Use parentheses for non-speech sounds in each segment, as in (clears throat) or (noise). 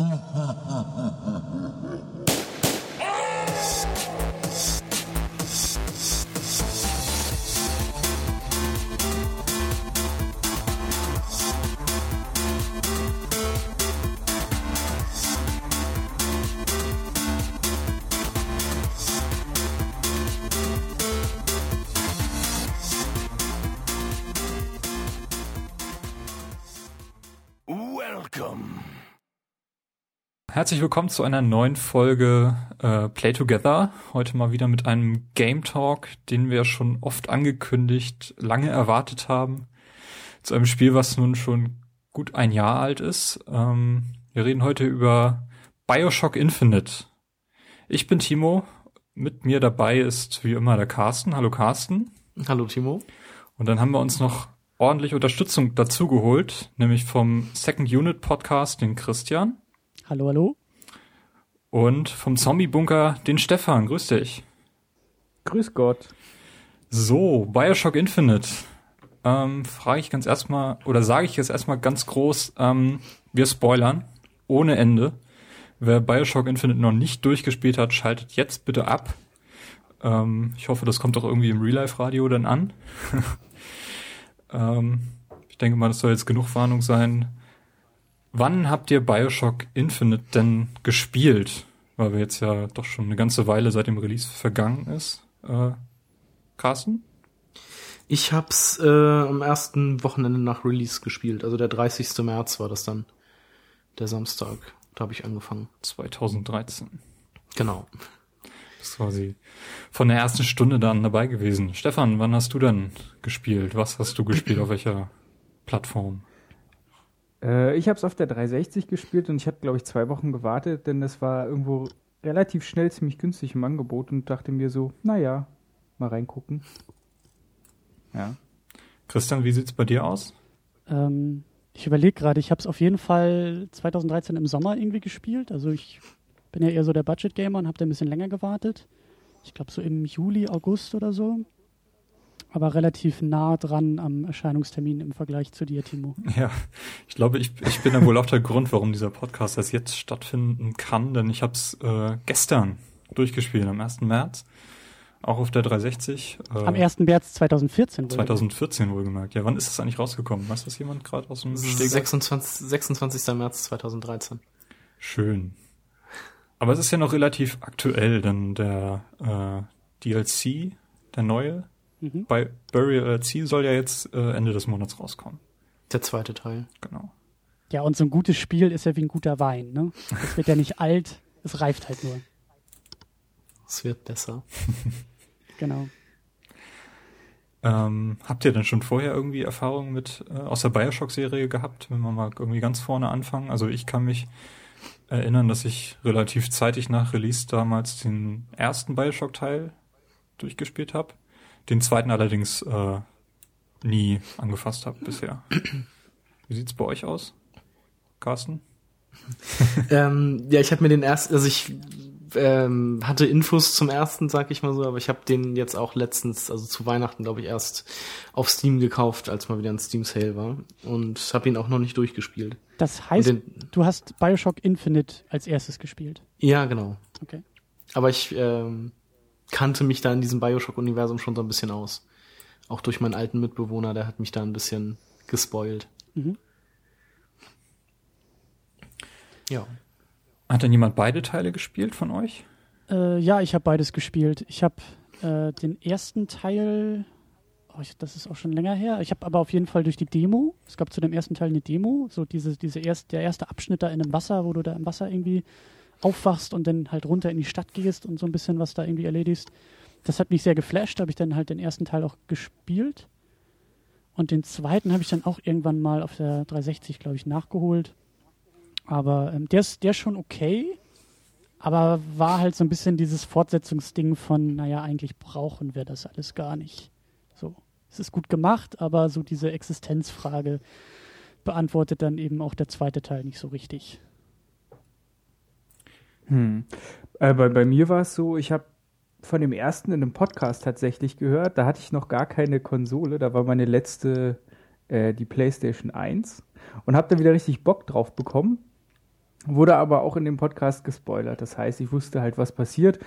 嗯嗯嗯嗯 Herzlich willkommen zu einer neuen Folge äh, Play Together. Heute mal wieder mit einem Game Talk, den wir schon oft angekündigt, lange erwartet haben. Zu einem Spiel, was nun schon gut ein Jahr alt ist. Ähm, wir reden heute über Bioshock Infinite. Ich bin Timo. Mit mir dabei ist wie immer der Carsten. Hallo Carsten. Hallo Timo. Und dann haben wir uns noch ordentlich Unterstützung dazu geholt, nämlich vom Second Unit Podcast, den Christian. Hallo, hallo. Und vom Zombie-Bunker den Stefan. Grüß dich. Grüß Gott. So, Bioshock Infinite. Ähm, frage ich ganz erstmal, oder sage ich jetzt erstmal ganz groß, ähm, wir spoilern ohne Ende. Wer Bioshock Infinite noch nicht durchgespielt hat, schaltet jetzt bitte ab. Ähm, ich hoffe, das kommt auch irgendwie im Real-Life-Radio dann an. (laughs) ähm, ich denke mal, das soll jetzt genug Warnung sein. Wann habt ihr Bioshock Infinite denn gespielt? Weil wir jetzt ja doch schon eine ganze Weile seit dem Release vergangen ist. Äh, Carsten? Ich hab's äh, am ersten Wochenende nach Release gespielt. Also der 30. März war das dann. Der Samstag. Da habe ich angefangen. 2013. Genau. Das ist quasi von der ersten Stunde dann dabei gewesen. Stefan, wann hast du denn gespielt? Was hast du gespielt? Auf welcher Plattform? Äh, ich habe es auf der 360 gespielt und ich habe, glaube ich, zwei Wochen gewartet, denn das war irgendwo relativ schnell ziemlich günstig im Angebot und dachte mir so, naja, mal reingucken. Ja. Christian, wie sieht's bei dir aus? Ähm, ich überlege gerade, ich habe es auf jeden Fall 2013 im Sommer irgendwie gespielt. Also ich bin ja eher so der Budget-Gamer und habe da ein bisschen länger gewartet. Ich glaube so im Juli, August oder so aber relativ nah dran am Erscheinungstermin im Vergleich zu dir, Timo. (laughs) Ja, ich glaube, ich, ich bin dann wohl auch der Grund, warum dieser Podcast erst jetzt stattfinden kann, denn ich habe es äh, gestern durchgespielt, am 1. März. Auch auf der 360. Äh, am 1. März 2014 wohl 2014 wohlgemerkt. Ja, wann ist das eigentlich rausgekommen? Weiß das jemand gerade aus dem Steg? 26, 26. März 2013. Schön. Aber es ist ja noch relativ aktuell, denn der äh, DLC, der neue, Mhm. Bei Burial C soll ja jetzt äh, Ende des Monats rauskommen. Der zweite Teil. Genau. Ja, und so ein gutes Spiel ist ja wie ein guter Wein, ne? Es wird ja nicht (laughs) alt, es reift halt nur. Es wird besser. (laughs) genau. Ähm, habt ihr denn schon vorher irgendwie Erfahrungen mit äh, aus der Bioshock-Serie gehabt, wenn wir mal irgendwie ganz vorne anfangen? Also ich kann mich erinnern, dass ich relativ zeitig nach Release damals den ersten Bioshock-Teil durchgespielt habe. Den zweiten allerdings äh, nie angefasst habe bisher. (clears throat) Wie sieht's bei euch aus, Carsten? (laughs) ähm, ja, ich habe mir den ersten, also ich ähm, hatte Infos zum ersten, sag ich mal so, aber ich habe den jetzt auch letztens, also zu Weihnachten, glaube ich, erst auf Steam gekauft, als mal wieder ein Steam Sale war und habe ihn auch noch nicht durchgespielt. Das heißt, den, du hast Bioshock Infinite als erstes gespielt? Ja, genau. Okay. Aber ich ähm, kannte mich da in diesem Bioshock-Universum schon so ein bisschen aus. Auch durch meinen alten Mitbewohner, der hat mich da ein bisschen gespoilt. Mhm. Ja. Hat denn jemand beide Teile gespielt von euch? Äh, ja, ich habe beides gespielt. Ich habe äh, den ersten Teil, oh, ich, das ist auch schon länger her. Ich habe aber auf jeden Fall durch die Demo, es gab zu dem ersten Teil eine Demo, so diese, diese erst, der erste Abschnitt da in dem Wasser, wo du da im Wasser irgendwie aufwachst und dann halt runter in die Stadt gehst und so ein bisschen was da irgendwie erledigst. Das hat mich sehr geflasht, habe ich dann halt den ersten Teil auch gespielt. Und den zweiten habe ich dann auch irgendwann mal auf der 360, glaube ich, nachgeholt. Aber ähm, der, ist, der ist schon okay, aber war halt so ein bisschen dieses Fortsetzungsding von, naja, eigentlich brauchen wir das alles gar nicht. So, es ist gut gemacht, aber so diese Existenzfrage beantwortet dann eben auch der zweite Teil nicht so richtig. Hm. Äh, bei, bei mir war es so, ich habe von dem ersten in einem Podcast tatsächlich gehört. Da hatte ich noch gar keine Konsole. Da war meine letzte äh, die PlayStation 1 und habe da wieder richtig Bock drauf bekommen. Wurde aber auch in dem Podcast gespoilert. Das heißt, ich wusste halt, was passiert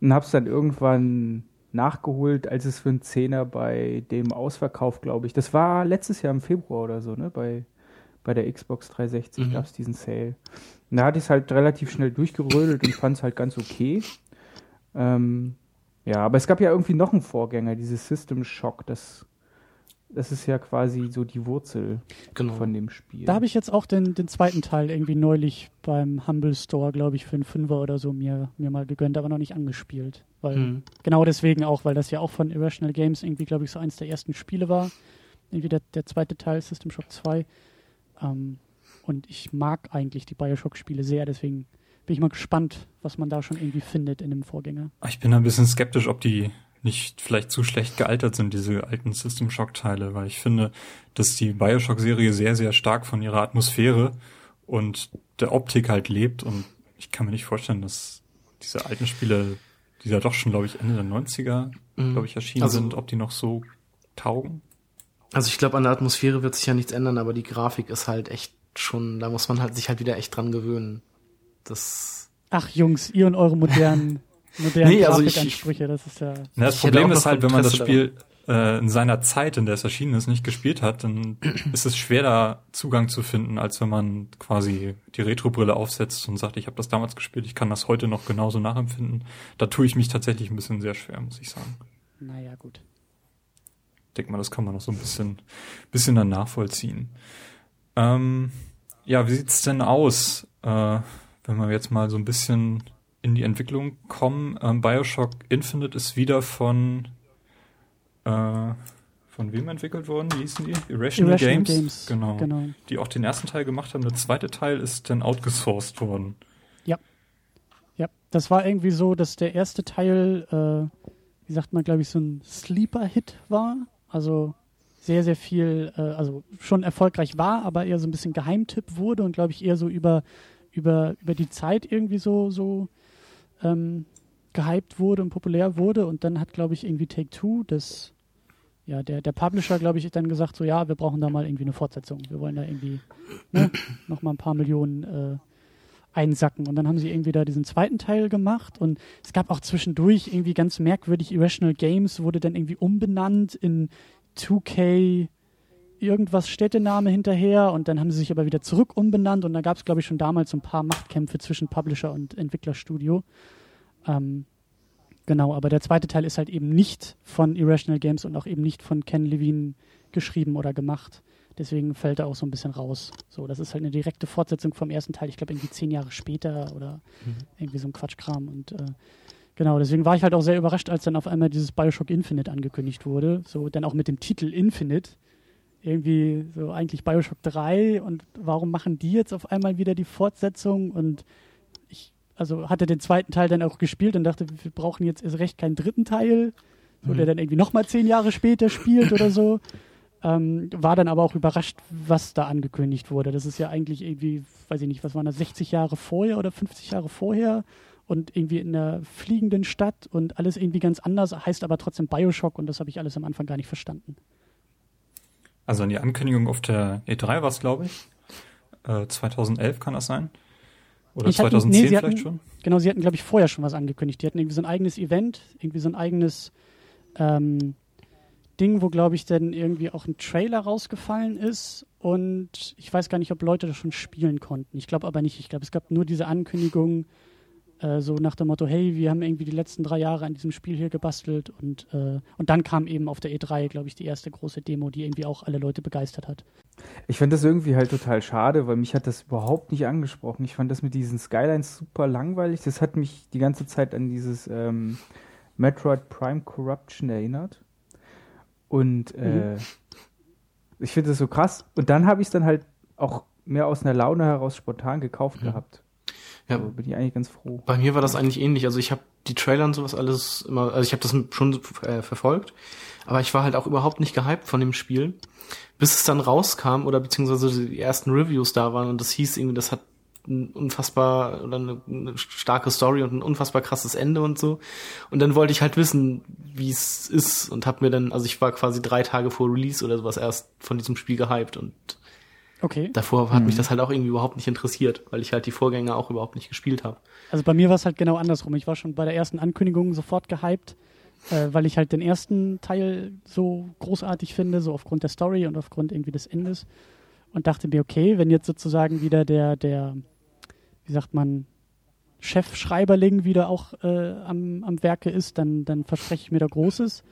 und hab's dann irgendwann nachgeholt, als es für einen Zehner bei dem Ausverkauf, glaube ich, das war letztes Jahr im Februar oder so, ne, bei, bei der Xbox 360 mhm. gab's diesen Sale. Und da hatte ich es halt relativ schnell durchgerödelt und fand es halt ganz okay. Ähm, ja, aber es gab ja irgendwie noch einen Vorgänger, dieses System Shock, das das ist ja quasi so die Wurzel genau. von dem Spiel. Da habe ich jetzt auch den, den zweiten Teil irgendwie neulich beim Humble Store, glaube ich, für einen Fünfer oder so mir, mir mal gegönnt, aber noch nicht angespielt. Weil, hm. Genau deswegen auch, weil das ja auch von Irrational Games irgendwie, glaube ich, so eins der ersten Spiele war. Irgendwie der, der zweite Teil, System Shock 2. Ähm, und ich mag eigentlich die Bioshock-Spiele sehr, deswegen bin ich mal gespannt, was man da schon irgendwie findet in dem Vorgänger. Ich bin ein bisschen skeptisch, ob die nicht vielleicht zu schlecht gealtert sind, diese alten System Shock Teile, weil ich finde, dass die Bioshock Serie sehr, sehr stark von ihrer Atmosphäre und der Optik halt lebt und ich kann mir nicht vorstellen, dass diese alten Spiele, die da doch schon, glaube ich, Ende der 90er, mhm. glaube ich, erschienen also, sind, ob die noch so taugen. Also ich glaube, an der Atmosphäre wird sich ja nichts ändern, aber die Grafik ist halt echt schon, da muss man halt sich halt wieder echt dran gewöhnen. Das Ach Jungs, ihr und eure modernen moderne (laughs) nee, also Grafikansprüche, das ist ja. Na, das Problem ist halt, wenn man das Spiel äh, in seiner Zeit, in der es erschienen ist, nicht gespielt hat, dann (clears throat) ist es schwer, da Zugang zu finden, als wenn man quasi die Retro-Brille aufsetzt und sagt, ich habe das damals gespielt, ich kann das heute noch genauso nachempfinden. Da tue ich mich tatsächlich ein bisschen sehr schwer, muss ich sagen. Naja, gut. Ich denke mal, das kann man noch so ein bisschen, bisschen dann nachvollziehen. Ähm, ja, wie sieht's denn aus, äh, wenn wir jetzt mal so ein bisschen in die Entwicklung kommen. Ähm, Bioshock Infinite ist wieder von äh, von wem entwickelt worden? Wie hießen die? Irrational, Irrational Games. Games. Genau. genau. Die auch den ersten Teil gemacht haben. Der zweite Teil ist dann outgesourced worden. Ja. Ja, das war irgendwie so, dass der erste Teil, äh, wie sagt man, glaube ich, so ein Sleeper-Hit war. Also sehr, sehr viel, äh, also schon erfolgreich war, aber eher so ein bisschen Geheimtipp wurde und glaube ich eher so über, über, über die Zeit irgendwie so, so ähm, gehypt wurde und populär wurde. Und dann hat, glaube ich, irgendwie Take Two, das, ja, der, der Publisher, glaube ich, dann gesagt, so ja, wir brauchen da mal irgendwie eine Fortsetzung. Wir wollen da irgendwie ne, nochmal ein paar Millionen äh, einsacken. Und dann haben sie irgendwie da diesen zweiten Teil gemacht. Und es gab auch zwischendurch irgendwie ganz merkwürdig, Irrational Games wurde dann irgendwie umbenannt in 2K irgendwas Städtename hinterher und dann haben sie sich aber wieder zurück umbenannt und da gab es, glaube ich, schon damals so ein paar Machtkämpfe zwischen Publisher und Entwicklerstudio. Ähm, genau, aber der zweite Teil ist halt eben nicht von Irrational Games und auch eben nicht von Ken Levine geschrieben oder gemacht. Deswegen fällt er auch so ein bisschen raus. So, das ist halt eine direkte Fortsetzung vom ersten Teil, ich glaube irgendwie zehn Jahre später oder mhm. irgendwie so ein Quatschkram und äh, Genau, deswegen war ich halt auch sehr überrascht, als dann auf einmal dieses Bioshock Infinite angekündigt wurde. So, dann auch mit dem Titel Infinite irgendwie so eigentlich Bioshock 3 und warum machen die jetzt auf einmal wieder die Fortsetzung und ich also hatte den zweiten Teil dann auch gespielt und dachte, wir brauchen jetzt erst recht keinen dritten Teil, wo mhm. der dann irgendwie nochmal zehn Jahre später spielt oder so. (laughs) Ähm, war dann aber auch überrascht, was da angekündigt wurde. Das ist ja eigentlich irgendwie, weiß ich nicht, was waren das, 60 Jahre vorher oder 50 Jahre vorher und irgendwie in einer fliegenden Stadt und alles irgendwie ganz anders, heißt aber trotzdem Bioshock und das habe ich alles am Anfang gar nicht verstanden. Also an die Ankündigung auf der E3 war es, glaube ich. Äh, 2011 kann das sein. Oder ich 2010 hatten, nee, vielleicht hatten, schon? Genau, sie hatten, glaube ich, vorher schon was angekündigt. Die hatten irgendwie so ein eigenes Event, irgendwie so ein eigenes ähm, Ding, wo, glaube ich, dann irgendwie auch ein Trailer rausgefallen ist. Und ich weiß gar nicht, ob Leute das schon spielen konnten. Ich glaube aber nicht. Ich glaube, es gab nur diese Ankündigung, äh, so nach dem Motto, hey, wir haben irgendwie die letzten drei Jahre an diesem Spiel hier gebastelt und, äh, und dann kam eben auf der E3, glaube ich, die erste große Demo, die irgendwie auch alle Leute begeistert hat. Ich fand das irgendwie halt total schade, weil mich hat das überhaupt nicht angesprochen. Ich fand das mit diesen Skylines super langweilig. Das hat mich die ganze Zeit an dieses ähm, Metroid Prime Corruption erinnert. Und äh, mhm. ich finde das so krass. Und dann habe ich es dann halt auch mehr aus einer Laune heraus spontan gekauft mhm. gehabt. Ja, also bin ich eigentlich ganz froh. Bei mir war das eigentlich ähnlich. Also ich habe die Trailer und sowas alles immer, also ich habe das schon äh, verfolgt, aber ich war halt auch überhaupt nicht gehypt von dem Spiel, bis es dann rauskam oder beziehungsweise die ersten Reviews da waren und das hieß irgendwie, das hat ein unfassbar oder eine, eine starke Story und ein unfassbar krasses Ende und so. Und dann wollte ich halt wissen, wie es ist und habe mir dann, also ich war quasi drei Tage vor Release oder sowas erst von diesem Spiel gehypt und Okay. Davor hat Mhm. mich das halt auch irgendwie überhaupt nicht interessiert, weil ich halt die Vorgänger auch überhaupt nicht gespielt habe. Also bei mir war es halt genau andersrum. Ich war schon bei der ersten Ankündigung sofort gehypt, äh, weil ich halt den ersten Teil so großartig finde, so aufgrund der Story und aufgrund irgendwie des Endes. Und dachte mir, okay, wenn jetzt sozusagen wieder der, der, wie sagt man, Chefschreiberling wieder auch äh, am, am Werke ist, dann, dann verspreche ich mir da Großes.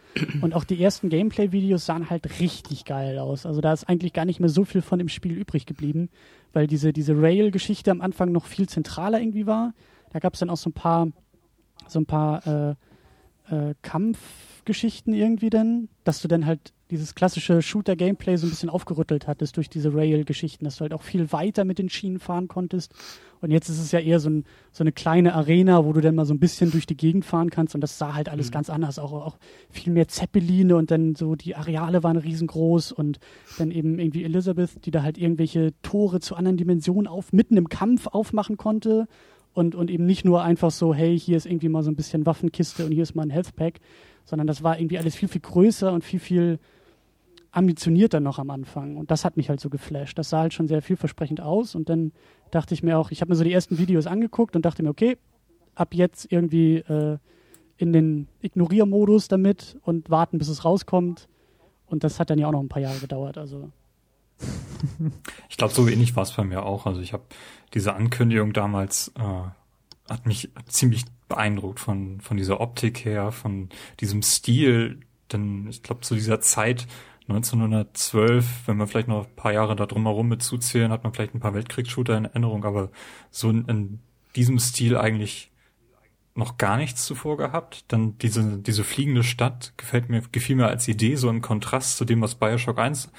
Und auch die ersten Gameplay-Videos sahen halt richtig geil aus. Also da ist eigentlich gar nicht mehr so viel von dem Spiel übrig geblieben, weil diese, diese Rail-Geschichte am Anfang noch viel zentraler irgendwie war. Da gab es dann auch so ein paar, so ein paar äh, äh, Kampfgeschichten irgendwie dann, dass du dann halt dieses klassische Shooter-Gameplay so ein bisschen aufgerüttelt hattest durch diese Rail-Geschichten, dass du halt auch viel weiter mit den Schienen fahren konntest. Und jetzt ist es ja eher so, ein, so eine kleine Arena, wo du dann mal so ein bisschen durch die Gegend fahren kannst. Und das sah halt alles ganz anders, auch, auch viel mehr Zeppeline und dann so die Areale waren riesengroß und dann eben irgendwie Elizabeth, die da halt irgendwelche Tore zu anderen Dimensionen auf, mitten im Kampf aufmachen konnte und, und eben nicht nur einfach so, hey, hier ist irgendwie mal so ein bisschen Waffenkiste und hier ist mal ein Health Pack, sondern das war irgendwie alles viel, viel größer und viel, viel ambitionierter noch am Anfang. Und das hat mich halt so geflasht. Das sah halt schon sehr vielversprechend aus. Und dann dachte ich mir auch, ich habe mir so die ersten Videos angeguckt und dachte mir, okay, ab jetzt irgendwie äh, in den Ignoriermodus damit und warten, bis es rauskommt. Und das hat dann ja auch noch ein paar Jahre gedauert. Also Ich glaube, so ähnlich war es bei mir auch. Also ich habe diese Ankündigung damals äh, hat mich ziemlich beeindruckt von von dieser Optik her, von diesem Stil. Denn ich glaube, zu dieser Zeit 1912, wenn man vielleicht noch ein paar Jahre da drumherum mitzuzählen, hat man vielleicht ein paar Weltkriegsshooter in Erinnerung, aber so in, in diesem Stil eigentlich noch gar nichts zuvor gehabt. Dann diese, diese fliegende Stadt gefällt mir, gefiel mir als Idee, so im Kontrast zu dem, was Bioshock 1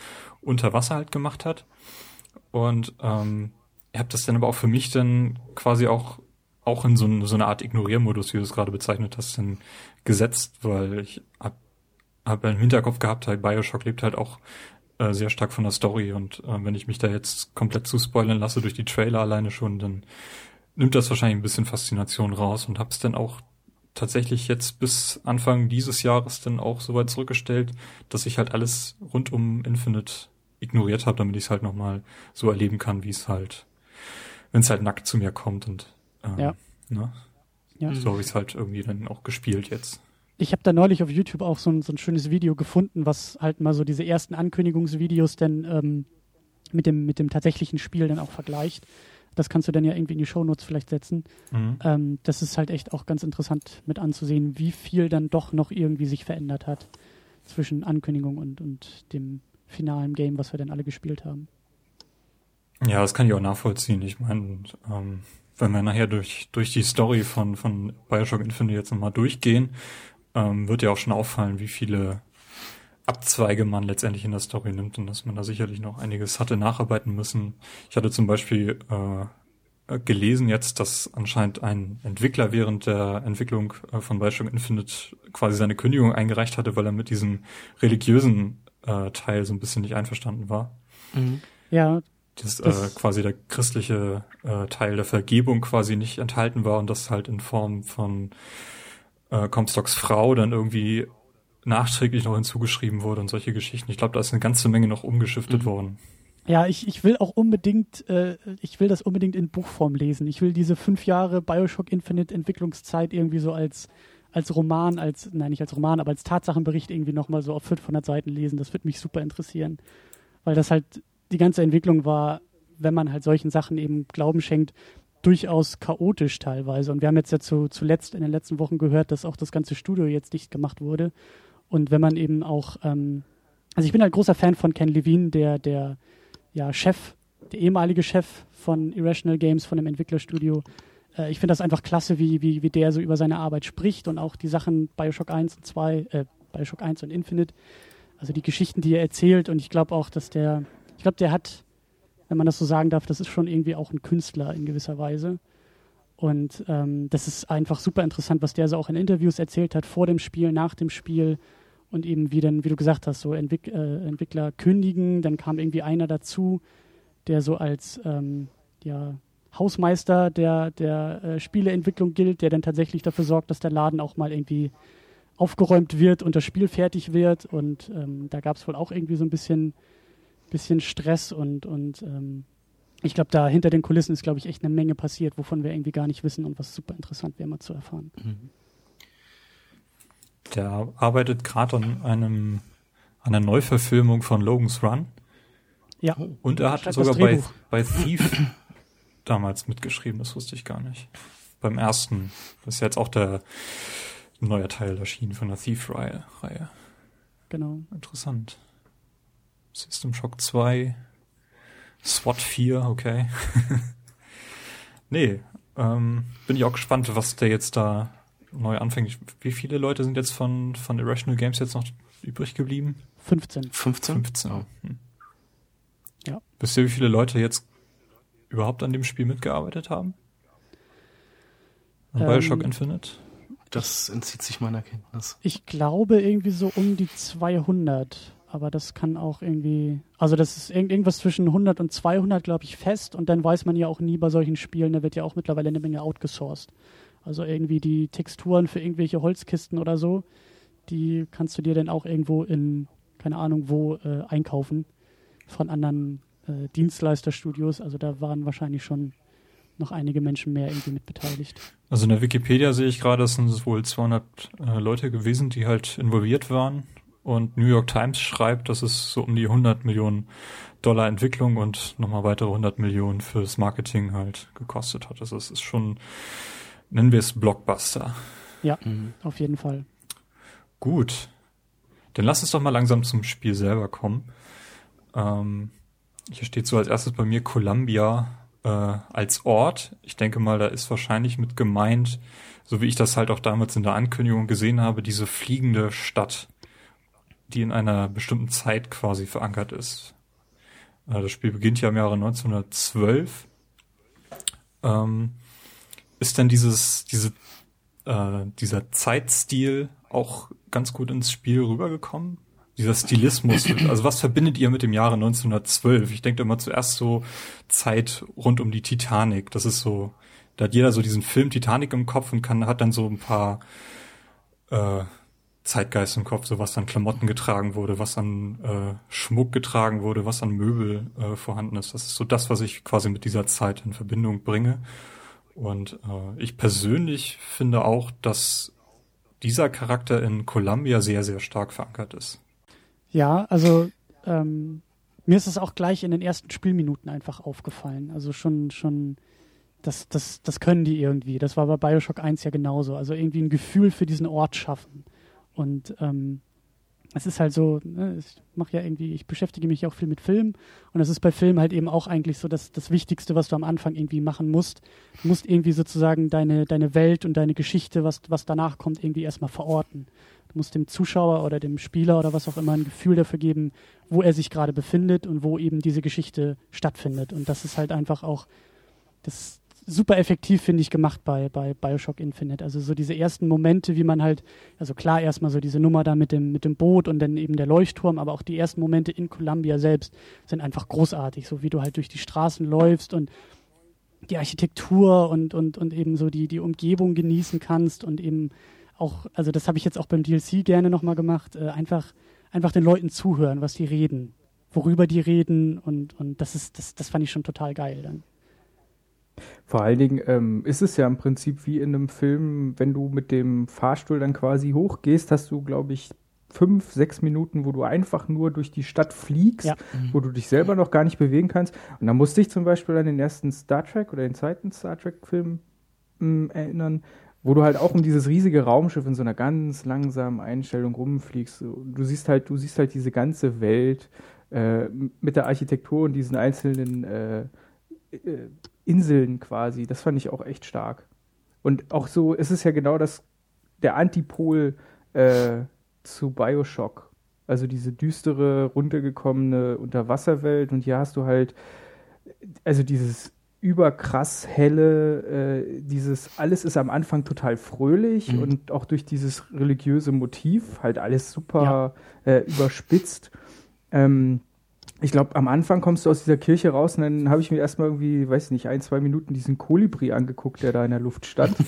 unter Wasser halt gemacht hat. Und ähm, ich habe das dann aber auch für mich dann quasi auch auch in so, ein, so eine Art Ignoriermodus, wie du es gerade bezeichnet hast, dann gesetzt, weil ich hab, hab im Hinterkopf gehabt, halt Bioshock lebt halt auch äh, sehr stark von der Story und äh, wenn ich mich da jetzt komplett zuspoilern lasse durch die Trailer alleine schon, dann nimmt das wahrscheinlich ein bisschen Faszination raus und hab's dann auch tatsächlich jetzt bis Anfang dieses Jahres dann auch so weit zurückgestellt, dass ich halt alles rund um Infinite ignoriert habe, damit ich es halt nochmal so erleben kann, wie es halt, wenn es halt nackt zu mir kommt und ähm, Ja. ne? ja. so habe ich es halt irgendwie dann auch gespielt jetzt. Ich habe da neulich auf YouTube auch so ein, so ein schönes Video gefunden, was halt mal so diese ersten Ankündigungsvideos dann ähm, mit, dem, mit dem tatsächlichen Spiel dann auch vergleicht. Das kannst du dann ja irgendwie in die Shownotes vielleicht setzen. Mhm. Ähm, das ist halt echt auch ganz interessant mit anzusehen, wie viel dann doch noch irgendwie sich verändert hat zwischen Ankündigung und, und dem finalen Game, was wir dann alle gespielt haben. Ja, das kann ich auch nachvollziehen. Ich meine, ähm, wenn wir nachher durch, durch die Story von, von Bioshock Infinite jetzt nochmal durchgehen, ähm, wird ja auch schon auffallen, wie viele Abzweige man letztendlich in der Story nimmt und dass man da sicherlich noch einiges hatte nacharbeiten müssen. Ich hatte zum Beispiel äh, gelesen jetzt, dass anscheinend ein Entwickler während der Entwicklung äh, von Bioshock Infinite quasi seine Kündigung eingereicht hatte, weil er mit diesem religiösen äh, Teil so ein bisschen nicht einverstanden war. Mhm. Ja, dass Das- äh, quasi der christliche äh, Teil der Vergebung quasi nicht enthalten war und das halt in Form von äh, Comstocks Frau dann irgendwie nachträglich noch hinzugeschrieben wurde und solche Geschichten. Ich glaube, da ist eine ganze Menge noch umgeschiftet Mhm. worden. Ja, ich, ich will auch unbedingt, äh, ich will das unbedingt in Buchform lesen. Ich will diese fünf Jahre Bioshock Infinite Entwicklungszeit irgendwie so als, als Roman, als, nein, nicht als Roman, aber als Tatsachenbericht irgendwie nochmal so auf 500 Seiten lesen. Das würde mich super interessieren. Weil das halt, die ganze Entwicklung war, wenn man halt solchen Sachen eben Glauben schenkt, durchaus chaotisch teilweise. Und wir haben jetzt ja zu, zuletzt in den letzten Wochen gehört, dass auch das ganze Studio jetzt dicht gemacht wurde. Und wenn man eben auch, ähm, also ich bin halt großer Fan von Ken Levine, der, der ja, Chef, der ehemalige Chef von Irrational Games, von dem Entwicklerstudio. Äh, ich finde das einfach klasse, wie, wie, wie der so über seine Arbeit spricht und auch die Sachen Bioshock 1 und 2, äh, Bioshock 1 und Infinite, also die Geschichten, die er erzählt. Und ich glaube auch, dass der, ich glaube, der hat, wenn man das so sagen darf, das ist schon irgendwie auch ein Künstler in gewisser Weise. Und ähm, das ist einfach super interessant, was der so auch in Interviews erzählt hat, vor dem Spiel, nach dem Spiel und eben wie dann, wie du gesagt hast, so Entwick äh, Entwickler kündigen, dann kam irgendwie einer dazu, der so als ähm, ja, Hausmeister der, der äh, Spieleentwicklung gilt, der dann tatsächlich dafür sorgt, dass der Laden auch mal irgendwie aufgeräumt wird und das Spiel fertig wird. Und ähm, da gab es wohl auch irgendwie so ein bisschen bisschen Stress und, und ähm, ich glaube, da hinter den Kulissen ist, glaube ich, echt eine Menge passiert, wovon wir irgendwie gar nicht wissen und was super interessant wäre, mal zu erfahren. Mhm. Der arbeitet gerade an einem an einer Neuverfilmung von Logan's Run. Ja. Und er hat Schreibt sogar bei, bei Thief damals mitgeschrieben, das wusste ich gar nicht. Beim ersten. Das ist jetzt auch der neue Teil erschienen von der Thief-Reihe. Reihe. Genau. Interessant. System Shock 2, SWAT 4, okay. (laughs) nee, ähm, bin ich auch gespannt, was der jetzt da neu anfängt. Wie viele Leute sind jetzt von, von Irrational Games jetzt noch übrig geblieben? 15. 15? 15. Oh. Hm. Ja. Wisst ihr, wie viele Leute jetzt überhaupt an dem Spiel mitgearbeitet haben? An Ähm, Bioshock Infinite? Das entzieht sich meiner Kenntnis. Ich glaube irgendwie so um die 200, aber das kann auch irgendwie, also das ist irgend, irgendwas zwischen 100 und 200, glaube ich, fest und dann weiß man ja auch nie bei solchen Spielen, da wird ja auch mittlerweile eine Menge outgesourced. Also irgendwie die Texturen für irgendwelche Holzkisten oder so, die kannst du dir dann auch irgendwo in, keine Ahnung wo, äh, einkaufen von anderen äh, Dienstleisterstudios. Also da waren wahrscheinlich schon noch einige Menschen mehr irgendwie mit beteiligt. Also in der Wikipedia sehe ich gerade, es sind wohl 200 äh, Leute gewesen, die halt involviert waren. Und New York Times schreibt, dass es so um die 100 Millionen Dollar Entwicklung und nochmal weitere 100 Millionen fürs Marketing halt gekostet hat. Also es ist schon, nennen wir es Blockbuster. Mhm. Auf jeden Fall. Gut. Dann lass uns doch mal langsam zum Spiel selber kommen. Ähm, hier steht so als erstes bei mir Columbia äh, als Ort. Ich denke mal, da ist wahrscheinlich mit gemeint, so wie ich das halt auch damals in der Ankündigung gesehen habe, diese fliegende Stadt, die in einer bestimmten Zeit quasi verankert ist. Äh, das Spiel beginnt ja im Jahre 1912. Ähm, ist denn dieses, diese, äh, dieser Zeitstil auch ganz gut ins Spiel rübergekommen? Dieser Stilismus, also was verbindet ihr mit dem Jahre 1912? Ich denke immer zuerst so Zeit rund um die Titanic. Das ist so, da hat jeder so diesen Film Titanic im Kopf und kann, hat dann so ein paar äh, Zeitgeist im Kopf, so was an Klamotten getragen wurde, was an äh, Schmuck getragen wurde, was an Möbel äh, vorhanden ist. Das ist so das, was ich quasi mit dieser Zeit in Verbindung bringe. Und äh, ich persönlich finde auch, dass dieser Charakter in Columbia sehr, sehr stark verankert ist. Ja, also ähm, mir ist es auch gleich in den ersten Spielminuten einfach aufgefallen. Also schon, schon, das, das, das können die irgendwie. Das war bei Bioshock 1 ja genauso. Also irgendwie ein Gefühl für diesen Ort schaffen. Und ähm, es ist halt so, ne, ich mache ja irgendwie, ich beschäftige mich ja auch viel mit Film und das ist bei Film halt eben auch eigentlich so das, das Wichtigste, was du am Anfang irgendwie machen musst. Du musst irgendwie sozusagen deine, deine Welt und deine Geschichte, was, was danach kommt, irgendwie erstmal verorten. Du musst dem Zuschauer oder dem Spieler oder was auch immer ein Gefühl dafür geben, wo er sich gerade befindet und wo eben diese Geschichte stattfindet. Und das ist halt einfach auch, das super effektiv, finde ich, gemacht bei, bei Bioshock Infinite. Also so diese ersten Momente, wie man halt, also klar erstmal so diese Nummer da mit dem, mit dem Boot und dann eben der Leuchtturm, aber auch die ersten Momente in Columbia selbst sind einfach großartig, so wie du halt durch die Straßen läufst und die Architektur und, und, und eben so die, die Umgebung genießen kannst und eben auch, also das habe ich jetzt auch beim DLC gerne nochmal gemacht, äh, einfach, einfach den Leuten zuhören, was die reden, worüber die reden und, und das ist, das, das fand ich schon total geil dann. Vor allen Dingen ähm, ist es ja im Prinzip wie in einem Film, wenn du mit dem Fahrstuhl dann quasi hochgehst, hast du, glaube ich, fünf, sechs Minuten, wo du einfach nur durch die Stadt fliegst, Ja. wo du dich selber noch gar nicht bewegen kannst. Und da musste ich zum Beispiel an den ersten Star Trek oder den zweiten Star Trek-Film ähm, erinnern, wo du halt auch um dieses riesige Raumschiff in so einer ganz langsamen Einstellung rumfliegst. Du siehst halt, du siehst halt diese ganze Welt äh, mit der Architektur und diesen einzelnen äh, äh, Inseln quasi. Das fand ich auch echt stark. Und auch so, es ist ja genau das, der Antipol äh, zu Bioshock. Also diese düstere, runtergekommene Unterwasserwelt und hier hast du halt, also dieses überkrass helle, äh, dieses, alles ist am Anfang total fröhlich Mhm. und auch durch dieses religiöse Motiv halt alles super äh, überspitzt. Ähm, ich glaube, am Anfang kommst du aus dieser Kirche raus und dann habe ich mir erstmal irgendwie, weiß nicht, ein, zwei Minuten diesen Kolibri angeguckt, der da in der Luft stand. (laughs)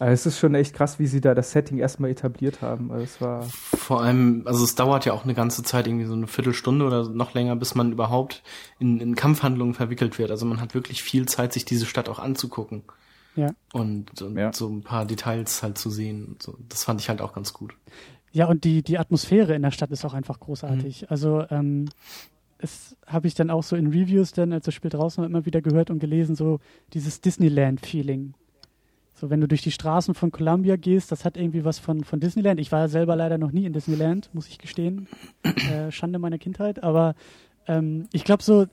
Also es ist schon echt krass, wie sie da das Setting erstmal etabliert haben. Also es war Vor allem, also es dauert ja auch eine ganze Zeit, irgendwie so eine Viertelstunde oder noch länger, bis man überhaupt in, in Kampfhandlungen verwickelt wird. Also man hat wirklich viel Zeit, sich diese Stadt auch anzugucken. Ja. Und, und Ja. so ein paar Details halt zu sehen. So, das fand ich halt auch ganz gut. Ja, und die, die Atmosphäre in der Stadt ist auch einfach großartig. Also, ähm, es habe ich dann auch so in Reviews dann, als das Spiel draußen war, immer wieder gehört und gelesen, so dieses Disneyland-Feeling. So, wenn du durch die Straßen von Columbia gehst, das hat irgendwie was von, von Disneyland. Ich war ja selber leider noch nie in Disneyland, muss ich gestehen. (clears throat) Äh, Schande meiner Kindheit. Aber ähm, ich glaube so,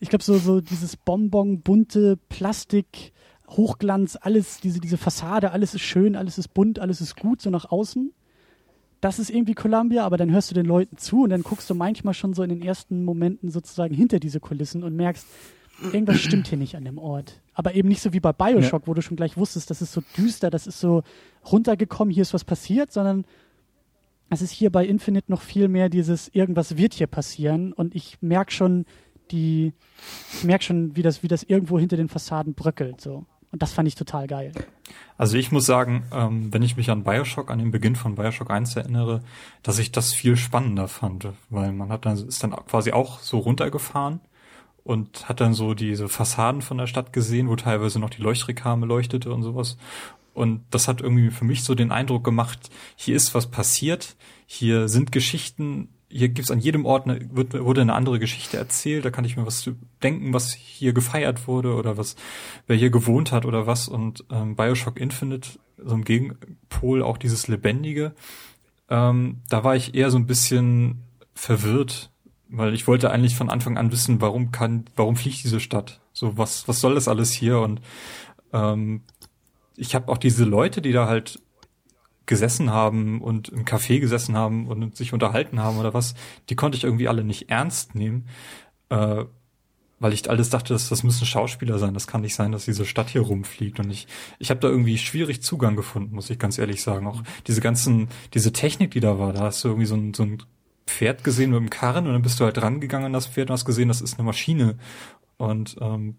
ich glaube so, so dieses Bonbon, bunte Plastik, Hochglanz, alles, diese, diese Fassade, alles ist schön, alles ist bunt, alles ist gut, so nach außen das ist irgendwie Columbia, aber dann hörst du den Leuten zu und dann guckst du manchmal schon so in den ersten Momenten sozusagen hinter diese Kulissen und merkst, irgendwas stimmt hier nicht an dem Ort. Aber eben nicht so wie bei Bioshock, wo du schon gleich wusstest, das ist so düster, das ist so runtergekommen, hier ist was passiert, sondern es ist hier bei Infinite noch viel mehr dieses, irgendwas wird hier passieren und ich merke schon die, ich merke schon, wie das, wie das irgendwo hinter den Fassaden bröckelt, so. Und das fand ich total geil. Also ich muss sagen, ähm, wenn ich mich an Bioshock, an den Beginn von Bioshock 1 erinnere, dass ich das viel spannender fand, weil man hat dann, ist dann quasi auch so runtergefahren und hat dann so diese Fassaden von der Stadt gesehen, wo teilweise noch die Leuchtreklame leuchtete und sowas. Und das hat irgendwie für mich so den Eindruck gemacht, hier ist was passiert, hier sind Geschichten, hier gibt's an jedem Ort eine, wird, wurde eine andere Geschichte erzählt, da kann ich mir was denken, was hier gefeiert wurde oder was, wer hier gewohnt hat oder was. Und ähm, Bioshock Infinite, so ein Gegenpol, auch dieses Lebendige, ähm, da war ich eher so ein bisschen verwirrt, weil ich wollte eigentlich von Anfang an wissen, warum kann, warum fliegt diese Stadt? So, was, was soll das alles hier? Und ähm, ich habe auch diese Leute, die da halt gesessen haben und im Café gesessen haben und sich unterhalten haben oder was, die konnte ich irgendwie alle nicht ernst nehmen, äh, weil ich alles dachte, dass das müssen Schauspieler sein. Das kann nicht sein, dass diese Stadt hier rumfliegt. Und ich, ich habe da irgendwie schwierig Zugang gefunden, muss ich ganz ehrlich sagen. Auch diese ganzen, diese Technik, die da war, da hast du irgendwie so ein, so ein Pferd gesehen mit dem Karren und dann bist du halt rangegangen an das Pferd und hast gesehen, das ist eine Maschine. Und ähm,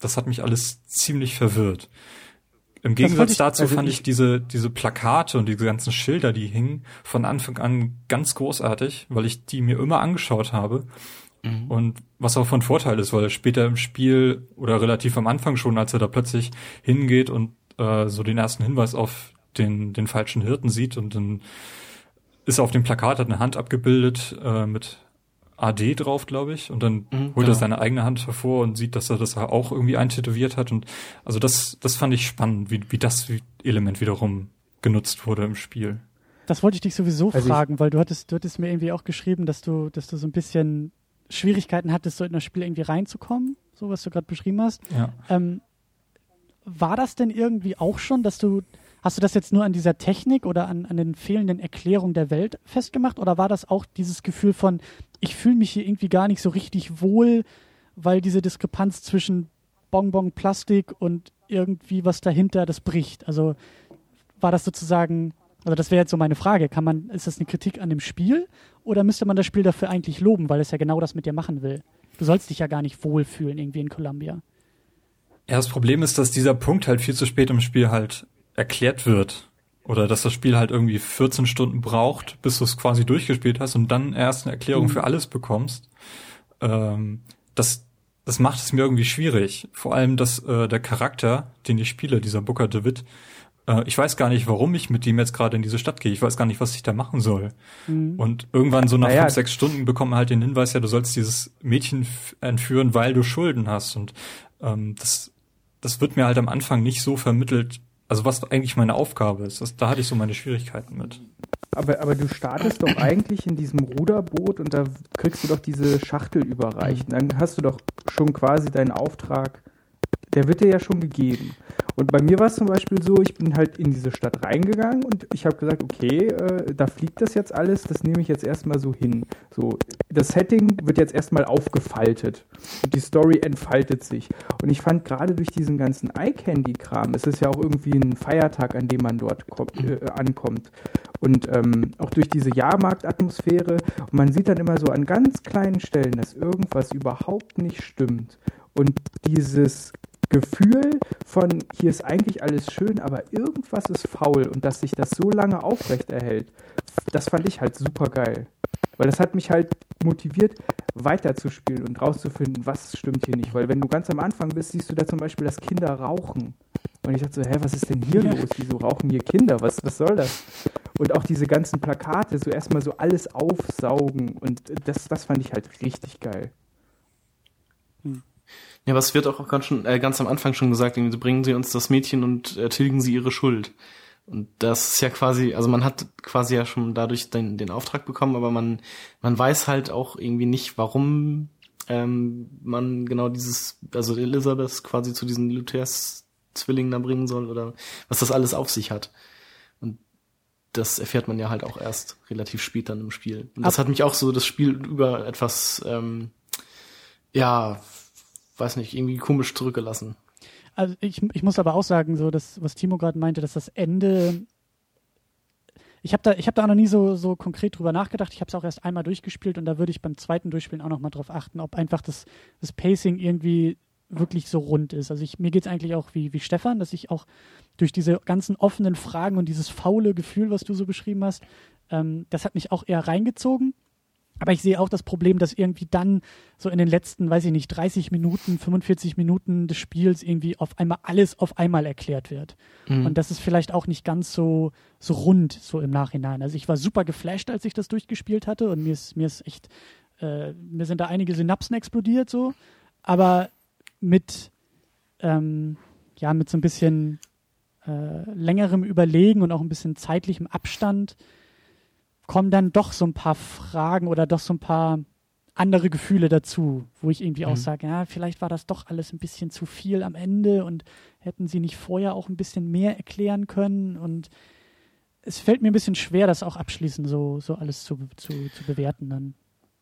das hat mich alles ziemlich verwirrt. Im Gegensatz ich- dazu also fand ich- ich diese, diese Plakate und diese ganzen Schilder, die hingen, von Anfang an ganz großartig, weil ich die mir immer angeschaut habe. Und was auch von Vorteil ist, weil später im Spiel oder relativ am Anfang schon, als er da plötzlich hingeht und äh, so den ersten Hinweis auf den, den falschen Hirten sieht und dann ist auf dem Plakat hat eine Hand abgebildet äh, mit AD drauf, glaube ich, und dann Mhm, holt er genau. seine eigene Hand hervor und sieht, dass er das auch irgendwie eintätowiert hat und also das, das fand ich spannend, wie, wie das Element wiederum genutzt wurde im Spiel. Das wollte ich dich sowieso Also fragen, weil du hattest, du hattest mir irgendwie auch geschrieben, dass du, dass du so ein bisschen Schwierigkeiten hattest, so in das Spiel irgendwie reinzukommen, so was du gerade beschrieben hast. Ja. Ähm, war das denn irgendwie auch schon, dass du, hast du das jetzt nur an dieser Technik oder an, an den fehlenden Erklärungen der Welt festgemacht oder war das auch dieses Gefühl von, ich fühle mich hier irgendwie gar nicht so richtig wohl, weil diese Diskrepanz zwischen Bonbon, Plastik und irgendwie was dahinter, das bricht? Also war das sozusagen, also das wäre jetzt so meine Frage, kann man, ist das eine Kritik an dem Spiel oder müsste man das Spiel dafür eigentlich loben, weil es ja genau das mit dir machen will? Du sollst dich ja gar nicht wohlfühlen irgendwie in Columbia. Ja, das Problem ist, dass dieser Punkt halt viel zu spät im Spiel halt erklärt wird. Oder dass das Spiel halt irgendwie 14 Stunden braucht, bis du es quasi durchgespielt hast und dann erst eine Erklärung Mhm. für alles bekommst. Ähm, das, das macht es mir irgendwie schwierig. Vor allem, dass äh, der Charakter, den ich spiele, dieser Booker DeWitt, äh, ich weiß gar nicht, warum ich mit dem jetzt gerade in diese Stadt gehe. Ich weiß gar nicht, was ich da machen soll. Mhm. Und irgendwann so nach Naja. fünf, sechs Stunden bekommt man halt den Hinweis, ja, du sollst dieses Mädchen entführen, weil du Schulden hast. Und ähm, das, das wird mir halt am Anfang nicht so vermittelt, also was eigentlich meine Aufgabe ist. Das, da hatte ich so meine Schwierigkeiten mit. Aber, aber du startest doch eigentlich in diesem Ruderboot und da kriegst du doch diese Schachtel überreicht. Und dann hast du doch schon quasi deinen Auftrag, der wird dir ja schon gegeben. Und bei mir war es zum Beispiel so, ich bin halt in diese Stadt reingegangen und ich habe gesagt, okay, äh, da fliegt das jetzt alles, das nehme ich jetzt erstmal so hin. So, das Setting wird jetzt erstmal aufgefaltet und die Story entfaltet sich. Und ich fand gerade durch diesen ganzen Eye-Candy-Kram, es ist ja auch irgendwie ein Feiertag, an dem man dort kommt, äh, ankommt. Und ähm, auch durch diese Jahrmarktatmosphäre. Und man sieht dann immer so an ganz kleinen Stellen, dass irgendwas überhaupt nicht stimmt. Und dieses Gefühl von, hier ist eigentlich alles schön, aber irgendwas ist faul und dass sich das so lange aufrecht erhält, das fand ich halt super geil. Weil das hat mich halt motiviert, weiterzuspielen und rauszufinden, was stimmt hier nicht. Weil wenn du ganz am Anfang bist, siehst du da zum Beispiel, dass Kinder rauchen. Und ich dachte so, hä, was ist denn hier los? Wieso rauchen hier Kinder? Was, was soll das? Und auch diese ganzen Plakate, so erstmal so alles aufsaugen. Und das, das fand ich halt richtig geil. Ja, was wird auch ganz, schon, äh, ganz am Anfang schon gesagt, irgendwie, bringen Sie uns das Mädchen und äh, tilgen Sie ihre Schuld. Und das ist ja quasi, also man hat quasi ja schon dadurch den, den Auftrag bekommen, aber man, man weiß halt auch irgendwie nicht, warum ähm, man genau dieses, also Elisabeth quasi zu diesen Luthers Zwillingen da bringen soll oder was das alles auf sich hat. Und das erfährt man ja halt auch erst relativ spät dann im Spiel. Und das Ab hat mich auch so das Spiel über etwas, ähm, ja, weiß nicht, irgendwie komisch zurückgelassen. Also ich, ich muss aber auch sagen, so das, was Timo gerade meinte, dass das Ende ich habe da, hab da auch noch nie so, so konkret drüber nachgedacht. Ich habe es auch erst einmal durchgespielt und da würde ich beim zweiten Durchspielen auch noch mal drauf achten, ob einfach das, das Pacing irgendwie wirklich so rund ist. Also ich, mir geht es eigentlich auch wie, wie Stefan, dass ich auch durch diese ganzen offenen Fragen und dieses faule Gefühl, was du so beschrieben hast, ähm, das hat mich auch eher reingezogen. Aber ich sehe auch das Problem, dass irgendwie dann so in den letzten, weiß ich nicht, 30 Minuten, 45 Minuten des Spiels irgendwie auf einmal alles auf einmal erklärt wird. Mhm. Und das ist vielleicht auch nicht ganz so, so rund so im Nachhinein. Also ich war super geflasht, als ich das durchgespielt hatte und mir ist, mir ist echt, äh, mir sind da einige Synapsen explodiert so. Aber mit, ähm, ja, mit so ein bisschen äh, längerem Überlegen und auch ein bisschen zeitlichem Abstand kommen dann doch so ein paar Fragen oder doch so ein paar andere Gefühle dazu, wo ich irgendwie mhm. auch sage, ja, vielleicht war das doch alles ein bisschen zu viel am Ende und hätten sie nicht vorher auch ein bisschen mehr erklären können und es fällt mir ein bisschen schwer, das auch abschließend so, so alles zu, zu, zu bewerten dann.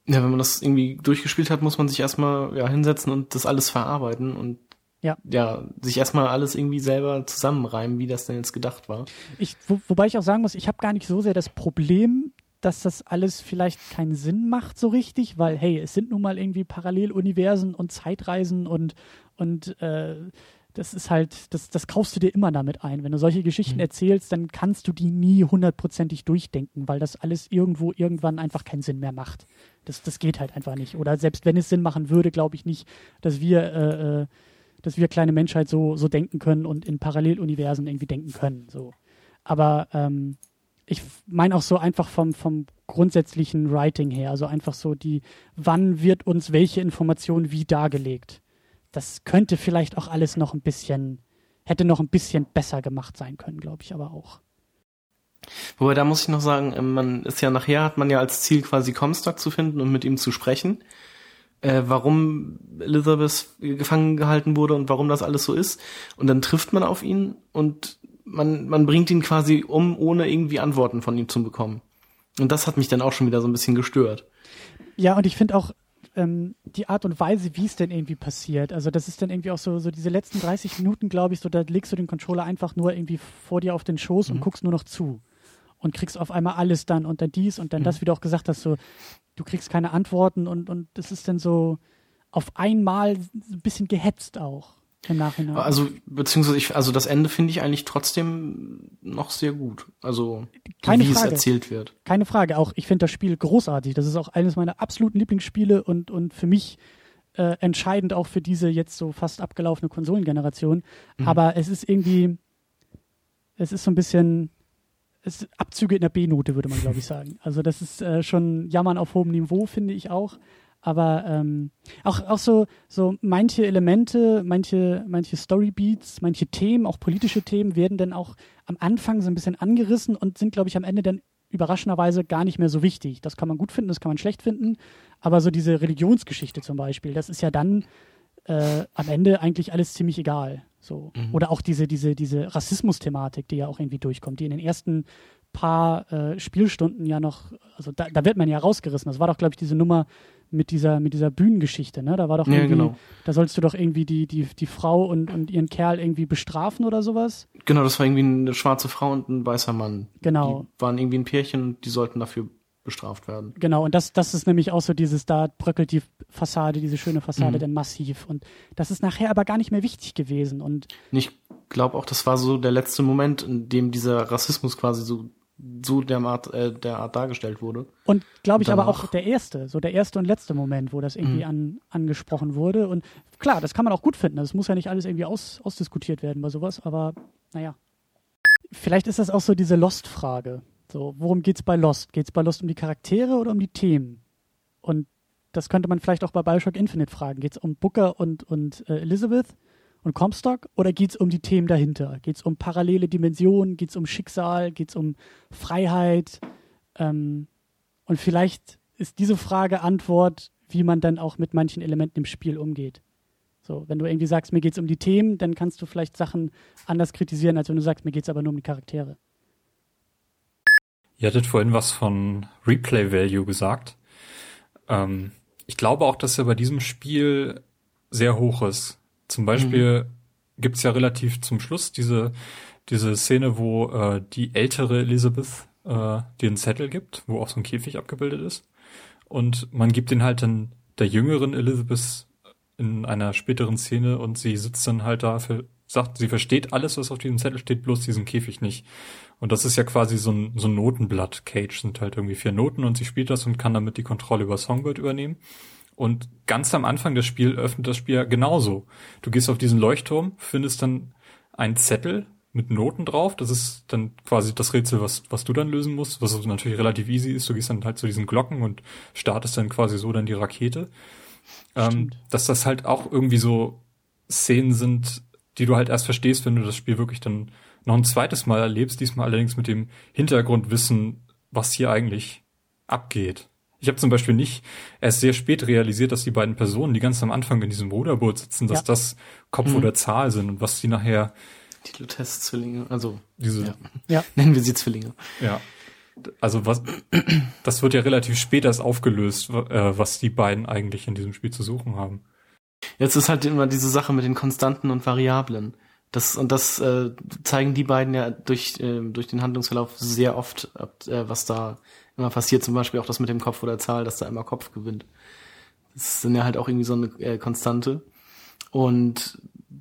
Ja, wenn man das irgendwie durchgespielt hat, muss man sich erstmal ja, hinsetzen und das alles verarbeiten und ja. ja, sich erstmal alles irgendwie selber zusammenreimen, wie das denn jetzt gedacht war. Ich, wo, wobei ich auch sagen muss, ich habe gar nicht so sehr das Problem, dass das alles vielleicht keinen Sinn macht so richtig, weil hey, es sind nun mal irgendwie Paralleluniversen und Zeitreisen und und äh, das ist halt, das, das kaufst du dir immer damit ein. Wenn du solche Geschichten mhm. erzählst, dann kannst du die nie hundertprozentig durchdenken, weil das alles irgendwo irgendwann einfach keinen Sinn mehr macht. Das, das geht halt einfach nicht. Oder selbst wenn es Sinn machen würde, glaube ich nicht, dass wir äh, äh dass wir kleine Menschheit so, so denken können und in Paralleluniversen irgendwie denken können. So. Aber ähm, ich meine auch so einfach vom, vom grundsätzlichen Writing her, also einfach so die, wann wird uns welche Information wie dargelegt. Das könnte vielleicht auch alles noch ein bisschen, hätte noch ein bisschen besser gemacht sein können, glaube ich aber auch. Wobei, da muss ich noch sagen, ähm, man ist ja nachher, hat man ja als Ziel quasi Comstock zu finden und mit ihm zu sprechen äh, warum Elizabeth gefangen gehalten wurde und warum das alles so ist. Und dann trifft man auf ihn und man, man bringt ihn quasi um, ohne irgendwie Antworten von ihm zu bekommen. Und das hat mich dann auch schon wieder so ein bisschen gestört. Ja, und ich finde auch ähm, die Art und Weise, wie es denn irgendwie passiert. Also das ist dann irgendwie auch so, so diese letzten 30 Minuten, glaube ich, so da legst du den Controller einfach nur irgendwie vor dir auf den Schoß mhm. und guckst nur noch zu und kriegst auf einmal alles dann und dann dies und dann mhm. das, wie du auch gesagt hast, so du kriegst keine Antworten und, und das ist dann so auf einmal ein bisschen gehetzt auch im Nachhinein. Also, beziehungsweise ich, also das Ende finde ich eigentlich trotzdem noch sehr gut. Also, Keine wie Frage. es erzählt wird. Keine Frage. Auch ich finde das Spiel großartig. Das ist auch eines meiner absoluten Lieblingsspiele und, und für mich äh, entscheidend auch für diese jetzt so fast abgelaufene Konsolengeneration. Mhm. Aber es ist irgendwie, es ist so ein bisschen, ist Abzüge in der B-Note, würde man, glaube ich, sagen. (laughs) Also das ist äh, schon Jammern auf hohem Niveau, finde ich auch. Aber ähm, auch, auch so, so manche Elemente, manche, manche Storybeats, manche Themen, auch politische Themen, werden dann auch am Anfang so ein bisschen angerissen und sind, glaube ich, am Ende dann überraschenderweise gar nicht mehr so wichtig. Das kann man gut finden, das kann man schlecht finden. Aber so diese Religionsgeschichte zum Beispiel, das ist ja dann äh, am Ende eigentlich alles ziemlich egal. So. Mhm. Oder auch diese, diese, diese Rassismus-Thematik, die ja auch irgendwie durchkommt, die in den ersten paar äh, Spielstunden ja noch, also da, da wird man ja rausgerissen. Das war doch, glaube ich, diese Nummer mit dieser, mit dieser Bühnengeschichte, ne? Da war doch irgendwie, ja, genau. da sollst du doch irgendwie die, die, die Frau und, und ihren Kerl irgendwie bestrafen oder sowas. Genau, das war irgendwie eine schwarze Frau und ein weißer Mann. Genau. Die waren irgendwie ein Pärchen und die sollten dafür bestraft werden. Genau, und das, das ist nämlich auch so dieses, da bröckelt die Fassade, diese schöne Fassade Mhm. dann massiv. Und das ist nachher aber gar nicht mehr wichtig gewesen. Und ich glaube auch, das war so der letzte Moment, in dem dieser Rassismus quasi so, so der Art, äh, der Art dargestellt wurde. Und glaube ich aber auch der erste, so der erste und letzte Moment, wo das irgendwie an, angesprochen wurde. Und klar, das kann man auch gut finden. Das muss ja nicht alles irgendwie aus, ausdiskutiert werden bei sowas, aber naja. Vielleicht ist das auch so diese Lost-Frage. So, worum geht's bei Lost? Geht's bei Lost um die Charaktere oder um die Themen? Und das könnte man vielleicht auch bei Bioshock Infinite fragen. Geht's um Booker und, und äh, Elizabeth und Comstock oder geht's um die Themen dahinter? Geht's um parallele Dimensionen? Geht's um Schicksal? Geht's um Freiheit? Ähm, und vielleicht ist diese Frage Antwort, wie man dann auch mit manchen Elementen im Spiel umgeht. So, wenn du irgendwie sagst, mir geht's um die Themen, dann kannst du vielleicht Sachen anders kritisieren, als wenn du sagst, mir geht's aber nur um die Charaktere. Ihr hattet vorhin was von Replay Value gesagt. Ähm, ich glaube auch, dass er bei diesem Spiel sehr hoch ist. Zum Beispiel gibt's ja relativ zum Schluss diese, diese Szene, wo äh, die ältere Elizabeth äh, einen Zettel gibt, wo auch so ein Käfig abgebildet ist. Und man gibt den halt dann der jüngeren Elizabeth in einer späteren Szene und sie sitzt dann halt da für, sagt, sie versteht alles, was auf diesem Zettel steht, bloß diesen Käfig nicht. Und das ist ja quasi so ein, so ein Notenblatt. Cage sind halt irgendwie vier Noten und sie spielt das und kann damit die Kontrolle über Songbird übernehmen. Und ganz am Anfang des Spiels öffnet das Spiel ja genauso. Du gehst auf diesen Leuchtturm, findest dann einen Zettel mit Noten drauf. Das ist dann quasi das Rätsel, was, was du dann lösen musst, was natürlich relativ easy ist. Du gehst dann halt zu diesen Glocken und startest dann quasi so dann die Rakete. Ähm, dass das halt auch irgendwie so Szenen sind, die du halt erst verstehst, wenn du das Spiel wirklich dann noch ein zweites Mal erlebst, diesmal allerdings mit dem Hintergrundwissen, was hier eigentlich abgeht. Ich habe zum Beispiel nicht erst sehr spät realisiert, dass die beiden Personen, die ganz am Anfang in diesem Ruderboot sitzen, dass Ja. das Kopf Mhm. oder Zahl sind und was die nachher Die Lutest-Zwillinge, also diese Ja. Ja. (laughs) nennen wir sie Zwillinge. Ja. Also was, das wird ja relativ spät erst aufgelöst, äh, was die beiden eigentlich in diesem Spiel zu suchen haben. Jetzt ist halt immer diese Sache mit den Konstanten und Variablen. Das, und das äh, zeigen die beiden ja durch, äh, durch den Handlungsverlauf sehr oft, äh, was da immer passiert. Zum Beispiel auch das mit dem Kopf oder Zahl, dass da immer Kopf gewinnt. Das sind ja halt auch irgendwie so eine äh, Konstante. Und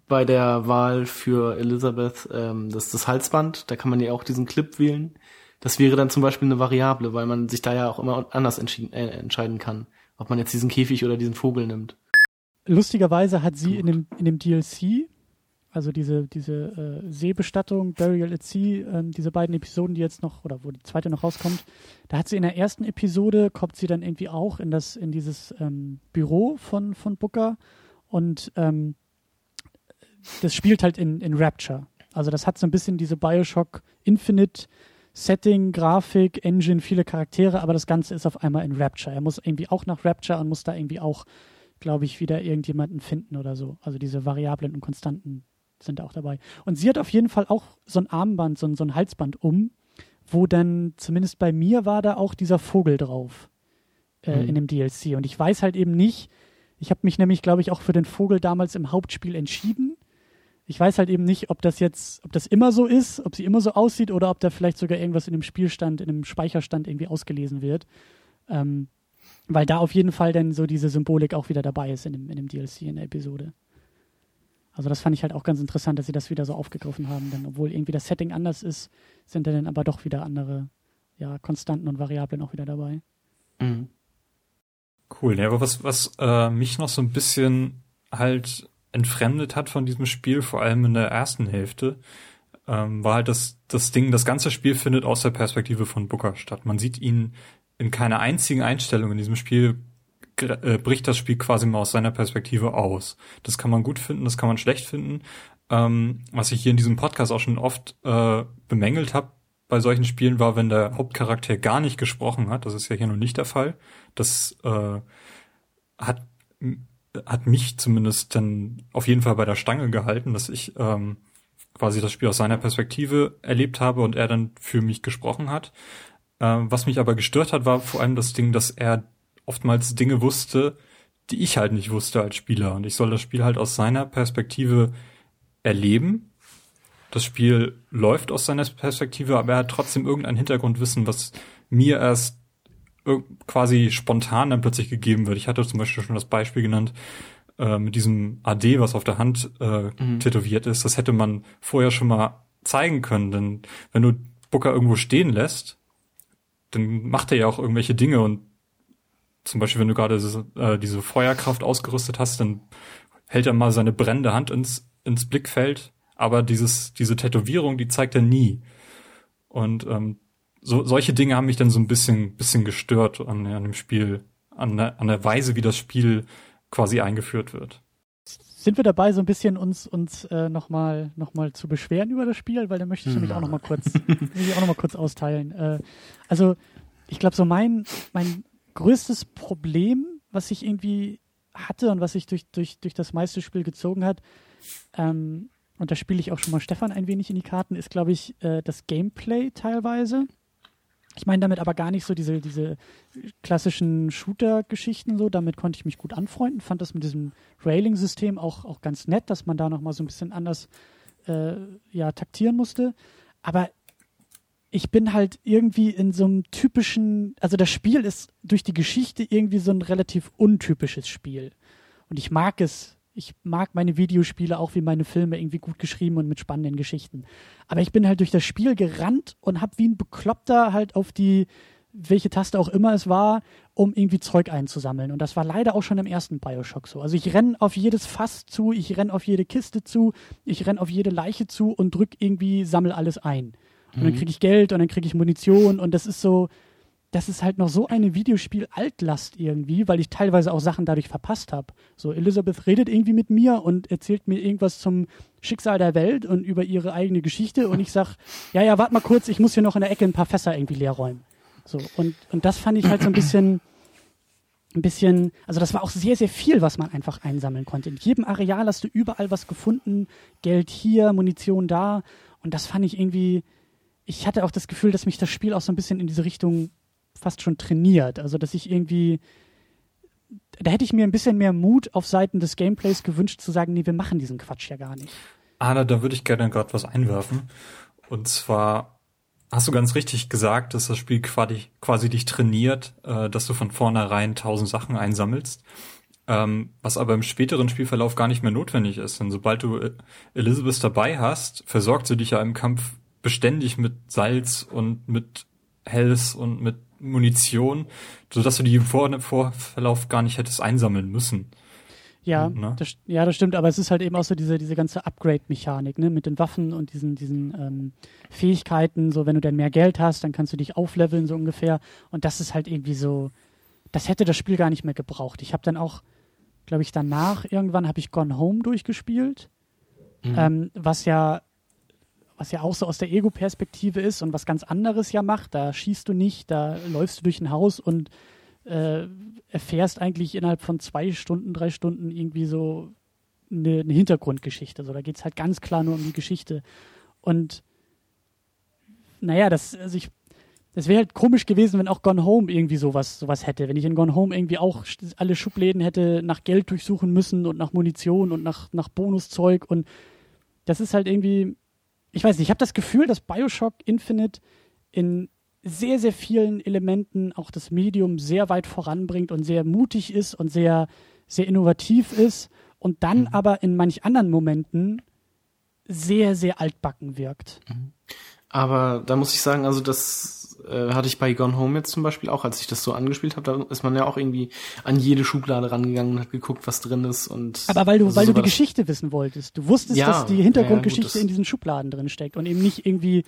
bei der Wahl für Elizabeth, ähm, das ist das Halsband, da kann man ja auch diesen Clip wählen. Das wäre dann zum Beispiel eine Variable, weil man sich da ja auch immer anders entschieden, äh, entscheiden kann, ob man jetzt diesen Käfig oder diesen Vogel nimmt. Lustigerweise hat sie in dem, in dem DLC, also diese, diese äh, Seebestattung, Burial at Sea, ähm, diese beiden Episoden, die jetzt noch, oder wo die zweite noch rauskommt, da hat sie in der ersten Episode, kommt sie dann irgendwie auch in das, in dieses ähm, Büro von, von Booker und ähm, das spielt halt in, in Rapture. Also das hat so ein bisschen diese Bioshock Infinite Setting, Grafik, Engine, viele Charaktere, aber das Ganze ist auf einmal in Rapture. Er muss irgendwie auch nach Rapture und muss da irgendwie auch glaube ich, wieder irgendjemanden finden oder so. Also diese Variablen und Konstanten sind auch dabei. Und sie hat auf jeden Fall auch so ein Armband, so ein, so ein Halsband um, wo dann, zumindest bei mir, war da auch dieser Vogel drauf äh, Mhm. in dem DLC. Und ich weiß halt eben nicht, ich habe mich nämlich, glaube ich, auch für den Vogel damals im Hauptspiel entschieden. Ich weiß halt eben nicht, ob das jetzt, ob das immer so ist, ob sie immer so aussieht oder ob da vielleicht sogar irgendwas in dem Spielstand, in dem Speicherstand irgendwie ausgelesen wird. Ähm, weil da auf jeden Fall dann so diese Symbolik auch wieder dabei ist in dem, in dem DLC, in der Episode. Also das fand ich halt auch ganz interessant, dass sie das wieder so aufgegriffen haben. Denn obwohl irgendwie das Setting anders ist, sind da dann aber doch wieder andere ja, Konstanten und Variablen auch wieder dabei. Mhm. Cool, ja, aber was, was äh, mich noch so ein bisschen halt entfremdet hat von diesem Spiel, vor allem in der ersten Hälfte, ähm, war halt das, das Ding, das ganze Spiel findet aus der Perspektive von Booker statt. Man sieht ihn in keiner einzigen Einstellung in diesem Spiel äh, bricht das Spiel quasi mal aus seiner Perspektive aus. Das kann man gut finden, das kann man schlecht finden. Ähm, was ich hier in diesem Podcast auch schon oft äh, bemängelt habe bei solchen Spielen war, wenn der Hauptcharakter gar nicht gesprochen hat. Das ist ja hier noch nicht der Fall. Das äh, hat hat mich zumindest dann auf jeden Fall bei der Stange gehalten, dass ich ähm, quasi das Spiel aus seiner Perspektive erlebt habe und er dann für mich gesprochen hat. Ähm, was mich aber gestört hat, war vor allem das Ding, dass er oftmals Dinge wusste, die ich halt nicht wusste als Spieler. Und ich soll das Spiel halt aus seiner Perspektive erleben. Das Spiel läuft aus seiner Perspektive, aber er hat trotzdem irgendein Hintergrundwissen, was mir erst quasi spontan dann plötzlich gegeben wird. Ich hatte zum Beispiel schon das Beispiel genannt, äh, mit diesem AD, was auf der Hand äh, mhm. tätowiert ist. Das hätte man vorher schon mal zeigen können, denn wenn du Booker irgendwo stehen lässt, dann macht er ja auch irgendwelche Dinge und zum Beispiel, wenn du gerade äh, diese Feuerkraft ausgerüstet hast, dann hält er mal seine brennende Hand ins, ins Blickfeld, aber dieses, diese Tätowierung, die zeigt er nie. Und ähm, so, solche Dinge haben mich dann so ein bisschen, bisschen gestört an, an dem Spiel, an der, an der Weise, wie das Spiel quasi eingeführt wird. Sind wir dabei, so ein bisschen uns, uns äh, nochmal noch mal zu beschweren über das Spiel? Weil da möchte ich nämlich auch nochmal kurz, (laughs) ich auch noch mal kurz austeilen. Äh, also, ich glaube, so mein, mein größtes Problem, was ich irgendwie hatte und was sich durch, durch, durch das meiste Spiel gezogen hat, ähm, und da spiele ich auch schon mal Stefan ein wenig in die Karten, ist, glaube ich, äh, das Gameplay teilweise. Ich meine damit aber gar nicht so diese, diese klassischen Shooter-Geschichten so. Damit konnte ich mich gut anfreunden. Fand das mit diesem Railing-System auch, auch ganz nett, dass man da nochmal so ein bisschen anders äh, ja, taktieren musste. Aber ich bin halt irgendwie in so einem typischen, also das Spiel ist durch die Geschichte irgendwie so ein relativ untypisches Spiel. Und ich mag es ich mag meine Videospiele auch wie meine Filme irgendwie gut geschrieben und mit spannenden Geschichten. Aber ich bin halt durch das Spiel gerannt und habe wie ein Bekloppter halt auf die, welche Taste auch immer es war, um irgendwie Zeug einzusammeln. Und das war leider auch schon im ersten Bioshock so. Also ich renne auf jedes Fass zu, ich renne auf jede Kiste zu, ich renne auf jede Leiche zu und drück irgendwie, sammel alles ein. Und dann mhm. kriege ich Geld und dann kriege ich Munition und das ist so, das ist halt noch so eine Videospiel-Altlast irgendwie, weil ich teilweise auch Sachen dadurch verpasst habe. So, Elizabeth redet irgendwie mit mir und erzählt mir irgendwas zum Schicksal der Welt und über ihre eigene Geschichte und ich sag, (laughs) ja, ja, warte mal kurz, ich muss hier noch in der Ecke ein paar Fässer irgendwie leer räumen. So, und, und das fand ich halt so ein bisschen, ein bisschen, also das war auch sehr, sehr viel, was man einfach einsammeln konnte. In jedem Areal hast du überall was gefunden, Geld hier, Munition da und das fand ich irgendwie, ich hatte auch das Gefühl, dass mich das Spiel auch so ein bisschen in diese Richtung fast schon trainiert. Also, dass ich irgendwie, da hätte ich mir ein bisschen mehr Mut auf Seiten des Gameplays gewünscht, zu sagen, nee, wir machen diesen Quatsch ja gar nicht. Anna, da würde ich gerne gerade was einwerfen. Und zwar hast du ganz richtig gesagt, dass das Spiel quasi, quasi dich trainiert, äh, dass du von vornherein tausend Sachen einsammelst. Ähm, was aber im späteren Spielverlauf gar nicht mehr notwendig ist. Denn sobald du äh, Elizabeth dabei hast, versorgt sie dich ja im Kampf beständig mit Salz und mit Health und mit Munition, so dass du die im Vor Vorverlauf gar nicht hättest einsammeln müssen. Ja, ne? das, ja, das stimmt, aber es ist halt eben auch so diese, diese ganze Upgrade-Mechanik, ne, mit den Waffen und diesen, diesen ähm, Fähigkeiten, so wenn du dann mehr Geld hast, dann kannst du dich aufleveln, so ungefähr. Und das ist halt irgendwie so, das hätte das Spiel gar nicht mehr gebraucht. Ich habe dann auch, glaube ich, danach irgendwann habe ich Gone Home durchgespielt, mhm. ähm, was ja was ja auch so aus der Ego-Perspektive ist und was ganz anderes ja macht. Da schießt du nicht, da läufst du durch ein Haus und äh, erfährst eigentlich innerhalb von zwei Stunden, drei Stunden irgendwie so eine, eine Hintergrundgeschichte. So, da geht es halt ganz klar nur um die Geschichte. Und naja, das, also ich, das wäre halt komisch gewesen, wenn auch Gone Home irgendwie sowas, sowas hätte. Wenn ich in Gone Home irgendwie auch alle Schubläden hätte nach Geld durchsuchen müssen und nach Munition und nach, nach Bonuszeug und das ist halt irgendwie, ich weiß nicht, ich habe das Gefühl, dass Bioshock Infinite in sehr, sehr vielen Elementen auch das Medium sehr weit voranbringt und sehr mutig ist und sehr, sehr innovativ ist und dann mhm. aber in manch anderen Momenten sehr, sehr altbacken wirkt. Mhm. Aber da muss ich sagen, also das äh, hatte ich bei Gone Home jetzt zum Beispiel auch, als ich das so angespielt habe, da ist man ja auch irgendwie an jede Schublade rangegangen und hat geguckt, was drin ist und. Aber weil du, also weil du die Geschichte wissen wolltest. Du wusstest, ja, dass die Hintergrundgeschichte ja, gut, in diesen Schubladen drin steckt und eben nicht irgendwie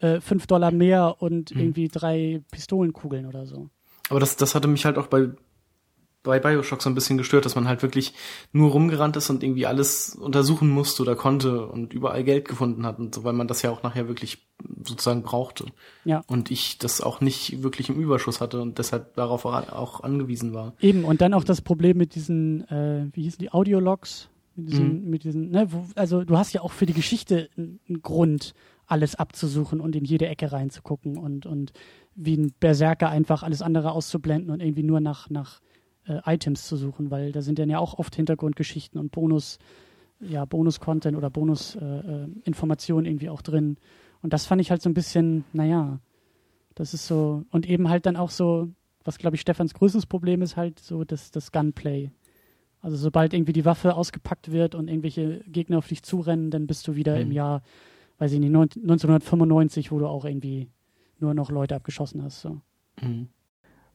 äh, fünf Dollar mehr und mhm. irgendwie drei Pistolenkugeln oder so. Aber das, das hatte mich halt auch bei bei Bioshock so ein bisschen gestört, dass man halt wirklich nur rumgerannt ist und irgendwie alles untersuchen musste oder konnte und überall Geld gefunden hat und so, weil man das ja auch nachher wirklich sozusagen brauchte. Ja. Und ich das auch nicht wirklich im Überschuss hatte und deshalb darauf auch angewiesen war. Eben, und dann auch das Problem mit diesen, äh, wie hießen die, Audiologs? Mit diesen, mhm. mit diesen, ne, wo, also du hast ja auch für die Geschichte einen Grund, alles abzusuchen und in jede Ecke reinzugucken und, und wie ein Berserker einfach alles andere auszublenden und irgendwie nur nach, nach äh, Items zu suchen, weil da sind dann ja auch oft Hintergrundgeschichten und Bonus, ja, Bonus-Content oder Bonus-Informationen äh, äh irgendwie auch drin. Und das fand ich halt so ein bisschen, naja, das ist so, und eben halt dann auch so, was glaube ich Stefans größtes Problem ist, halt so das, das Gunplay. Also sobald irgendwie die Waffe ausgepackt wird und irgendwelche Gegner auf dich zurennen, dann bist du wieder mhm. im Jahr, weiß ich nicht, 1995, wo du auch irgendwie nur noch Leute abgeschossen hast. So. Mhm.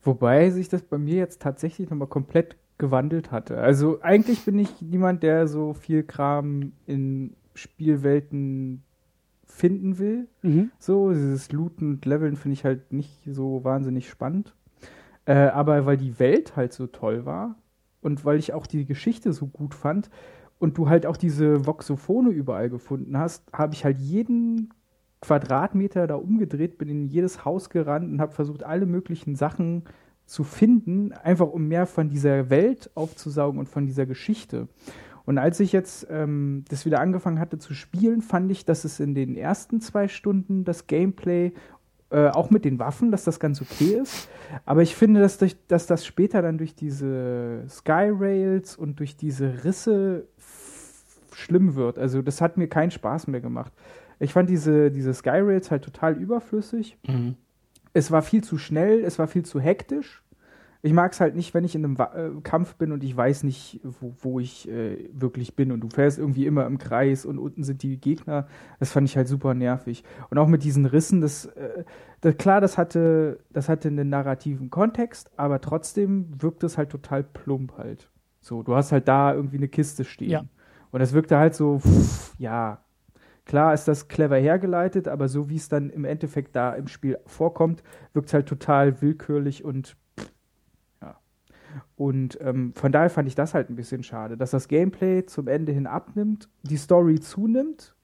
Wobei sich das bei mir jetzt tatsächlich nochmal komplett gewandelt hatte. Also eigentlich bin ich niemand, der so viel Kram in Spielwelten finden will. Mhm. So, dieses Looten und Leveln finde ich halt nicht so wahnsinnig spannend. Äh, aber weil die Welt halt so toll war und weil ich auch die Geschichte so gut fand und du halt auch diese Voxophone überall gefunden hast, habe ich halt jeden Quadratmeter da umgedreht, bin in jedes Haus gerannt und habe versucht, alle möglichen Sachen zu finden, einfach um mehr von dieser Welt aufzusaugen und von dieser Geschichte. Und als ich jetzt ähm, das wieder angefangen hatte zu spielen, fand ich, dass es in den ersten zwei Stunden das Gameplay äh, auch mit den Waffen, dass das ganz okay ist. Aber ich finde, dass, durch, dass das später dann durch diese Skyrails und durch diese Risse schlimm wird. Also das hat mir keinen Spaß mehr gemacht. Ich fand diese, diese Skyrails halt total überflüssig. Mhm. Es war viel zu schnell, es war viel zu hektisch. Ich mag es halt nicht, wenn ich in einem äh, Kampf bin und ich weiß nicht, wo, wo ich äh, wirklich bin. Und du fährst irgendwie immer im Kreis und unten sind die Gegner. Das fand ich halt super nervig. Und auch mit diesen Rissen, das, äh, das klar, das hatte, das hatte einen narrativen Kontext, aber trotzdem wirkt es halt total plump halt. So, du hast halt da irgendwie eine Kiste stehen. Ja. Und das wirkte halt so, pff, ja, Klar ist das clever hergeleitet, aber so wie es dann im Endeffekt da im Spiel vorkommt, wirkt es halt total willkürlich und und ähm, von daher fand ich das halt ein bisschen schade, dass das Gameplay zum Ende hin abnimmt, die Story zunimmt,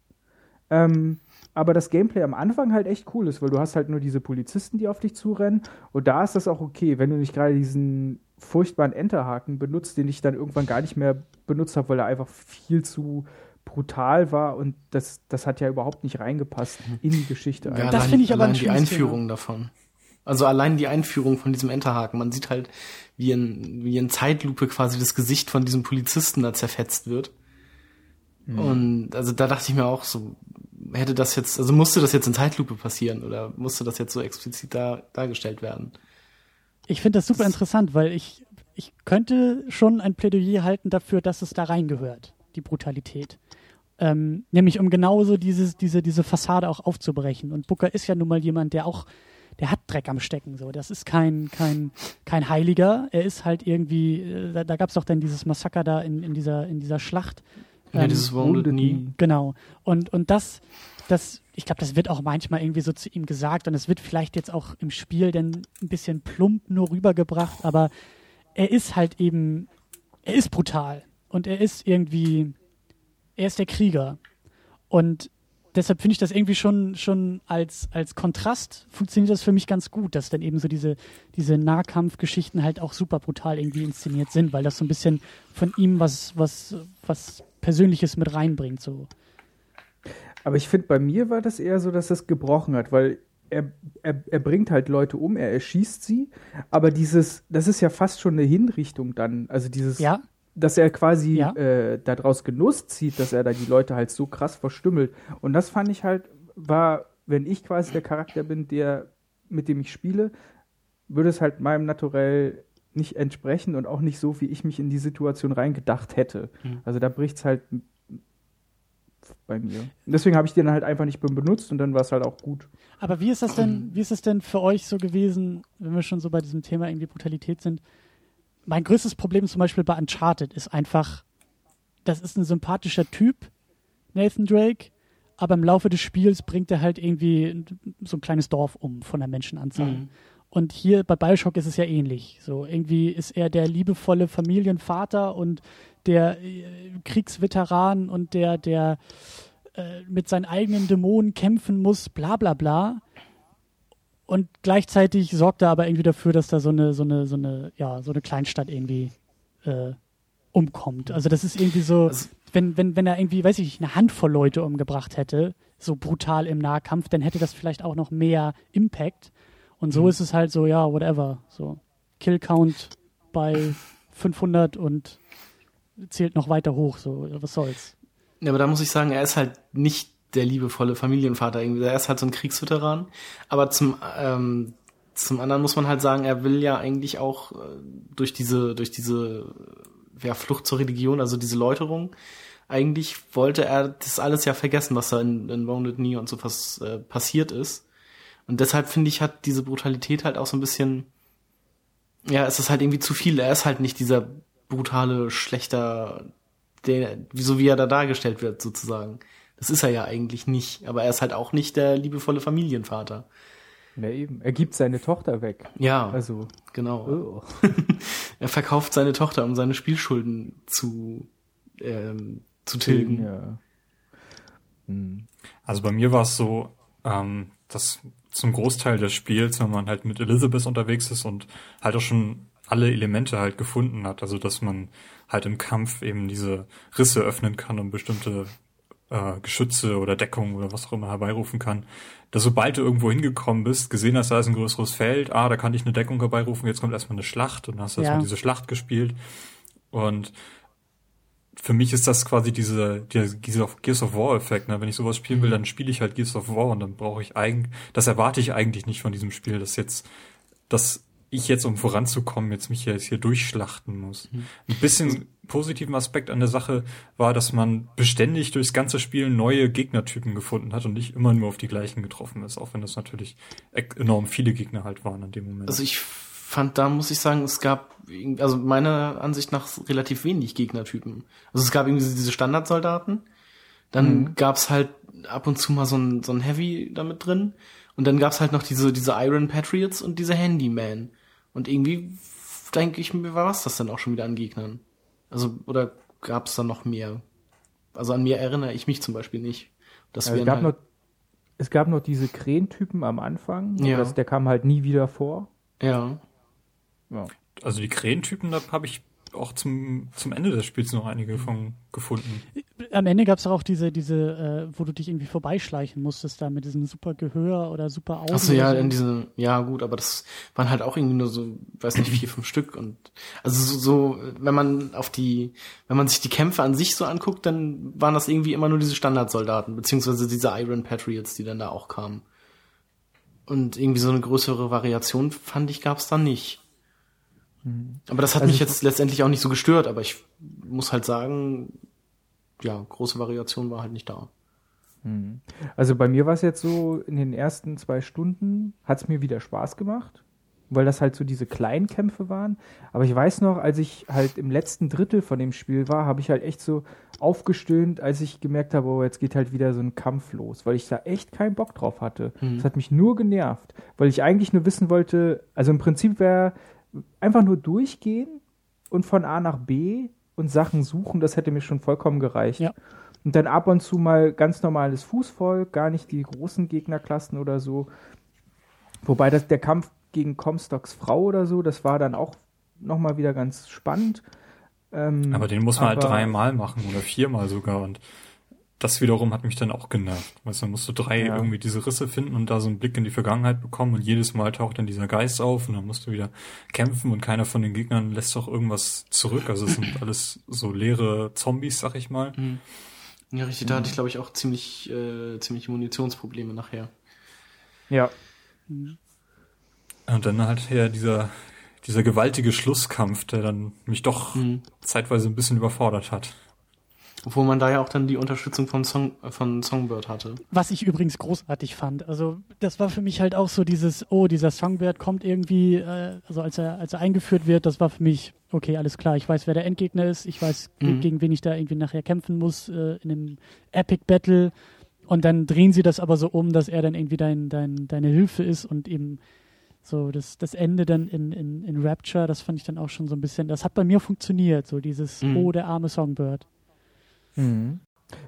ähm, aber das Gameplay am Anfang halt echt cool ist, weil du hast halt nur diese Polizisten, die auf dich zurennen. Und da ist das auch okay, wenn du nicht gerade diesen furchtbaren Enterhaken benutzt, den ich dann irgendwann gar nicht mehr benutzt habe, weil er einfach viel zu brutal war und das, das hat ja überhaupt nicht reingepasst in die Geschichte. Ja, das finde ich aber ein die Einführung Thema. davon. Also allein die Einführung von diesem Enterhaken. Man sieht halt, wie in, wie in Zeitlupe quasi das Gesicht von diesem Polizisten da zerfetzt wird. Mhm. Und also da dachte ich mir auch so, hätte das jetzt, also musste das jetzt in Zeitlupe passieren oder musste das jetzt so explizit da, dargestellt werden? Ich finde das super interessant, weil ich, ich könnte schon ein Plädoyer halten dafür, dass es da reingehört, die Brutalität. Ähm, nämlich um genauso dieses, diese, diese Fassade auch aufzubrechen. Und Booker ist ja nun mal jemand, der auch der hat Dreck am Stecken. So, das ist kein kein kein Heiliger. Er ist halt irgendwie. Äh, da, da gab es doch dann dieses Massaker da in, in dieser in dieser Schlacht. Ja, ähm, dieses Wounded Knee. Genau. Und und das das ich glaube, das wird auch manchmal irgendwie so zu ihm gesagt und es wird vielleicht jetzt auch im Spiel dann ein bisschen plump nur rübergebracht, aber er ist halt eben, er ist brutal und er ist irgendwie, er ist der Krieger. Und deshalb finde ich das irgendwie schon, schon als, als Kontrast funktioniert das für mich ganz gut, dass dann eben so diese, diese Nahkampfgeschichten halt auch super brutal irgendwie inszeniert sind, weil das so ein bisschen von ihm was, was, was Persönliches mit reinbringt, so. Aber ich finde, bei mir war das eher so, dass das gebrochen hat, weil er, er, er bringt halt Leute um, er erschießt sie, aber dieses, das ist ja fast schon eine Hinrichtung dann. Also dieses, ja dass er quasi ja. äh, daraus Genuss zieht, dass er da die Leute halt so krass verstümmelt. Und das fand ich halt, war, wenn ich quasi der Charakter bin, der, mit dem ich spiele, würde es halt meinem Naturell nicht entsprechen und auch nicht so, wie ich mich in die Situation reingedacht hätte. Mhm. Also da bricht es halt bei mir. Und deswegen habe ich den halt einfach nicht benutzt und dann war es halt auch gut. Aber wie ist das denn, (clears throat) wie ist es denn für euch so gewesen, wenn wir schon so bei diesem Thema irgendwie Brutalität sind? Mein größtes Problem zum Beispiel bei Uncharted ist einfach, das ist ein sympathischer Typ, Nathan Drake, aber im Laufe des Spiels bringt er halt irgendwie so ein kleines Dorf um von der Menschenanzahl. Mhm. Und hier bei Bioshock ist es ja ähnlich. So irgendwie ist er der liebevolle Familienvater und der äh, Kriegsveteran und der, der äh, mit seinen eigenen Dämonen kämpfen muss, bla bla bla und gleichzeitig sorgt er aber irgendwie dafür, dass da so eine, so eine, so eine, ja, so eine Kleinstadt irgendwie äh, umkommt. Also das ist irgendwie so, also, wenn, wenn, wenn er irgendwie, weiß ich, eine Handvoll Leute umgebracht hätte, so brutal im Nahkampf, dann hätte das vielleicht auch noch mehr Impact. Und so mhm. ist es halt so, ja, whatever. So, Kill Count bei 500 und zählt noch weiter hoch, so, was soll's. Ja, aber da muss ich sagen, er ist halt nicht der liebevolle Familienvater irgendwie. Er ist halt so ein Kriegsveteran. Aber zum, ähm, zum anderen muss man halt sagen, er will ja eigentlich auch äh, durch diese, durch diese ja, Flucht zur Religion, also diese Läuterung, eigentlich wollte er das alles ja vergessen, was da in, in Wounded Knee und so was äh, passiert ist. Und deshalb finde ich, hat diese Brutalität halt auch so ein bisschen, ja, es ist halt irgendwie zu viel. Er ist halt nicht dieser brutale, schlechter, der, so wie er da dargestellt wird, sozusagen. Das ist er ja eigentlich nicht. Aber er ist halt auch nicht der liebevolle Familienvater. Ja, eben. Er gibt seine Tochter weg. Ja. Also. Genau. Oh. (laughs) er verkauft seine Tochter, um seine Spielschulden zu, ähm, zu tilgen. Ja. Hm. Also bei mir war es so, ähm, dass zum Großteil des Spiels, wenn man halt mit Elizabeth unterwegs ist und halt auch schon alle Elemente halt gefunden hat, also dass man halt im Kampf eben diese Risse öffnen kann und bestimmte äh, Geschütze oder Deckung oder was auch immer herbeirufen kann, dass sobald du irgendwo hingekommen bist, gesehen hast, da ist ein größeres Feld, ah, da kann ich eine Deckung herbeirufen, jetzt kommt erstmal eine Schlacht und dann hast du Ja. erstmal diese Schlacht gespielt und für mich ist das quasi diese, dieser dieser Gears of War Effekt. Ne? Wenn ich sowas spielen will, dann spiele ich halt Gears of War und dann brauche ich eigentlich, das erwarte ich eigentlich nicht von diesem Spiel, dass jetzt, dass ich jetzt, um voranzukommen, jetzt mich jetzt hier durchschlachten muss. Ein bisschen positiven Aspekt an der Sache war, dass man beständig durchs ganze Spiel neue Gegnertypen gefunden hat und nicht immer nur auf die gleichen getroffen ist, auch wenn das natürlich enorm viele Gegner halt waren an dem Moment. Also ich fand, da muss ich sagen, es gab, also meiner Ansicht nach relativ wenig Gegnertypen. Also es gab irgendwie diese Standardsoldaten, dann gab's halt ab und zu mal so ein, so ein Heavy damit drin und dann gab's halt noch diese, diese Iron Patriots und diese Handyman. Und irgendwie denke ich mir, war was das dann auch schon wieder an Gegnern? Also, oder gab's da noch mehr? Also an mir erinnere ich mich zum Beispiel nicht. Das Also es, wären gab halt, noch, es gab noch diese Krähentypen am Anfang. Ja. Das, der kam halt nie wieder vor. ja. Ja. Also die Krähentypen, da habe ich auch zum, zum Ende des Spiels noch einige von gefunden. Am Ende gab es auch diese, diese, äh, wo du dich irgendwie vorbeischleichen musstest, da mit diesem super Gehör oder super Augen. Achso, ja, so. in diese, ja gut, aber das waren halt auch irgendwie nur so, weiß nicht, vier, fünf Stück und also so, so, wenn man auf die, wenn man sich die Kämpfe an sich so anguckt, dann waren das irgendwie immer nur diese Standardsoldaten, beziehungsweise diese Iron Patriots, die dann da auch kamen. Und irgendwie so eine größere Variation, fand ich, gab's da nicht. Aber das hat Also mich ich- jetzt letztendlich auch nicht so gestört, aber ich muss halt sagen, ja, große Variation war halt nicht da. Also bei mir war es jetzt so, in den ersten zwei Stunden hat es mir wieder Spaß gemacht, weil das halt so diese kleinen Kämpfe waren. Aber ich weiß noch, als ich halt im letzten Drittel von dem Spiel war, habe ich halt echt so aufgestöhnt, als ich gemerkt habe, oh, jetzt geht halt wieder so ein Kampf los, weil ich da echt keinen Bock drauf hatte. Das hat mich nur genervt, weil ich eigentlich nur wissen wollte, also im Prinzip wäre einfach nur durchgehen und von A nach B und Sachen suchen, das hätte mir schon vollkommen gereicht. Ja. Und dann ab und zu mal ganz normales Fußvolk, gar nicht die großen Gegnerklassen oder so. Wobei das, der Kampf gegen Comstocks Frau oder so, das war dann auch nochmal wieder ganz spannend. Ähm, Aber den muss man halt dreimal machen oder viermal sogar und das wiederum hat mich dann auch genervt. Weißt du, dann musst du drei Ja. irgendwie diese Risse finden und da so einen Blick in die Vergangenheit bekommen und jedes Mal taucht dann dieser Geist auf und dann musst du wieder kämpfen und keiner von den Gegnern lässt doch irgendwas zurück. Also es sind (laughs) alles so leere Zombies, sag ich mal. Ja, richtig, da hatte ich glaube ich auch ziemlich, äh, ziemlich Munitionsprobleme nachher. Ja, Und dann halt her dieser, dieser gewaltige Schlusskampf, der dann mich doch Mhm. zeitweise ein bisschen überfordert hat. Obwohl man da ja auch dann die Unterstützung von, Song, von Songbird hatte. Was ich übrigens großartig fand. Also das war für mich halt auch so dieses, oh, dieser Songbird kommt irgendwie, äh, also als er, als er eingeführt wird, das war für mich, okay, alles klar, ich weiß, wer der Endgegner ist, ich weiß, Mhm. gegen wen ich da irgendwie nachher kämpfen muss äh, in einem Epic Battle. Und dann drehen sie das aber so um, dass er dann irgendwie dein, dein, deine Hilfe ist und eben so das, das Ende dann in, in, in Rapture, das fand ich dann auch schon so ein bisschen, das hat bei mir funktioniert, so dieses, Mhm. oh, der arme Songbird. Mhm.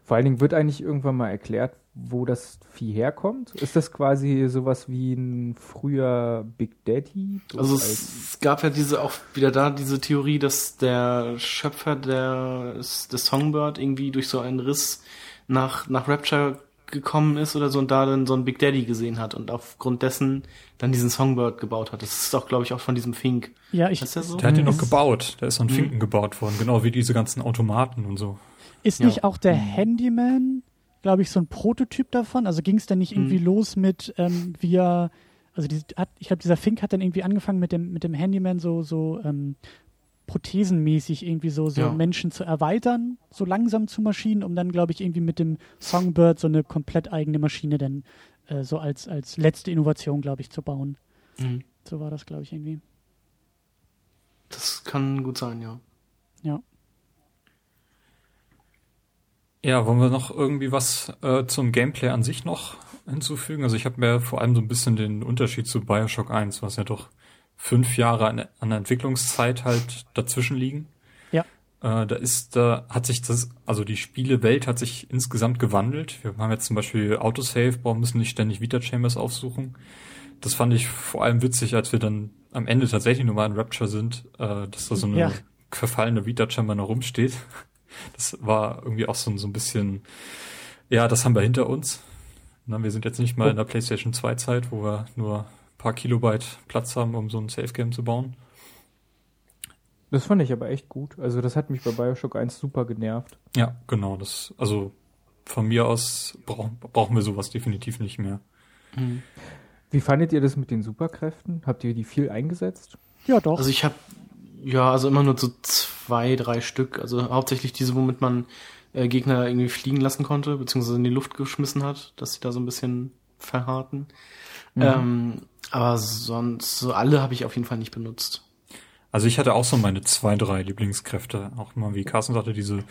Vor allen Dingen wird eigentlich irgendwann mal erklärt, wo das Vieh herkommt. Ist das quasi sowas wie ein früher Big Daddy? So Also als- es, es gab ja diese auch wieder da diese Theorie, dass der Schöpfer der, des Songbird irgendwie durch so einen Riss nach, nach Rapture gekommen ist oder so und da dann so einen Big Daddy gesehen hat und aufgrund dessen dann diesen Songbird gebaut hat. Das ist auch, glaube ich, auch von diesem Fink. Ja, ich, Ist der so? Der hat den noch Mhm. gebaut. Der ist an Finken gebaut worden, genau wie diese ganzen Automaten und so. Ist Ja. nicht auch der Handyman, glaube ich, so ein Prototyp davon? Also ging es dann nicht irgendwie los mit, ähm, wir Also die hat, ich glaube, dieser Fink hat dann irgendwie angefangen mit dem, mit dem Handyman so, so ähm, prothesenmäßig irgendwie so, so Ja. Menschen zu erweitern, so langsam zu Maschinen, um dann, glaube ich, irgendwie mit dem Songbird so eine komplett eigene Maschine dann äh, so als, als letzte Innovation, glaube ich, zu bauen. Mhm. So war das, glaube ich, irgendwie. Das kann gut sein, ja. Ja. Ja, wollen wir noch irgendwie was äh, zum Gameplay an sich noch hinzufügen? Also ich habe mir vor allem so ein bisschen den Unterschied zu Bioshock 1, was ja doch fünf Jahre an, an der Entwicklungszeit halt dazwischen liegen. Ja. Äh, da ist, da hat sich das, also die Spielewelt hat sich insgesamt gewandelt. Wir haben jetzt zum Beispiel Autosave, brauchen müssen nicht ständig Vita Chambers aufsuchen. Das fand ich vor allem witzig, als wir dann am Ende tatsächlich nur mal in Rapture sind, äh, dass da so eine Ja. verfallene Vita Chamber noch rumsteht. Das war irgendwie auch so, so ein bisschen, ja, das haben wir hinter uns. Na, wir sind jetzt nicht mal in der PlayStation 2 Zeit, wo wir nur ein paar Kilobyte Platz haben, um so ein Safe Game zu bauen. Das fand ich aber echt gut. Also das hat mich bei Bioshock 1 super genervt. Ja, genau, das, also von mir aus brauch, brauchen wir sowas definitiv nicht mehr. Mhm. Wie fandet ihr das mit den Superkräften? Habt ihr die viel eingesetzt? Ja, doch. Also ich habe ja, also immer nur so zwei, drei Stück. Also hauptsächlich diese, womit man äh, Gegner irgendwie fliegen lassen konnte, beziehungsweise in die Luft geschmissen hat, dass sie da so ein bisschen verharten. Ähm, aber sonst, so alle habe ich auf jeden Fall nicht benutzt. Also ich hatte auch so meine zwei, drei Lieblingskräfte. Auch mal, wie Carsten sagte, diese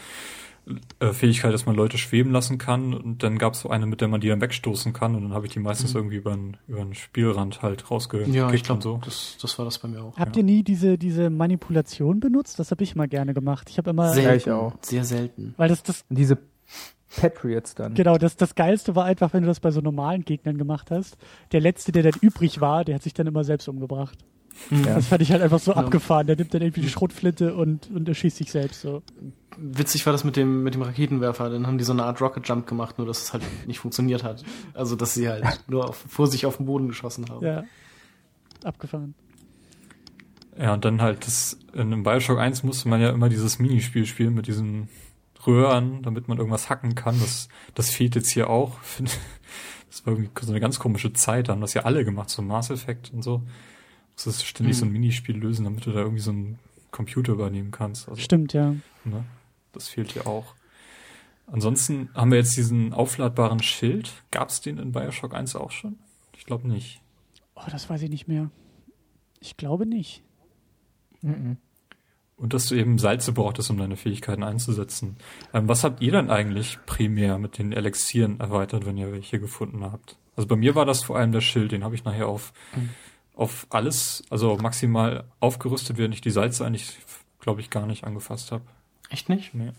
äh, Fähigkeit, dass man Leute schweben lassen kann. Und dann gab es so eine, mit der man die dann wegstoßen kann. Und dann habe ich die meistens irgendwie über den, über den Spielrand halt rausgekickt Ja, ich glaube, und so. das, das war das bei mir auch. Habt ihr nie diese, diese Manipulation benutzt? Das habe ich mal gerne gemacht. Ich habe immer, Selten, Ja, ich auch. sehr selten. weil das, das, diese Patriots dann. genau, das, das Geilste war einfach, wenn du das bei so normalen Gegnern gemacht hast. Der Letzte, der dann übrig war, der hat sich dann immer selbst umgebracht. Ja. Das fand ich halt einfach so Ja. abgefahren. Der nimmt dann irgendwie die Schrotflinte und, und erschießt sich selbst so. Witzig war das mit dem, mit dem Raketenwerfer. Dann haben die so eine Art Rocket Jump gemacht, nur dass es halt nicht funktioniert hat. Also, dass sie halt (laughs) nur auf, vor sich auf den Boden geschossen haben. Ja. Abgefahren. Ja, und dann halt das, in einem Bioshock 1 musste man ja immer dieses Minispiel spielen mit diesen Röhren, damit man irgendwas hacken kann. Das, das fehlt jetzt hier auch. (laughs) Das war irgendwie so eine ganz komische Zeit. Da haben das ja alle gemacht, so Mass Effect und so. Das ist ständig so ein Minispiel lösen, damit du da irgendwie so einen Computer übernehmen kannst. Also, Stimmt, ja. Ne? Das fehlt hier auch. Ansonsten haben wir jetzt diesen aufladbaren Schild. Gab es den in Bioshock 1 auch schon? Ich glaube nicht. Oh, das weiß ich nicht mehr. Ich glaube nicht. Mhm. Und dass du eben Salze brauchtest, um deine Fähigkeiten einzusetzen. Ähm, was habt ihr dann eigentlich primär mit den Elixieren erweitert, wenn ihr welche gefunden habt? Also bei mir war das vor allem der Schild, den habe ich nachher auf, auf alles, also maximal aufgerüstet, während ich die Salze eigentlich, glaube ich, gar nicht angefasst habe. Echt nicht? Nee.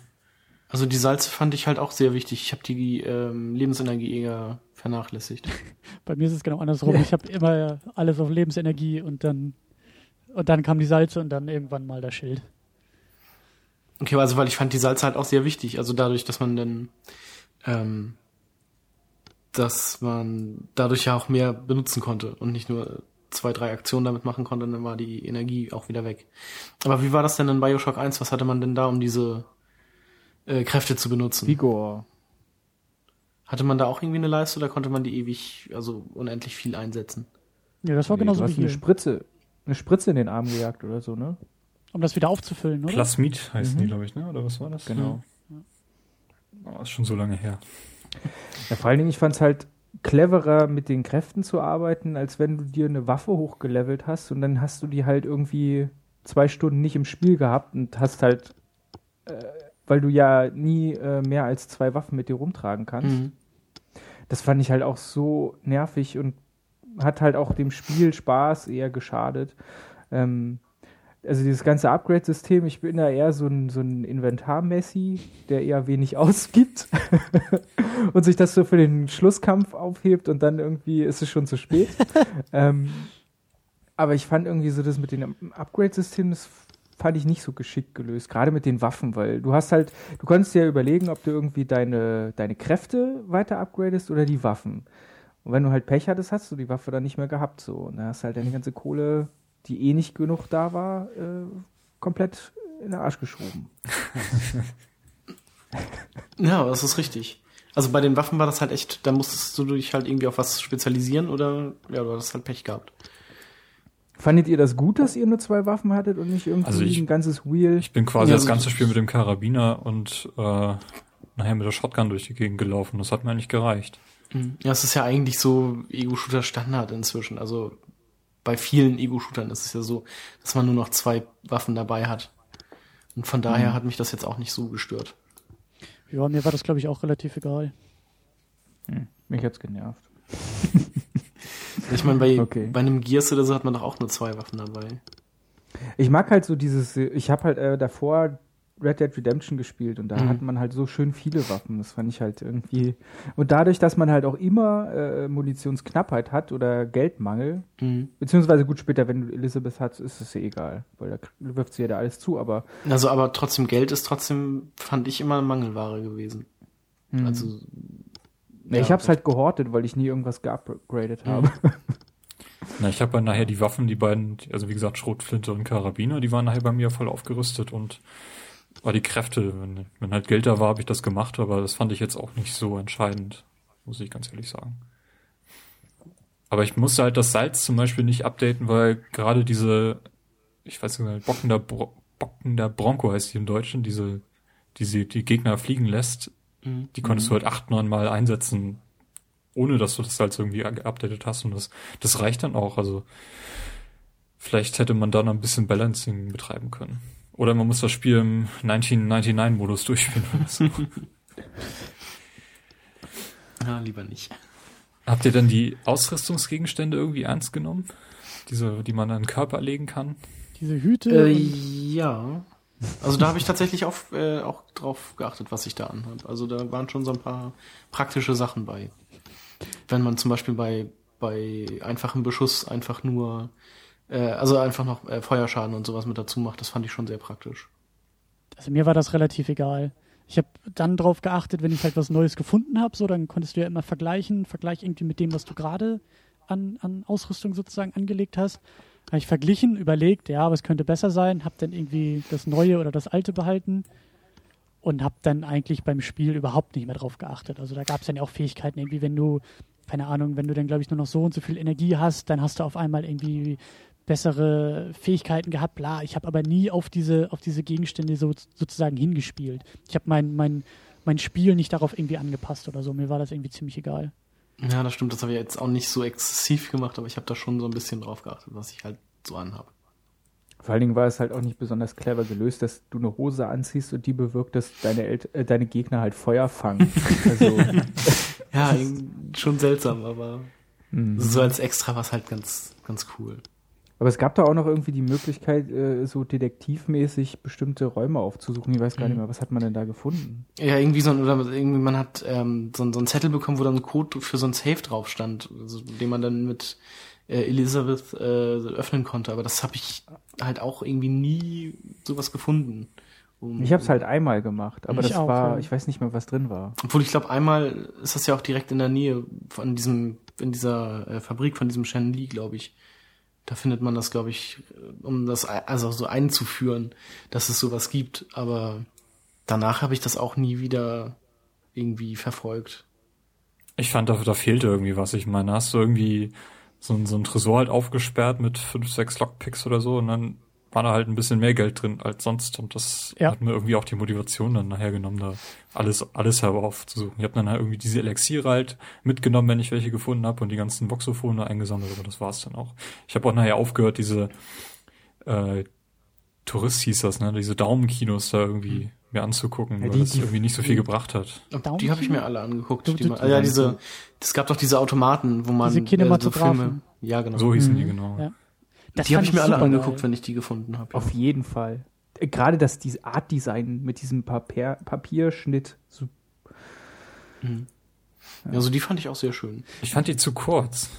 Also die Salze fand ich halt auch sehr wichtig. Ich habe die ähm, Lebensenergie eher vernachlässigt. (laughs) Bei mir ist es genau andersrum. Ich habe immer alles auf Lebensenergie und dann und dann kam die Salze und dann irgendwann mal das Schild. Okay, also weil ich fand die Salze halt auch sehr wichtig. Also dadurch, dass man dann, ähm, dass man dadurch ja auch mehr benutzen konnte und nicht nur zwei, drei Aktionen damit machen konnte, dann war die Energie auch wieder weg. Aber wie war das denn in Bioshock 1? Was hatte man denn da, um diese äh, Kräfte zu benutzen? Vigor. Hatte man da auch irgendwie eine Leiste oder konnte man die ewig, also unendlich viel einsetzen? Ja, das war Nee, genauso du wie hast eine hier. Spritze, eine Spritze in den Arm gejagt oder so, ne? Um das wieder aufzufüllen, oder? Plasmid heißen Mhm. die, glaube ich, ne? Oder was war das? Genau. Oh, ist schon so lange her. Ja, vor allen Dingen, ich fand es halt cleverer, mit den Kräften zu arbeiten, als wenn du dir eine Waffe hochgelevelt hast und dann hast du die halt irgendwie zwei Stunden nicht im Spiel gehabt und hast halt, äh, weil du ja nie äh, mehr als zwei Waffen mit dir rumtragen kannst. Mhm. Das fand ich halt auch so nervig und hat halt auch dem Spiel Spaß eher geschadet. Ähm, also dieses ganze Upgrade-System, ich bin da eher so ein, so ein Inventar-Messi, der eher wenig (laughs) ausgibt (laughs) und sich das so für den Schlusskampf aufhebt und dann irgendwie ist es schon zu spät. (laughs) ähm, aber ich fand irgendwie so das mit dem Upgrade-System, das fand ich nicht so geschickt gelöst, gerade mit den Waffen, weil du hast halt, du konntest dir ja überlegen, ob du irgendwie deine, deine Kräfte weiter upgradest oder die Waffen. Und wenn du halt Pech hattest, hast du die Waffe dann nicht mehr gehabt, so. Und da hast du halt deine ganze Kohle, die eh nicht genug da war, äh, komplett in den Arsch geschoben. (laughs) Ja, das ist richtig. Also bei den Waffen war das halt echt, da musstest du dich halt irgendwie auf was spezialisieren oder ja, du hast halt Pech gehabt. Fandet ihr das gut, dass ihr nur zwei Waffen hattet und nicht irgendwie Also ich- ein ganzes Wheel? Ich bin quasi Ja, das so- ganze Spiel mit dem Karabiner und äh, nachher mit der Shotgun durch die Gegend gelaufen. Das hat mir eigentlich gereicht. Mhm. Ja, es ist ja eigentlich so Ego-Shooter Standard inzwischen. Also bei vielen Ego-Shootern ist es ja so, dass man nur noch zwei Waffen dabei hat. Und von daher hat mich das jetzt auch nicht so gestört. Ja, mir war das, glaube ich, auch relativ egal. Hm, mich hat's genervt. (laughs) Ich meine, bei, Okay. bei einem Gears oder so hat man doch auch nur zwei Waffen dabei. Ich mag halt so dieses, ich habe halt äh, davor Red Dead Redemption gespielt und da Mhm. hat man halt so schön viele Waffen. Das fand ich halt irgendwie. Und dadurch, dass man halt auch immer äh, Munitionsknappheit hat oder Geldmangel, Mhm. beziehungsweise gut später, wenn du Elizabeth hast, ist es ja egal, weil da wirft sie ja da alles zu, aber Also, aber trotzdem, Geld ist trotzdem, fand ich immer Mangelware gewesen. hm. Also, ja, ich hab's halt gehortet, weil ich nie irgendwas geupgradet Mhm. habe. (laughs) Na, ich habe dann nachher die Waffen, die beiden, also wie gesagt, Schrotflinte und Karabiner, die waren nachher bei mir voll aufgerüstet und war die Kräfte, wenn, wenn halt Geld da war, habe ich das gemacht, aber das fand ich jetzt auch nicht so entscheidend, muss ich ganz ehrlich sagen. Aber ich musste halt das Salz zum Beispiel nicht updaten, weil gerade diese, ich weiß nicht, bockender, Bro bockender Bronco heißt die im Deutschen, diese, diese, die Gegner fliegen lässt, Mhm. die konntest du halt acht, neun Mal einsetzen, ohne dass du das Salz irgendwie geupdatet hast und das, das reicht dann auch, also vielleicht hätte man da noch ein bisschen Balancing betreiben können. Oder man muss das Spiel im 1999-Modus durchspielen. oder so. (laughs) ja, lieber nicht. Habt ihr denn die Ausrüstungsgegenstände irgendwie ernst genommen? Diese, die man an den Körper legen kann? Diese Hüte. Äh, ja. Also da habe ich tatsächlich auf, äh, auch drauf geachtet, was ich da anhabe. Also da waren schon so ein paar praktische Sachen bei. Wenn man zum Beispiel bei, bei einfachem Beschuss einfach nur, äh, also einfach noch äh, Feuerschaden und sowas mit dazu macht, das fand ich schon sehr praktisch. Also mir war das relativ egal. Ich habe dann drauf geachtet, wenn ich halt was Neues gefunden habe, so dann konntest du ja immer vergleichen, Vergleich irgendwie mit dem, was du gerade an, an Ausrüstung sozusagen angelegt hast. Habe ich verglichen, überlegt, ja, was könnte besser sein, habe dann irgendwie das Neue oder das Alte behalten und habe dann eigentlich beim Spiel überhaupt nicht mehr drauf geachtet. Also da gab es dann ja auch Fähigkeiten, irgendwie wenn du, keine Ahnung, wenn du dann glaube ich nur noch so und so viel Energie hast, dann hast du auf einmal irgendwie bessere Fähigkeiten gehabt, bla. Ich habe aber nie auf diese, auf diese Gegenstände so, sozusagen hingespielt. Ich habe mein, mein, mein Spiel nicht darauf irgendwie angepasst oder so. Mir war das irgendwie ziemlich egal. Ja, das stimmt, das habe ich jetzt auch nicht so exzessiv gemacht, aber ich habe da schon so ein bisschen drauf geachtet, was ich halt so anhabe. Vor allen Dingen war es halt auch nicht besonders clever gelöst, dass du eine Hose anziehst und die bewirkt, dass deine, El äh, deine Gegner halt Feuer fangen. (laughs) also, Ja, schon seltsam, aber mh. so als extra war es halt ganz, ganz cool. Aber es gab da auch noch irgendwie die Möglichkeit, äh, so detektivmäßig bestimmte Räume aufzusuchen. Ich weiß gar nicht mehr, was hat man denn da gefunden? Ja, irgendwie so ein, oder irgendwie man hat ähm, so, ein- so ein Zettel bekommen, wo dann ein Code für so ein Safe drauf stand, also, den man dann mit äh, Elizabeth äh, öffnen konnte. Aber das habe ich halt auch irgendwie nie sowas gefunden. Um, Ich habe es halt einmal gemacht, aber das auch, war, ja. ich weiß nicht mehr, was drin war. Obwohl ich glaube, einmal ist das ja auch direkt in der Nähe von diesem, in dieser äh, Fabrik von diesem Shen Li, glaube ich. Da findet man das, glaube ich, um das also so einzuführen, dass es sowas gibt. Aber danach habe ich das auch nie wieder irgendwie verfolgt. Ich fand, da, da fehlte irgendwie was. Ich meine, hast du irgendwie so, so ein Tresor halt aufgesperrt mit fünf, sechs Lockpicks oder so und dann war da halt ein bisschen mehr Geld drin als sonst und das Ja. hat mir irgendwie auch die Motivation dann nachher genommen, da alles, alles heraufzusuchen. Ich habe dann halt irgendwie diese Elixiere halt mitgenommen, wenn ich welche gefunden habe und die ganzen Voxophone eingesammelt, aber das war's dann auch. Ich habe auch nachher aufgehört, diese äh, Tourist hieß das, ne, diese Daumenkinos da irgendwie mir anzugucken, Ja, weil die- das die- irgendwie nicht so viel gebracht hat. Die habe ich mir alle angeguckt. Du- die ah, ja, diese, es gab doch diese Automaten, wo man Diese äh, so Kinematographen. Filme. Ja, genau. So hießen die Mhm. genau. Ja. Das die habe ich mir alle angeguckt, geil. wenn ich die gefunden habe. Auf jeden Fall. Äh, Gerade das diese Art-Design mit diesem Papier, Papierschnitt. So, Mhm. Also die fand ich auch sehr schön. Ich fand die zu kurz.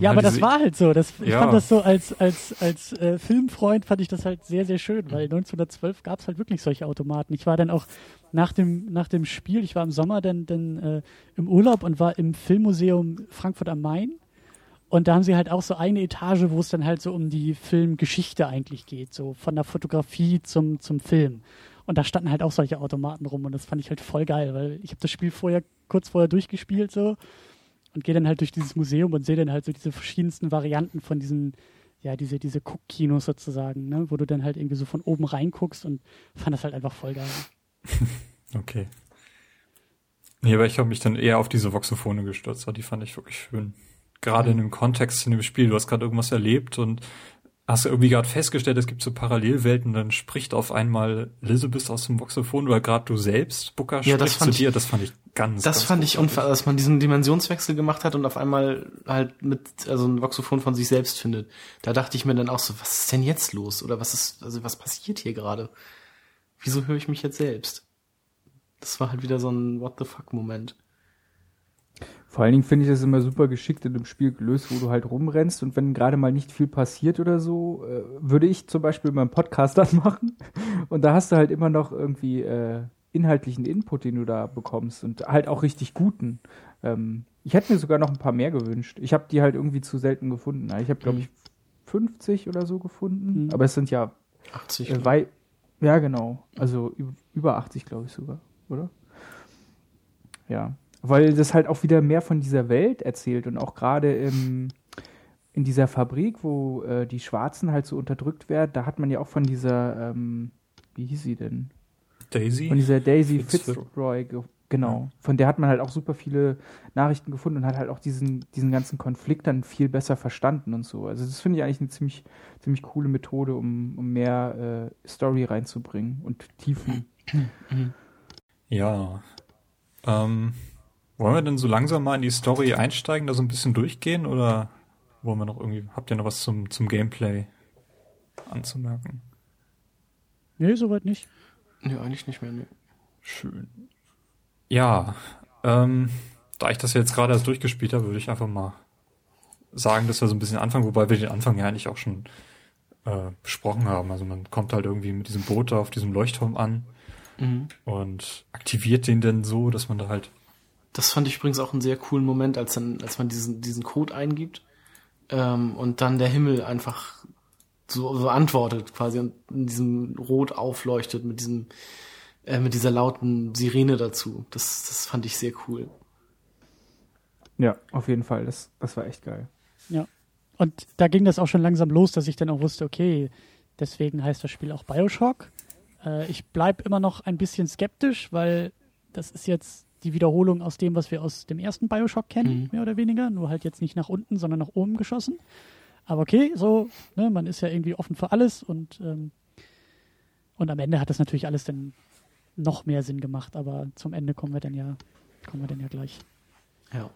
Ja, aber das war halt so. Das, ich Ja. fand das so als, als, als äh, Filmfreund fand ich das halt sehr, sehr schön, weil 1912 gab es halt wirklich solche Automaten. Ich war dann auch nach dem, nach dem Spiel, ich war im Sommer dann, dann äh, im Urlaub und war im Filmmuseum Frankfurt am Main. Und da haben sie halt auch so eine Etage, wo es dann halt so um die Filmgeschichte eigentlich geht, so von der Fotografie zum, zum Film. Und da standen halt auch solche Automaten rum und das fand ich halt voll geil, weil ich habe das Spiel vorher, kurz vorher durchgespielt so und gehe dann halt durch dieses Museum und sehe dann halt so diese verschiedensten Varianten von diesen, ja, diese, diese Guck-Kinos sozusagen, ne, wo du dann halt irgendwie so von oben reinguckst und fand das halt einfach voll geil. (laughs) okay. Nee, aber ich habe mich dann eher auf diese Voxophone gestürzt, die fand ich wirklich schön. Gerade in dem Kontext in dem Spiel, du hast gerade irgendwas erlebt und hast irgendwie gerade festgestellt, es gibt so Parallelwelten, dann spricht auf einmal Elizabeth aus dem Voxophon oder gerade du selbst, Booker, Ja, das fand zu dir, das fand ich ganz, Das ganz fand ich unfair, dass man diesen Dimensionswechsel gemacht hat und auf einmal halt mit, also ein Voxophon von sich selbst findet. Da dachte ich mir dann auch so, was ist denn jetzt los? Oder was ist, also was passiert hier gerade? Wieso höre ich mich jetzt selbst? Das war halt wieder so ein What the fuck Moment. Vor allen Dingen finde ich das immer super geschickt in einem Spiel gelöst, wo du halt rumrennst und wenn gerade mal nicht viel passiert oder so, äh, würde ich zum Beispiel meinen Podcast anmachen (laughs) und da hast du halt immer noch irgendwie äh, inhaltlichen Input, den du da bekommst und halt auch richtig guten. Ähm, ich hätte mir sogar noch ein paar mehr gewünscht. Ich habe die halt irgendwie zu selten gefunden. Ich habe, glaube ich, 50 oder so gefunden, Mhm. aber es sind ja 80. äh, wei ja, genau. Also üb- über 80, glaube ich sogar, oder? Ja. Weil das halt auch wieder mehr von dieser Welt erzählt und auch gerade im, in dieser Fabrik, wo äh, die Schwarzen halt so unterdrückt werden, da hat man ja auch von dieser, ähm, wie hieß sie denn? Daisy? Von dieser Daisy Fitzroy. Ge genau. Von der hat man halt auch super viele Nachrichten gefunden und hat halt auch diesen, diesen ganzen Konflikt dann viel besser verstanden und so. Also das finde ich eigentlich eine ziemlich, ziemlich coole Methode, um, um mehr äh, Story reinzubringen und Tiefen. Ja. Ähm, wollen wir denn so langsam mal in die Story einsteigen, da so ein bisschen durchgehen oder wollen wir noch irgendwie, habt ihr noch was zum, zum Gameplay anzumerken? Nee, soweit nicht. Nee, eigentlich nicht mehr. Nee. Schön. Ja, ähm, da ich das jetzt gerade erst durchgespielt habe, würde ich einfach mal sagen, dass wir so ein bisschen anfangen, wobei wir den Anfang ja eigentlich auch schon äh, besprochen haben. Also man kommt halt irgendwie mit diesem Boot da auf diesem Leuchtturm an Mhm. und aktiviert den dann so, dass man da halt Das fand ich übrigens auch einen sehr coolen Moment, als dann, als man diesen, diesen Code eingibt ähm, und dann der Himmel einfach so, so antwortet quasi und in diesem Rot aufleuchtet mit diesem, äh, mit dieser lauten Sirene dazu. Das, das fand ich sehr cool. Ja, auf jeden Fall. Das, das war echt geil. Ja. Und da ging das auch schon langsam los, dass ich dann auch wusste, okay, deswegen heißt das Spiel auch Bioshock. Äh, ich bleib immer noch ein bisschen skeptisch, weil das ist jetzt die Wiederholung aus dem, was wir aus dem ersten Bioshock kennen, Mhm. mehr oder weniger. Nur halt jetzt nicht nach unten, sondern nach oben geschossen. Aber okay, so, ne, man ist ja irgendwie offen für alles und, ähm, und am Ende hat das natürlich alles dann noch mehr Sinn gemacht, aber zum Ende kommen wir dann ja, kommen wir dann ja gleich. Ja.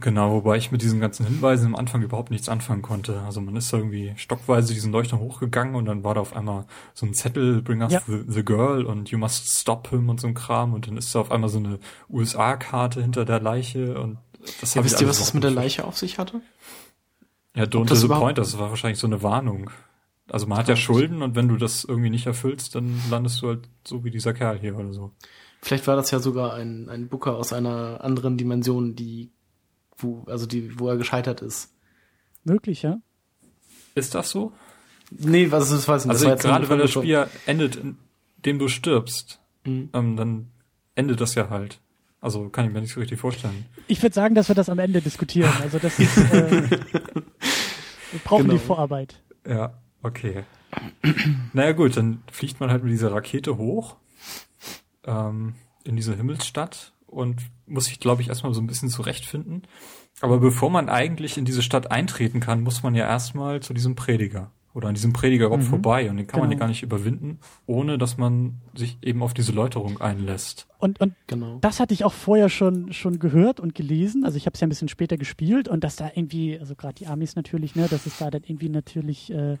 Genau, wobei ich mit diesen ganzen Hinweisen am Anfang überhaupt nichts anfangen konnte. Also man ist irgendwie stockweise diesen Leuchtturm hochgegangen und dann war da auf einmal so ein Zettel, bring us Ja. the, the girl und you must stop him und so ein Kram und dann ist da auf einmal so eine USA-Karte hinter der Leiche und das Ja, wisst ihr, was das mit der Leiche auf sich hatte? Ja, don't disappoint, das war wahrscheinlich so eine Warnung. Also man hat ja Schulden und wenn du das irgendwie nicht erfüllst, dann landest du halt so wie dieser Kerl hier oder so. Vielleicht war das ja sogar ein, ein Booker aus einer anderen Dimension, die, wo, also die, wo er gescheitert ist. Möglich, ja? Ist das so? Nee, was das weiß ich nicht. Also gerade weil das Spiel ja endet, indem du stirbst, Mhm. ähm, dann endet das ja halt. Also kann ich mir nicht so richtig vorstellen. Ich würde sagen, dass wir das am Ende diskutieren. Also das ist, äh, (laughs) wir brauchen Genau. die Vorarbeit. Ja, okay. naja gut, dann fliegt man halt mit dieser Rakete hoch ähm, in diese Himmelsstadt und muss sich, glaube ich, erstmal so ein bisschen zurechtfinden. Aber bevor man eigentlich in diese Stadt eintreten kann, muss man ja erstmal zu diesem Prediger oder an diesem Prediger überhaupt Mhm. vorbei und den kann man ja Genau. gar nicht überwinden, ohne dass man sich eben auf diese Läuterung einlässt. Und, und Genau. das hatte ich auch vorher schon, schon gehört und gelesen. Also ich habe es ja ein bisschen später gespielt und dass da irgendwie, also gerade die Amis natürlich, ne, dass es da dann irgendwie natürlich äh,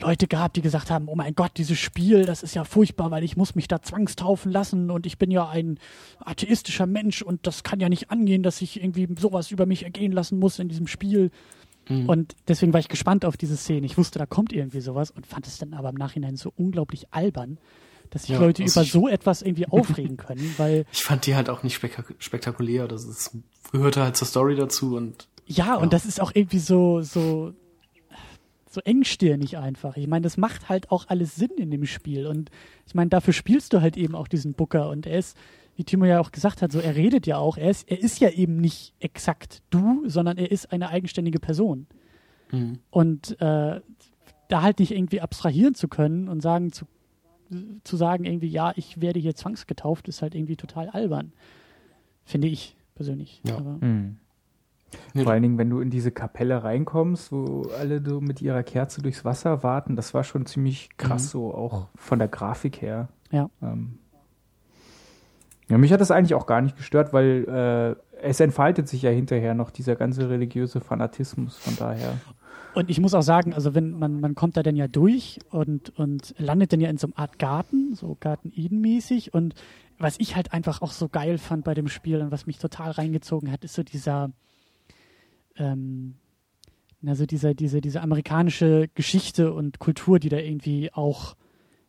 Leute gab, die gesagt haben, oh mein Gott, dieses Spiel, das ist ja furchtbar, weil ich muss mich da zwangstaufen lassen und ich bin ja ein atheistischer Mensch und das kann ja nicht angehen, dass ich irgendwie sowas über mich ergehen lassen muss in diesem Spiel. Mhm. Und deswegen war ich gespannt auf diese Szene. Ich wusste, da kommt irgendwie sowas und fand es dann aber im Nachhinein so unglaublich albern, dass sich Ja, Leute über so etwas irgendwie (laughs) aufregen können, weil Ich fand die halt auch nicht spektak spektakulär. Das ist, gehörte halt zur Story dazu und Ja, Ja. und das ist auch irgendwie so, so so engstirnig einfach. Ich meine, das macht halt auch alles Sinn in dem Spiel. Und ich meine, dafür spielst du halt eben auch diesen Booker. Und er ist, wie Timo ja auch gesagt hat, so er redet ja auch. Er ist, er ist ja eben nicht exakt du, sondern er ist eine eigenständige Person. Mhm. Und äh, da halt nicht irgendwie abstrahieren zu können und sagen zu, zu sagen irgendwie, ja, ich werde hier zwangsgetauft, ist halt irgendwie total albern. Finde ich persönlich. Ja. Mhm. Vor allen Dingen, wenn du in diese Kapelle reinkommst, wo alle so mit ihrer Kerze durchs Wasser warten, das war schon ziemlich krass, mhm. so auch von der Grafik her. Ja. Ähm. Ja, mich hat das eigentlich auch gar nicht gestört, weil äh, es entfaltet sich ja hinterher noch dieser ganze religiöse Fanatismus, von daher. Und ich muss auch sagen, also wenn man, man kommt da dann ja durch und, und landet dann ja in so einer Art Garten, so Garten Eden-mäßig. Und was ich halt einfach auch so geil fand bei dem Spiel und was mich total reingezogen hat, ist so dieser, ähm, also diese, diese, diese amerikanische Geschichte und Kultur, die da irgendwie auch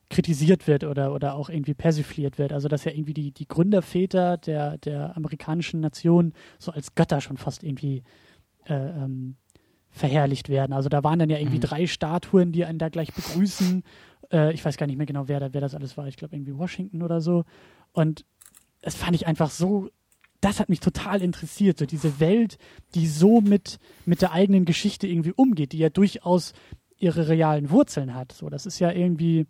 kritisiert wird oder, oder auch irgendwie persifliert wird. Also dass ja irgendwie die, die Gründerväter der, der amerikanischen Nation so als Götter schon fast irgendwie äh, ähm, verherrlicht werden. Also da waren dann ja irgendwie mhm. drei Statuen, die einen da gleich begrüßen. Äh, ich weiß gar nicht mehr genau, wer, da, wer das alles war. Ich glaube irgendwie Washington oder so. Und das fand ich einfach so das hat mich total interessiert, so diese Welt, die so mit, mit der eigenen Geschichte irgendwie umgeht, die ja durchaus ihre realen Wurzeln hat. So, das ist ja irgendwie,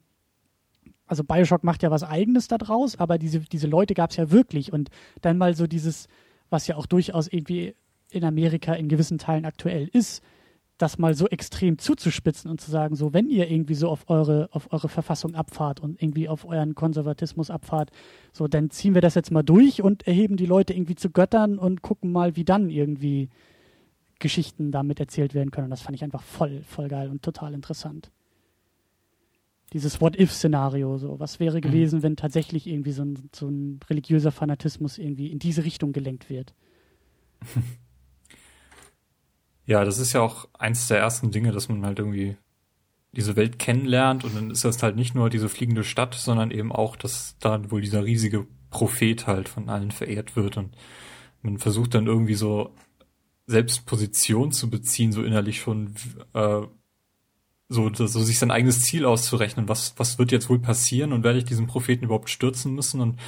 also Bioshock macht ja was Eigenes da draus, aber diese, diese Leute gab es ja wirklich und dann mal so dieses, was ja auch durchaus irgendwie in Amerika in gewissen Teilen aktuell ist, das mal so extrem zuzuspitzen und zu sagen, so wenn ihr irgendwie so auf eure, auf eure Verfassung abfahrt und irgendwie auf euren Konservatismus abfahrt, so dann ziehen wir das jetzt mal durch und erheben die Leute irgendwie zu Göttern und gucken mal, wie dann irgendwie Geschichten damit erzählt werden können. Und das fand ich einfach voll, voll geil und total interessant. Dieses What-If-Szenario, so was wäre mhm. gewesen, wenn tatsächlich irgendwie so ein, so ein religiöser Fanatismus irgendwie in diese Richtung gelenkt wird. (laughs) Ja, das ist ja auch eins der ersten Dinge, dass man halt irgendwie diese Welt kennenlernt und dann ist das halt nicht nur diese fliegende Stadt, sondern eben auch, dass da wohl dieser riesige Prophet halt von allen verehrt wird und man versucht dann irgendwie so selbst Position zu beziehen, so innerlich schon äh, so, so sich sein eigenes Ziel auszurechnen, was, was wird jetzt wohl passieren und werde ich diesen Propheten überhaupt stürzen müssen? Und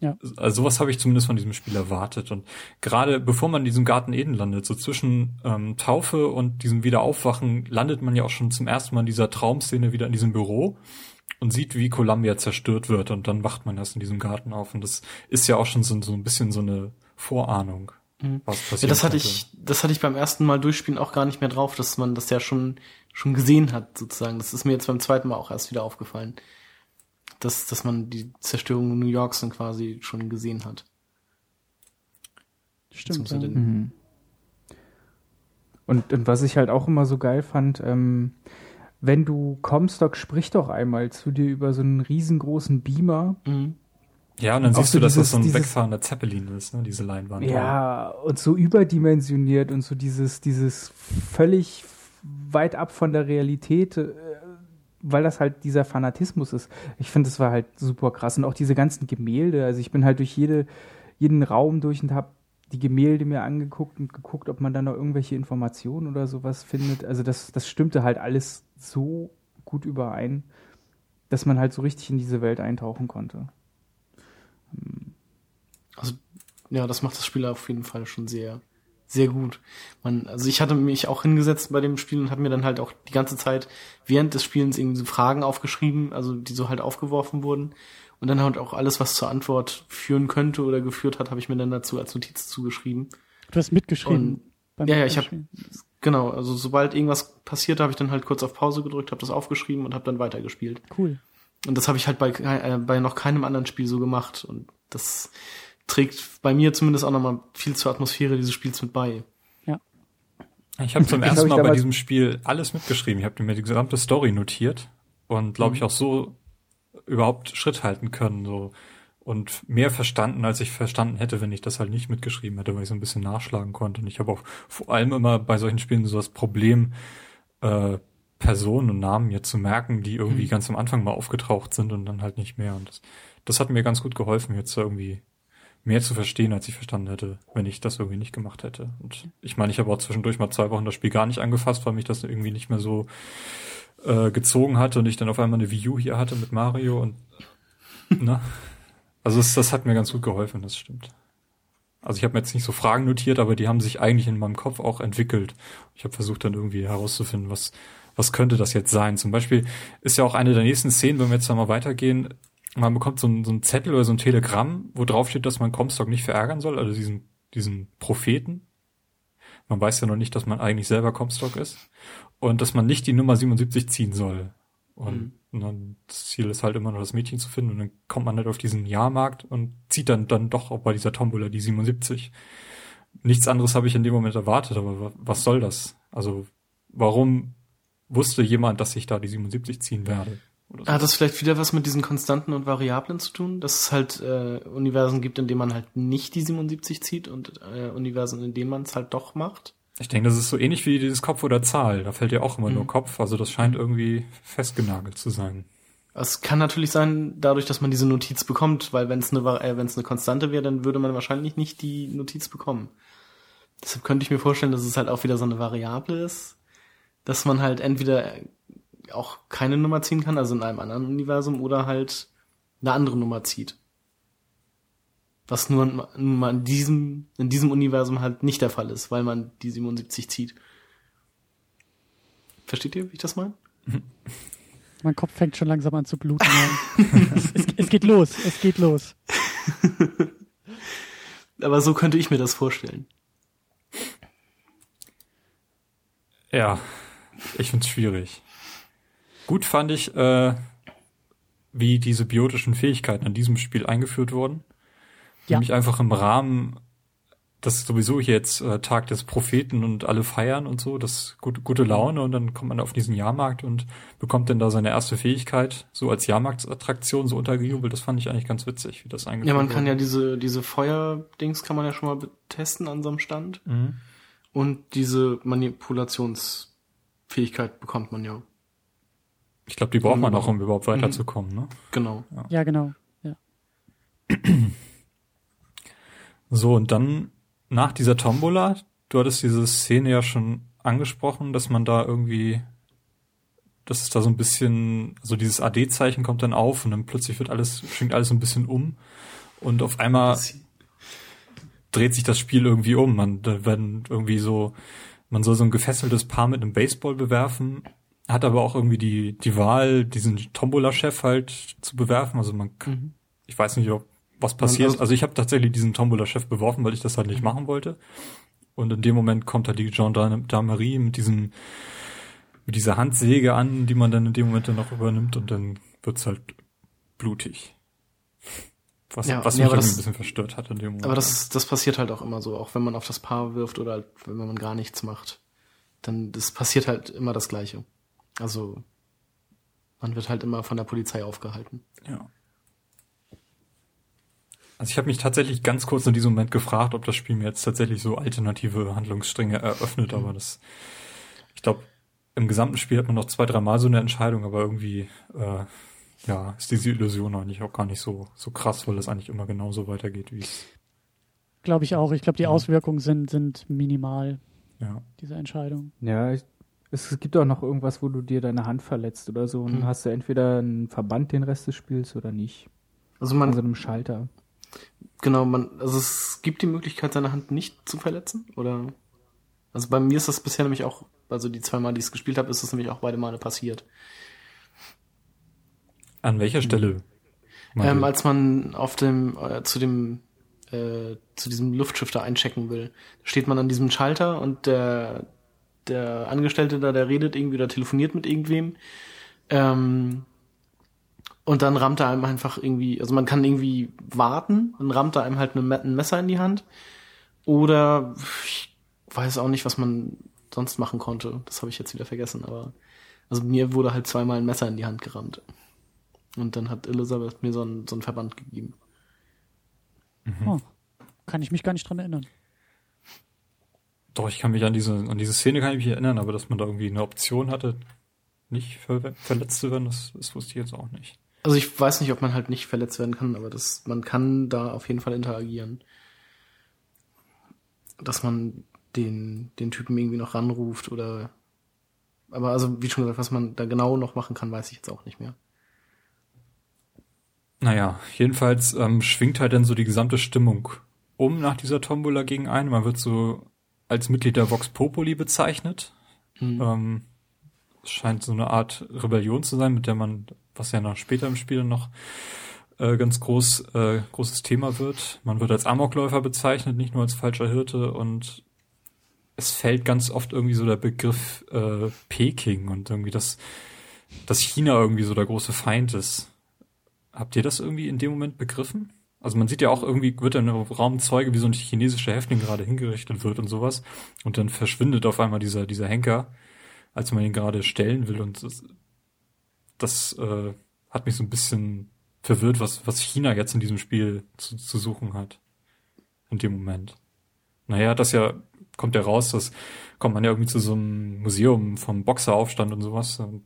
ja. Also sowas habe ich zumindest von diesem Spiel erwartet. Und gerade bevor man in diesem Garten Eden landet, so zwischen ähm, Taufe und diesem Wiederaufwachen, landet man ja auch schon zum ersten Mal in dieser Traumszene wieder in diesem Büro und sieht, wie Columbia zerstört wird. Und dann wacht man erst in diesem Garten auf. Und das ist ja auch schon so, so ein bisschen so eine Vorahnung. Mhm. Was passiert ja, das hatte ich, das hatte ich beim ersten Mal durchspielen auch gar nicht mehr drauf, dass man das ja schon, schon gesehen hat, sozusagen. Das ist mir jetzt beim zweiten Mal auch erst wieder aufgefallen dass, dass man die Zerstörung New Yorks dann quasi schon gesehen hat. Stimmt. Ja. Mhm. Und, und was ich halt auch immer so geil fand, ähm, wenn du Comstock sprich doch einmal zu dir über so einen riesengroßen Beamer. Mhm. Ja, und dann siehst so du, dass dieses, das so ein dieses, wegfahrender Zeppelin ist, ne, diese Leinwand. Ja, und so überdimensioniert und so dieses, dieses völlig weit ab von der Realität äh, weil das halt dieser Fanatismus ist. Ich finde, das war halt super krass. Und auch diese ganzen Gemälde. Also ich bin halt durch jede, jeden Raum durch und habe die Gemälde mir angeguckt und geguckt, ob man da noch irgendwelche Informationen oder sowas findet. Also das, das stimmte halt alles so gut überein, dass man halt so richtig in diese Welt eintauchen konnte. Also, ja, das macht das Spiel auf jeden Fall schon sehr, sehr gut. Man, also ich hatte mich auch hingesetzt bei dem Spiel und habe mir dann halt auch die ganze Zeit während des Spielens irgendwie so Fragen aufgeschrieben, also die so halt aufgeworfen wurden. Und dann halt auch alles, was zur Antwort führen könnte oder geführt hat, habe ich mir dann dazu als Notiz zugeschrieben. Du hast mitgeschrieben. Und, ja, ja, ich habe genau, also sobald irgendwas passiert, habe ich dann halt kurz auf Pause gedrückt, habe das aufgeschrieben und habe dann weitergespielt. Cool. Und das habe ich halt bei, äh, bei noch keinem anderen Spiel so gemacht und das trägt bei mir zumindest auch nochmal viel zur Atmosphäre dieses Spiels mit bei. Ja. Ich habe zum ersten Mal bei diesem Spiel alles mitgeschrieben. Ich habe mir die gesamte Story notiert und glaube ich mhm. auch so überhaupt Schritt halten können so und mehr verstanden, als ich verstanden hätte, wenn ich das halt nicht mitgeschrieben hätte, weil ich so ein bisschen nachschlagen konnte. Und ich habe auch vor allem immer bei solchen Spielen so das Problem, äh, Personen und Namen jetzt zu merken, die irgendwie mhm. ganz am Anfang mal aufgetaucht sind und dann halt nicht mehr. Und das, das hat mir ganz gut geholfen, jetzt irgendwie mehr zu verstehen, als ich verstanden hätte, wenn ich das irgendwie nicht gemacht hätte. Und ich meine, ich habe auch zwischendurch mal zwei Wochen das Spiel gar nicht angefasst, weil mich das irgendwie nicht mehr so äh, gezogen hatte und ich dann auf einmal eine Wii U hier hatte mit Mario und (laughs) ne? Also es, das hat mir ganz gut geholfen, das stimmt. Also ich habe mir jetzt nicht so Fragen notiert, aber die haben sich eigentlich in meinem Kopf auch entwickelt. Ich habe versucht dann irgendwie herauszufinden, was was könnte das jetzt sein? Zum Beispiel ist ja auch eine der nächsten Szenen, wenn wir jetzt nochmal weitergehen, man bekommt so ein, so Zettel oder so ein Telegramm, wo drauf steht, dass man Comstock nicht verärgern soll, also diesen, diesen Propheten. Man weiß ja noch nicht, dass man eigentlich selber Comstock ist. Und dass man nicht die Nummer 77 ziehen soll. Und, mhm. dann das Ziel ist halt immer noch das Mädchen zu finden und dann kommt man halt auf diesen Jahrmarkt und zieht dann, dann doch auch bei dieser Tombola die 77. Nichts anderes habe ich in dem Moment erwartet, aber was soll das? Also, warum wusste jemand, dass ich da die 77 ziehen werde? So. Hat das vielleicht wieder was mit diesen Konstanten und Variablen zu tun, dass es halt äh, Universen gibt, in denen man halt nicht die 77 zieht und äh, Universen, in denen man es halt doch macht? Ich denke, das ist so ähnlich wie dieses Kopf oder Zahl. Da fällt ja auch immer mhm. nur Kopf. Also das scheint irgendwie festgenagelt zu sein. Es kann natürlich sein, dadurch, dass man diese Notiz bekommt, weil wenn es eine, äh, wenn es eine Konstante wäre, dann würde man wahrscheinlich nicht die Notiz bekommen. Deshalb könnte ich mir vorstellen, dass es halt auch wieder so eine Variable ist, dass man halt entweder auch keine Nummer ziehen kann, also in einem anderen Universum, oder halt eine andere Nummer zieht. Was nur, nun mal in diesem, in diesem Universum halt nicht der Fall ist, weil man die 77 zieht. Versteht ihr, wie ich das meine? (laughs) Mein Kopf fängt schon langsam an zu bluten. es, (laughs) es, es geht los, es geht los. (laughs) Aber so könnte ich mir das vorstellen. Ja, ich find's schwierig. Gut fand ich, äh, wie diese biotischen Fähigkeiten in diesem Spiel eingeführt wurden. Ja. Nämlich einfach im Rahmen, das ist sowieso jetzt äh, Tag des Propheten und alle feiern und so, das gute, gute Laune und dann kommt man auf diesen Jahrmarkt und bekommt dann da seine erste Fähigkeit, so als Jahrmarktsattraktion so untergejubelt. Das fand ich eigentlich ganz witzig, wie das eingeführt Ja, man kann ja diese, diese Feuerdings kann man ja schon mal testen an so einem Stand. Mhm. Und diese Manipulationsfähigkeit bekommt man ja. Ich glaube, die braucht man auch, um überhaupt weiterzukommen, ne? Genau. Ja, ja genau. Ja. So, und dann nach dieser Tombola, du hattest diese Szene ja schon angesprochen, dass man da irgendwie, dass es da so ein bisschen, also dieses AD-Zeichen kommt dann auf und dann plötzlich wird alles, schwingt alles so ein bisschen um und auf einmal dreht sich das Spiel irgendwie um. Man, da werden irgendwie so, man soll so ein gefesseltes Paar mit einem Baseball bewerfen hat aber auch irgendwie die, die Wahl, diesen Tombola-Chef halt zu bewerfen. Also man, mhm. ich weiß nicht, ob was passiert. Also, ich habe tatsächlich diesen Tombola-Chef beworfen, weil ich das halt nicht mhm. machen wollte. Und in dem Moment kommt halt die Gendarmerie mit diesem, mit dieser Handsäge an, die man dann in dem Moment dann noch übernimmt und dann wird's halt blutig. Was, ja, was mich das, ein bisschen verstört hat in dem Moment. Aber das, das passiert halt auch immer so, auch wenn man auf das Paar wirft oder halt, wenn man gar nichts macht. Dann das passiert halt immer das Gleiche. Also man wird halt immer von der Polizei aufgehalten. Ja. Also ich habe mich tatsächlich ganz kurz in diesem Moment gefragt, ob das Spiel mir jetzt tatsächlich so alternative Handlungsstränge eröffnet, aber das, ich glaube, im gesamten Spiel hat man noch zwei, dreimal so eine Entscheidung, aber irgendwie, äh, ja, ist diese Illusion eigentlich auch gar nicht so, so krass, weil das eigentlich immer genauso weitergeht, wie es. Glaube ich auch. Ich glaube, die Auswirkungen sind, sind minimal. Ja. Diese Entscheidung. Ja, ich, es gibt auch noch irgendwas, wo du dir deine Hand verletzt oder so und mhm. hast du entweder einen Verband den Rest des Spiels oder nicht. Also man. An so einem Schalter. Genau, man, also es gibt die Möglichkeit, seine Hand nicht zu verletzen, oder? Also bei mir ist das bisher nämlich auch, also die zwei Mal, die ich es gespielt habe, ist das nämlich auch beide Male passiert. An welcher Stelle? Ähm, als man auf dem, äh, zu dem, äh, zu diesem Luftschifter einchecken will, steht man an diesem Schalter und der, der Angestellte da, der redet irgendwie oder telefoniert mit irgendwem. Ähm, und dann rammt er einem einfach irgendwie, also man kann irgendwie warten, dann rammt er einem halt ein Messer in die Hand. Oder ich weiß auch nicht, was man sonst machen konnte. Das habe ich jetzt wieder vergessen, aber also mir wurde halt zweimal ein Messer in die Hand gerammt. Und dann hat Elisabeth mir so einen, so einen Verband gegeben. Mhm. Oh, kann ich mich gar nicht dran erinnern. Doch, ich kann mich an diese, an diese Szene kann ich mich erinnern, aber dass man da irgendwie eine Option hatte, nicht ver verletzt zu werden, das, das wusste ich jetzt auch nicht. Also ich weiß nicht, ob man halt nicht verletzt werden kann, aber das, man kann da auf jeden Fall interagieren. Dass man den, den Typen irgendwie noch ranruft oder aber also, wie schon gesagt, was man da genau noch machen kann, weiß ich jetzt auch nicht mehr. Naja, jedenfalls ähm, schwingt halt dann so die gesamte Stimmung um nach dieser Tombola gegen einen. Man wird so als Mitglied der Vox Populi bezeichnet. Mhm. Ähm, scheint so eine Art Rebellion zu sein, mit der man, was ja noch später im Spiel noch äh, ganz groß, äh, großes Thema wird. Man wird als Amokläufer bezeichnet, nicht nur als falscher Hirte und es fällt ganz oft irgendwie so der Begriff äh, Peking und irgendwie das, dass China irgendwie so der große Feind ist. Habt ihr das irgendwie in dem Moment begriffen? Also man sieht ja auch irgendwie, wird dann im Raum Zeuge, wie so ein chinesischer Häftling gerade hingerichtet wird und sowas. Und dann verschwindet auf einmal dieser, dieser Henker, als man ihn gerade stellen will. Und das, das äh, hat mich so ein bisschen verwirrt, was, was China jetzt in diesem Spiel zu, zu suchen hat. In dem Moment. Naja, das ja, kommt ja raus, das kommt man ja irgendwie zu so einem Museum vom Boxeraufstand und sowas. Und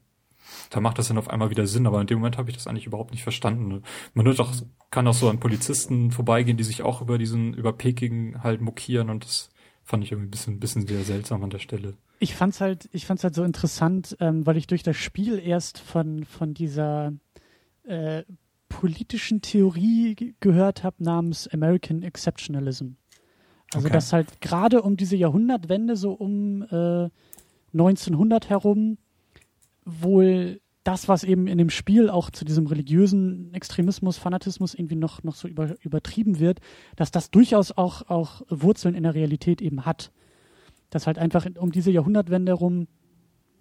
da macht das dann auf einmal wieder Sinn, aber in dem Moment habe ich das eigentlich überhaupt nicht verstanden. Man wird doch, kann auch so an Polizisten vorbeigehen, die sich auch über diesen, über Peking halt mokieren und das fand ich irgendwie ein bisschen, ein bisschen sehr seltsam an der Stelle. Ich fand's halt, ich fand's halt so interessant, ähm, weil ich durch das Spiel erst von, von dieser äh, politischen Theorie gehört habe namens American Exceptionalism. Also okay. dass halt gerade um diese Jahrhundertwende, so um äh, 1900 herum, wohl das, was eben in dem Spiel auch zu diesem religiösen Extremismus, Fanatismus irgendwie noch, noch so über, übertrieben wird, dass das durchaus auch, auch Wurzeln in der Realität eben hat. Dass halt einfach um diese Jahrhundertwende herum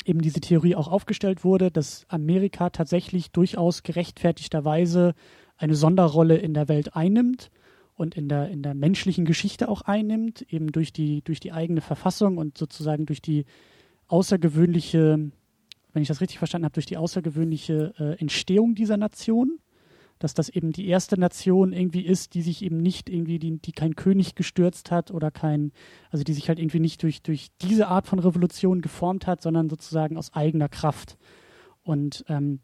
eben diese Theorie auch aufgestellt wurde, dass Amerika tatsächlich durchaus gerechtfertigterweise eine Sonderrolle in der Welt einnimmt und in der, in der menschlichen Geschichte auch einnimmt, eben durch die, durch die eigene Verfassung und sozusagen durch die außergewöhnliche wenn ich das richtig verstanden habe, durch die außergewöhnliche äh, Entstehung dieser Nation, dass das eben die erste Nation irgendwie ist, die sich eben nicht irgendwie, die, die kein König gestürzt hat oder kein, also die sich halt irgendwie nicht durch, durch diese Art von Revolution geformt hat, sondern sozusagen aus eigener Kraft. Und ähm,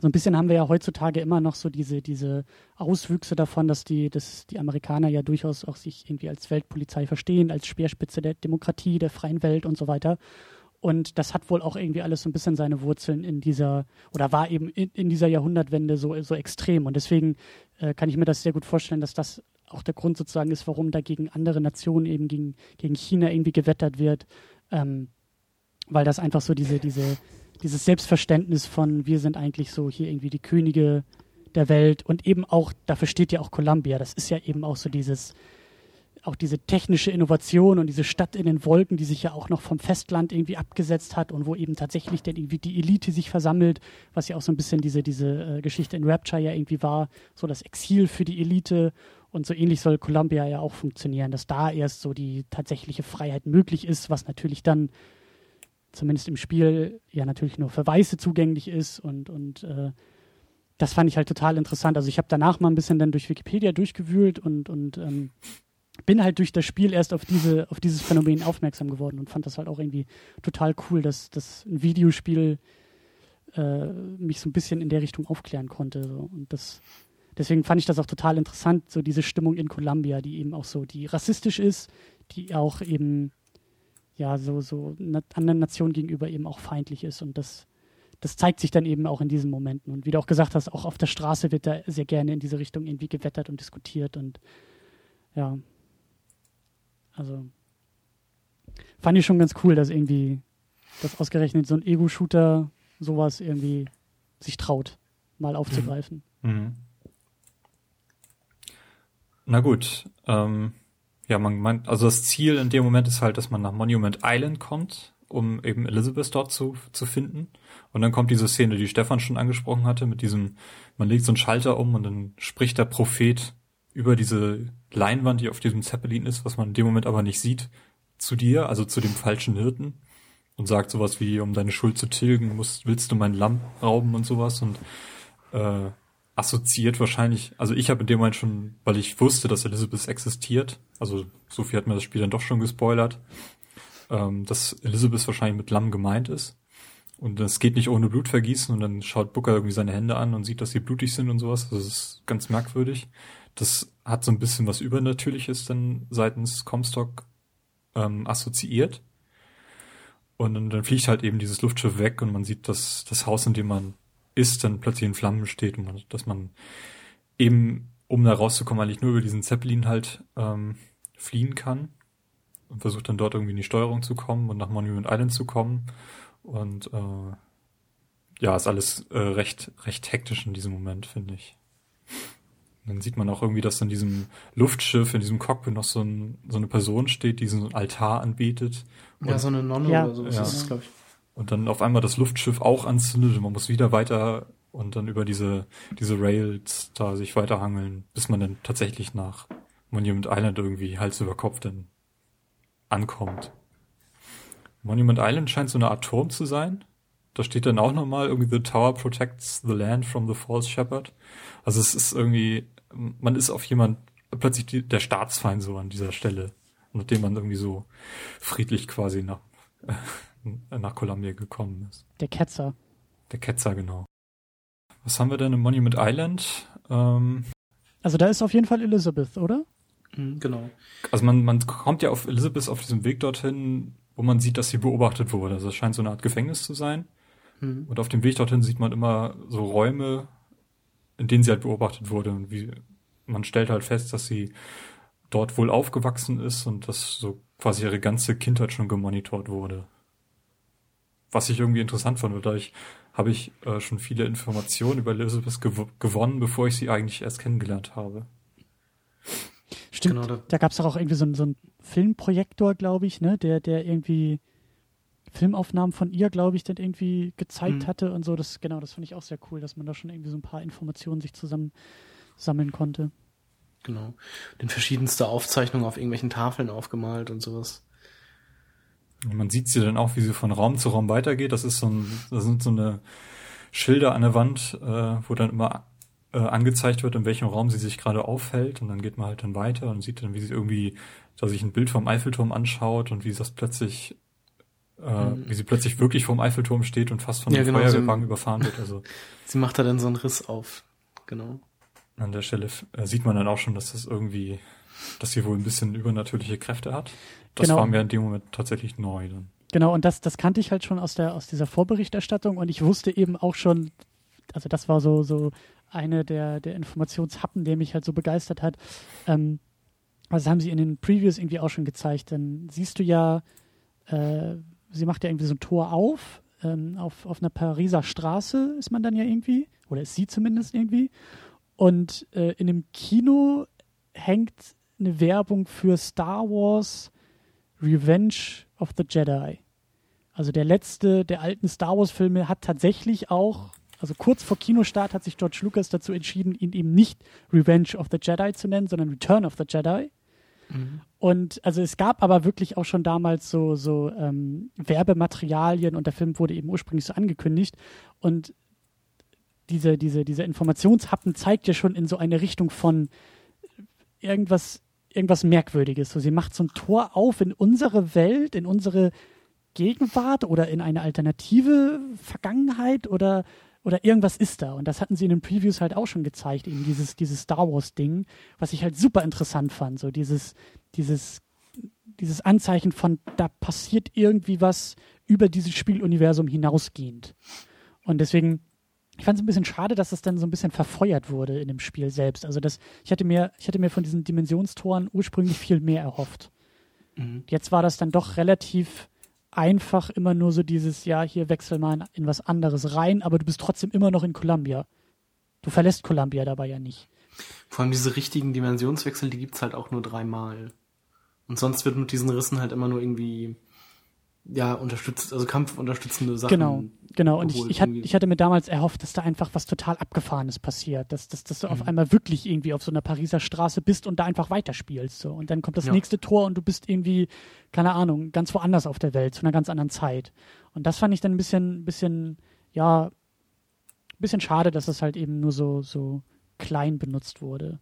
so ein bisschen haben wir ja heutzutage immer noch so diese, diese Auswüchse davon, dass die, dass die Amerikaner ja durchaus auch sich irgendwie als Weltpolizei verstehen, als Speerspitze der Demokratie, der freien Welt und so weiter. Und das hat wohl auch irgendwie alles so ein bisschen seine Wurzeln in dieser, oder war eben in, in dieser Jahrhundertwende so, so extrem. Und deswegen äh, kann ich mir das sehr gut vorstellen, dass das auch der Grund sozusagen ist, warum da gegen andere Nationen, eben gegen, gegen China irgendwie gewettert wird. Ähm, weil das einfach so diese, diese, dieses Selbstverständnis von, wir sind eigentlich so hier irgendwie die Könige der Welt und eben auch, dafür steht ja auch Columbia. Das ist ja eben auch so dieses, auch diese technische Innovation und diese Stadt in den Wolken, die sich ja auch noch vom Festland irgendwie abgesetzt hat und wo eben tatsächlich dann irgendwie die Elite sich versammelt, was ja auch so ein bisschen diese, diese äh, Geschichte in Rapture ja irgendwie war, so das Exil für die Elite und so ähnlich soll Columbia ja auch funktionieren, dass da erst so die tatsächliche Freiheit möglich ist, was natürlich dann zumindest im Spiel ja natürlich nur für Weiße zugänglich ist und, und äh, das fand ich halt total interessant. Also ich habe danach mal ein bisschen dann durch Wikipedia durchgewühlt und, und ähm, bin halt durch das Spiel erst auf diese, auf dieses Phänomen aufmerksam geworden und fand das halt auch irgendwie total cool, dass, dass ein Videospiel äh, mich so ein bisschen in der Richtung aufklären konnte. So. Und das, deswegen fand ich das auch total interessant, so diese Stimmung in Columbia, die eben auch so, die rassistisch ist, die auch eben ja so, so anderen Nationen gegenüber eben auch feindlich ist. Und das, das zeigt sich dann eben auch in diesen Momenten. Und wie du auch gesagt hast, auch auf der Straße wird da sehr gerne in diese Richtung irgendwie gewettert und diskutiert und ja, also fand ich schon ganz cool, dass irgendwie, dass ausgerechnet so ein Ego-Shooter sowas irgendwie sich traut, mal aufzugreifen. Mhm. mhm. Na gut, ähm, ja, man meint, also das Ziel in dem Moment ist halt, dass man nach Monument Island kommt, um eben Elizabeth dort zu, zu finden. Und dann kommt diese Szene, die Stefan schon angesprochen hatte, mit diesem, man legt so einen Schalter um und dann spricht der Prophet über diese Leinwand, die auf diesem Zeppelin ist, was man in dem Moment aber nicht sieht, zu dir, also zu dem falschen Hirten und sagt sowas wie, um deine Schuld zu tilgen, musst, willst du mein Lamm rauben und sowas und äh, assoziiert wahrscheinlich, also ich habe in dem Moment schon, weil ich wusste, dass Elizabeth existiert, also Sophie hat mir das Spiel dann doch schon gespoilert, ähm, dass Elizabeth wahrscheinlich mit Lamm gemeint ist. Und das geht nicht ohne Blutvergießen und dann schaut Booker irgendwie seine Hände an und sieht, dass sie blutig sind und sowas. Das ist ganz merkwürdig. Das hat so ein bisschen was Übernatürliches dann seitens Comstock ähm, assoziiert. Und dann, dann fliegt halt eben dieses Luftschiff weg und man sieht, dass das Haus, in dem man ist, dann plötzlich in Flammen steht und man, dass man eben, um da rauszukommen, eigentlich nur über diesen Zeppelin halt ähm, fliehen kann und versucht dann dort irgendwie in die Steuerung zu kommen und nach Monument Island zu kommen. Und äh, ja, ist alles äh, recht, recht hektisch in diesem Moment, finde ich. Dann sieht man auch irgendwie, dass in diesem Luftschiff, in diesem Cockpit noch so, ein, so eine Person steht, die so einen Altar anbetet. Ja, Und- so eine Nonne Ja. oder sowas Ja. ist es, glaube ich. und dann auf einmal das Luftschiff auch anzündet und man muss wieder weiter und dann über diese, diese Rails da sich weiterhangeln, bis man dann tatsächlich nach Monument Island irgendwie Hals über Kopf dann ankommt. Monument Island scheint so eine Art Turm zu sein. Da steht dann auch nochmal irgendwie The Tower protects the land from the false shepherd. Also es ist irgendwie, man ist auf jemand, plötzlich die, der Staatsfeind so an dieser Stelle, nachdem man irgendwie so friedlich quasi nach, nach Columbia gekommen ist. Der Ketzer. Der Ketzer, genau. Was haben wir denn in Monument Island? Ähm, Also da ist auf jeden Fall Elizabeth, oder? Mhm, genau. also man, man kommt ja auf Elizabeth auf diesem Weg dorthin, wo man sieht, dass sie beobachtet wurde. Also es scheint so eine Art Gefängnis zu sein. Mhm. Und auf dem Weg dorthin sieht man immer so Räume, in denen sie halt beobachtet wurde. Und wie, man stellt halt fest, dass sie dort wohl aufgewachsen ist und dass so quasi ihre ganze Kindheit schon gemonitort wurde. Was ich irgendwie interessant fand, weil dadurch habe ich äh, schon viele Informationen über Elizabeth gew gewonnen, bevor ich sie eigentlich erst kennengelernt habe. Stimmt. Genau, da- da gab es doch auch irgendwie so, einen- so einen Filmprojektor, glaube ich, ne, der, der irgendwie Filmaufnahmen von ihr, glaube ich, dann irgendwie gezeigt Mhm. hatte und so. Das, genau, das fand ich auch sehr cool, dass man da schon irgendwie so ein paar Informationen sich zusammen sammeln konnte. Genau. Den verschiedenste Aufzeichnungen auf irgendwelchen Tafeln aufgemalt und sowas. Man sieht sie dann auch, wie sie von Raum zu Raum weitergeht. Das ist so ein, das sind so eine Schilder an der Wand, äh, wo dann immer äh, angezeigt wird, in welchem Raum sie sich gerade aufhält. Und dann geht man halt dann weiter und sieht dann, wie sie irgendwie, da sich ein Bild vom Eiffelturm anschaut und wie das plötzlich, äh, Mhm. wie sie plötzlich wirklich vorm Eiffelturm steht und fast von Ja, einem genau, Feuerwehrwagen überfahren wird. Also (laughs) Sie macht da dann so einen Riss auf. Genau. an der Stelle äh, sieht man dann auch schon, dass das irgendwie, dass sie wohl ein bisschen übernatürliche Kräfte hat. Das Genau. war mir in dem Moment tatsächlich neu dann. Genau, und das, das kannte ich halt schon aus der, aus dieser Vorberichterstattung und ich wusste eben auch schon, also das war so, so eine der, der Informationshappen, der mich halt so begeistert hat. Ähm, also das haben sie in den Previews irgendwie auch schon gezeigt. Dann siehst du ja, äh, sie macht ja irgendwie so ein Tor auf, ähm, auf, auf einer Pariser Straße ist man dann ja irgendwie, oder ist sie zumindest irgendwie. Und äh, in dem Kino hängt eine Werbung für Star Wars Revenge of the Jedi. Also der letzte der alten Star Wars-Filme hat tatsächlich auch, also kurz vor Kinostart hat sich George Lucas dazu entschieden, ihn eben nicht Revenge of the Jedi zu nennen, sondern Return of the Jedi. Und also es gab aber wirklich auch schon damals so, so ähm, Werbematerialien und der Film wurde eben ursprünglich so angekündigt. Und diese, diese, diese Informationshappen zeigt ja schon in so eine Richtung von irgendwas, irgendwas Merkwürdiges. So, sie macht so ein Tor auf in unsere Welt, in unsere Gegenwart oder in eine alternative Vergangenheit oder, oder irgendwas ist da. Und das hatten sie in den Previews halt auch schon gezeigt, eben dieses, dieses Star Wars-Ding, was ich halt super interessant fand. So dieses, dieses, dieses Anzeichen von, da passiert irgendwie was über dieses Spieluniversum hinausgehend. Und deswegen, ich fand es ein bisschen schade, dass es dann so ein bisschen verfeuert wurde in dem Spiel selbst. Also das, ich hatte mir, ich hatte mir von diesen Dimensionstoren ursprünglich viel mehr erhofft. Mhm. Jetzt war das dann doch relativ einfach immer nur so dieses, ja, hier wechsel mal in, was anderes rein, aber du bist trotzdem immer noch in Columbia. Du verlässt Columbia dabei ja nicht. Vor allem diese richtigen Dimensionswechsel, die gibt's halt auch nur dreimal. Und sonst wird mit diesen Rissen halt immer nur irgendwie, ja, unterstützt, also kampfunterstützende Sachen. Genau, genau. Und ich, ich, hat, ich hatte mir damals erhofft, dass da einfach was total Abgefahrenes passiert. Dass, dass, dass du auf Mhm. einmal wirklich irgendwie auf so einer Pariser Straße bist und da einfach weiterspielst. So. Und dann kommt das Ja. nächste Tor und du bist irgendwie, keine Ahnung, ganz woanders auf der Welt, zu einer ganz anderen Zeit. Und das fand ich dann ein bisschen, bisschen, ja, ein bisschen schade, dass es halt eben nur so, so klein benutzt wurde.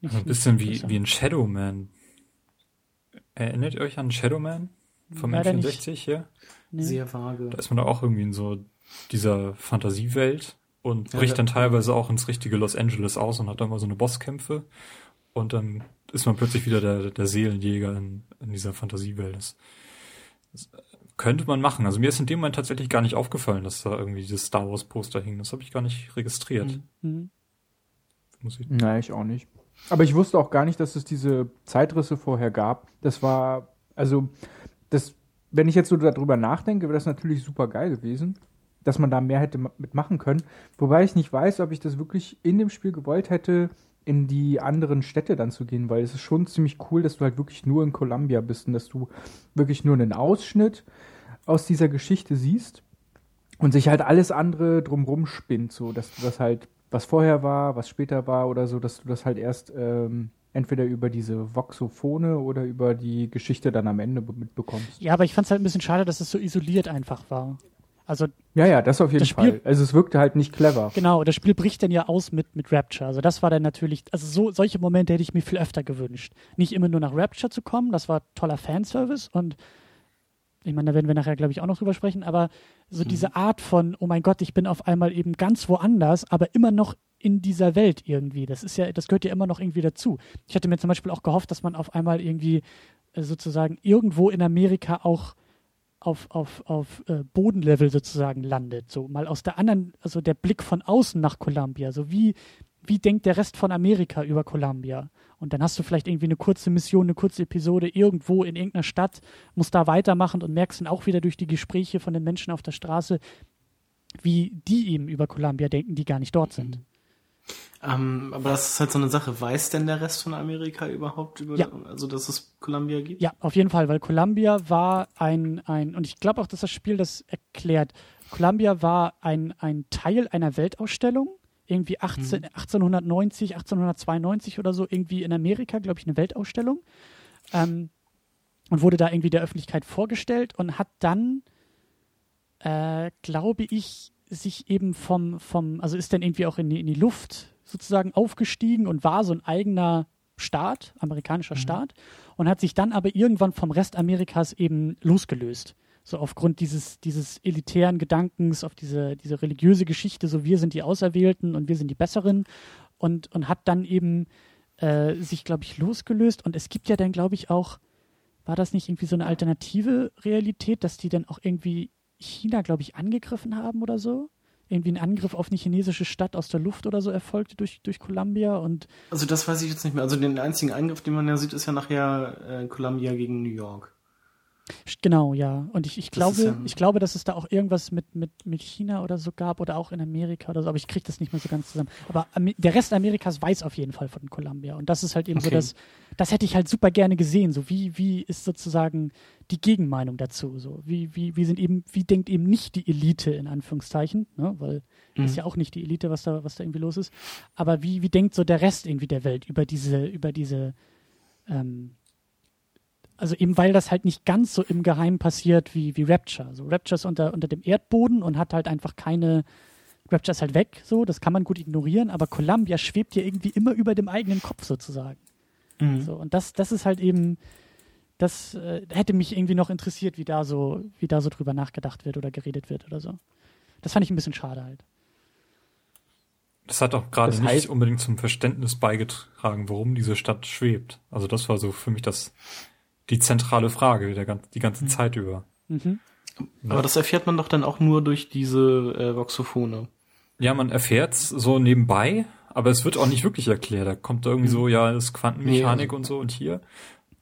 Nicht- Ein nicht bisschen wie, wie ein Shadowman. Erinnert ihr euch an Shadowman? Vom Leider nicht. N64 hier. Nee. Sehr vage. Da ist man da auch irgendwie in so dieser Fantasiewelt und Ja, bricht da- dann teilweise auch ins richtige Los Angeles aus und hat dann mal so eine Bosskämpfe und dann ist man plötzlich wieder der, der Seelenjäger in, in dieser Fantasiewelt. Das, das könnte man machen. Also mir ist in dem Moment tatsächlich gar nicht aufgefallen, dass da irgendwie dieses Star Wars Poster hing. Das habe ich gar nicht registriert. Mhm. Mhm. Muss ich Nein, ich auch nicht. Aber ich wusste auch gar nicht, dass es diese Zeitrisse vorher gab. Das war, also, das, wenn ich jetzt so darüber nachdenke, wäre das natürlich super geil gewesen, dass man da mehr hätte ma- mitmachen können. Wobei ich nicht weiß, ob ich das wirklich in dem Spiel gewollt hätte, in die anderen Städte dann zu gehen, weil es ist schon ziemlich cool, dass du halt wirklich nur in Columbia bist und dass du wirklich nur einen Ausschnitt aus dieser Geschichte siehst und sich halt alles andere drumrum spinnt, so dass du das halt, was vorher war, was später war oder so, dass du das halt erst ähm, entweder über diese Voxophone oder über die Geschichte dann am Ende be- mitbekommst. Ja, aber ich fand es halt ein bisschen schade, dass es so isoliert einfach war. Also Ja, ja, das auf jeden Das Spiel- Fall. Also es wirkte halt nicht clever. genau, das Spiel bricht dann ja aus mit, mit Rapture. Also das war dann natürlich, also so, solche Momente hätte ich mir viel öfter gewünscht. Nicht immer nur nach Rapture zu kommen, das war toller Fanservice und ich meine, da werden wir nachher, glaube ich, auch noch drüber sprechen, aber so diese Art von, oh mein Gott, ich bin auf einmal eben ganz woanders, aber immer noch in dieser Welt irgendwie. Das ist ja, das gehört ja immer noch irgendwie dazu. Ich hatte mir zum Beispiel auch gehofft, dass man auf einmal irgendwie äh, sozusagen irgendwo in Amerika auch auf, auf, auf äh, Bodenlevel sozusagen landet. So mal aus der anderen, also der Blick von außen nach Columbia. So wie, wie denkt der Rest von Amerika über Columbia? Und dann hast du vielleicht irgendwie eine kurze Mission, eine kurze Episode irgendwo in irgendeiner Stadt, musst da weitermachen und merkst dann auch wieder durch die Gespräche von den Menschen auf der Straße, wie die eben über Columbia denken, die gar nicht dort sind. Ähm, aber das ist halt so eine Sache. Weiß denn der Rest von Amerika überhaupt über, Ja. also dass es Columbia gibt? Ja, auf jeden Fall, weil Columbia war ein, ein und ich glaube auch, dass das Spiel das erklärt. Columbia war ein, ein Teil einer Weltausstellung, irgendwie 18, 1890, 1892 oder so, irgendwie in Amerika, glaube ich, eine Weltausstellung. Ähm, und wurde da irgendwie der Öffentlichkeit vorgestellt und hat dann, äh, glaube ich, sich eben vom, vom, also ist dann irgendwie auch in die, in die Luft sozusagen aufgestiegen und war so ein eigener Staat, amerikanischer Staat, und hat sich dann aber irgendwann vom Rest Amerikas eben losgelöst. So aufgrund dieses, dieses elitären Gedankens, auf diese, diese religiöse Geschichte, so wir sind die Auserwählten und wir sind die Besseren und, und hat dann eben äh, sich, glaube ich, losgelöst. Und es gibt ja dann, glaube ich, auch, war das nicht irgendwie so eine alternative Realität, dass die dann auch irgendwie China, glaube ich, angegriffen haben oder so? Irgendwie ein Angriff auf eine chinesische Stadt aus der Luft oder so erfolgte durch, durch Columbia und Also das weiß ich jetzt nicht mehr. Also den einzigen Eingriff, den man ja sieht, ist ja nachher äh, Columbia gegen New York. Genau, ja. Und ich, ich Das glaube, ja- ich glaube, dass es da auch irgendwas mit, mit, mit China oder so gab oder auch in Amerika oder so, aber ich kriege das nicht mehr so ganz zusammen. Aber der Rest Amerikas weiß auf jeden Fall von Columbia. Und das ist halt eben so, Okay. dass, das hätte ich halt super gerne gesehen. So, wie, wie ist sozusagen die Gegenmeinung dazu? So, wie, wie, wie sind eben, wie denkt eben nicht die Elite in Anführungszeichen, ne? Weil Mhm. ist ja auch nicht die Elite, was da, was da irgendwie los ist. Aber wie, wie denkt so der Rest irgendwie der Welt über diese, über diese, ähm, also eben weil das halt nicht ganz so im Geheimen passiert wie, wie Rapture. So Rapture ist unter, unter dem Erdboden und hat halt einfach keine, Rapture ist halt weg, so, das kann man gut ignorieren, aber Columbia schwebt ja irgendwie immer über dem eigenen Kopf sozusagen. Mhm. So, und das, das ist halt eben, das äh, hätte mich irgendwie noch interessiert, wie da so, wie da so drüber nachgedacht wird oder geredet wird oder so. Das fand ich ein bisschen schade halt. Das hat auch gerade Das nicht heißt- unbedingt zum Verständnis beigetragen, warum diese Stadt schwebt. Also das war so für mich das die zentrale Frage der, die ganze Zeit über. Mhm. Aber das erfährt man doch dann auch nur durch diese äh, Voxophone. Ja, man erfährt's so nebenbei, aber es wird auch nicht wirklich erklärt. Da kommt irgendwie so, ja, das ist Quantenmechanik Nee, also- und so und hier.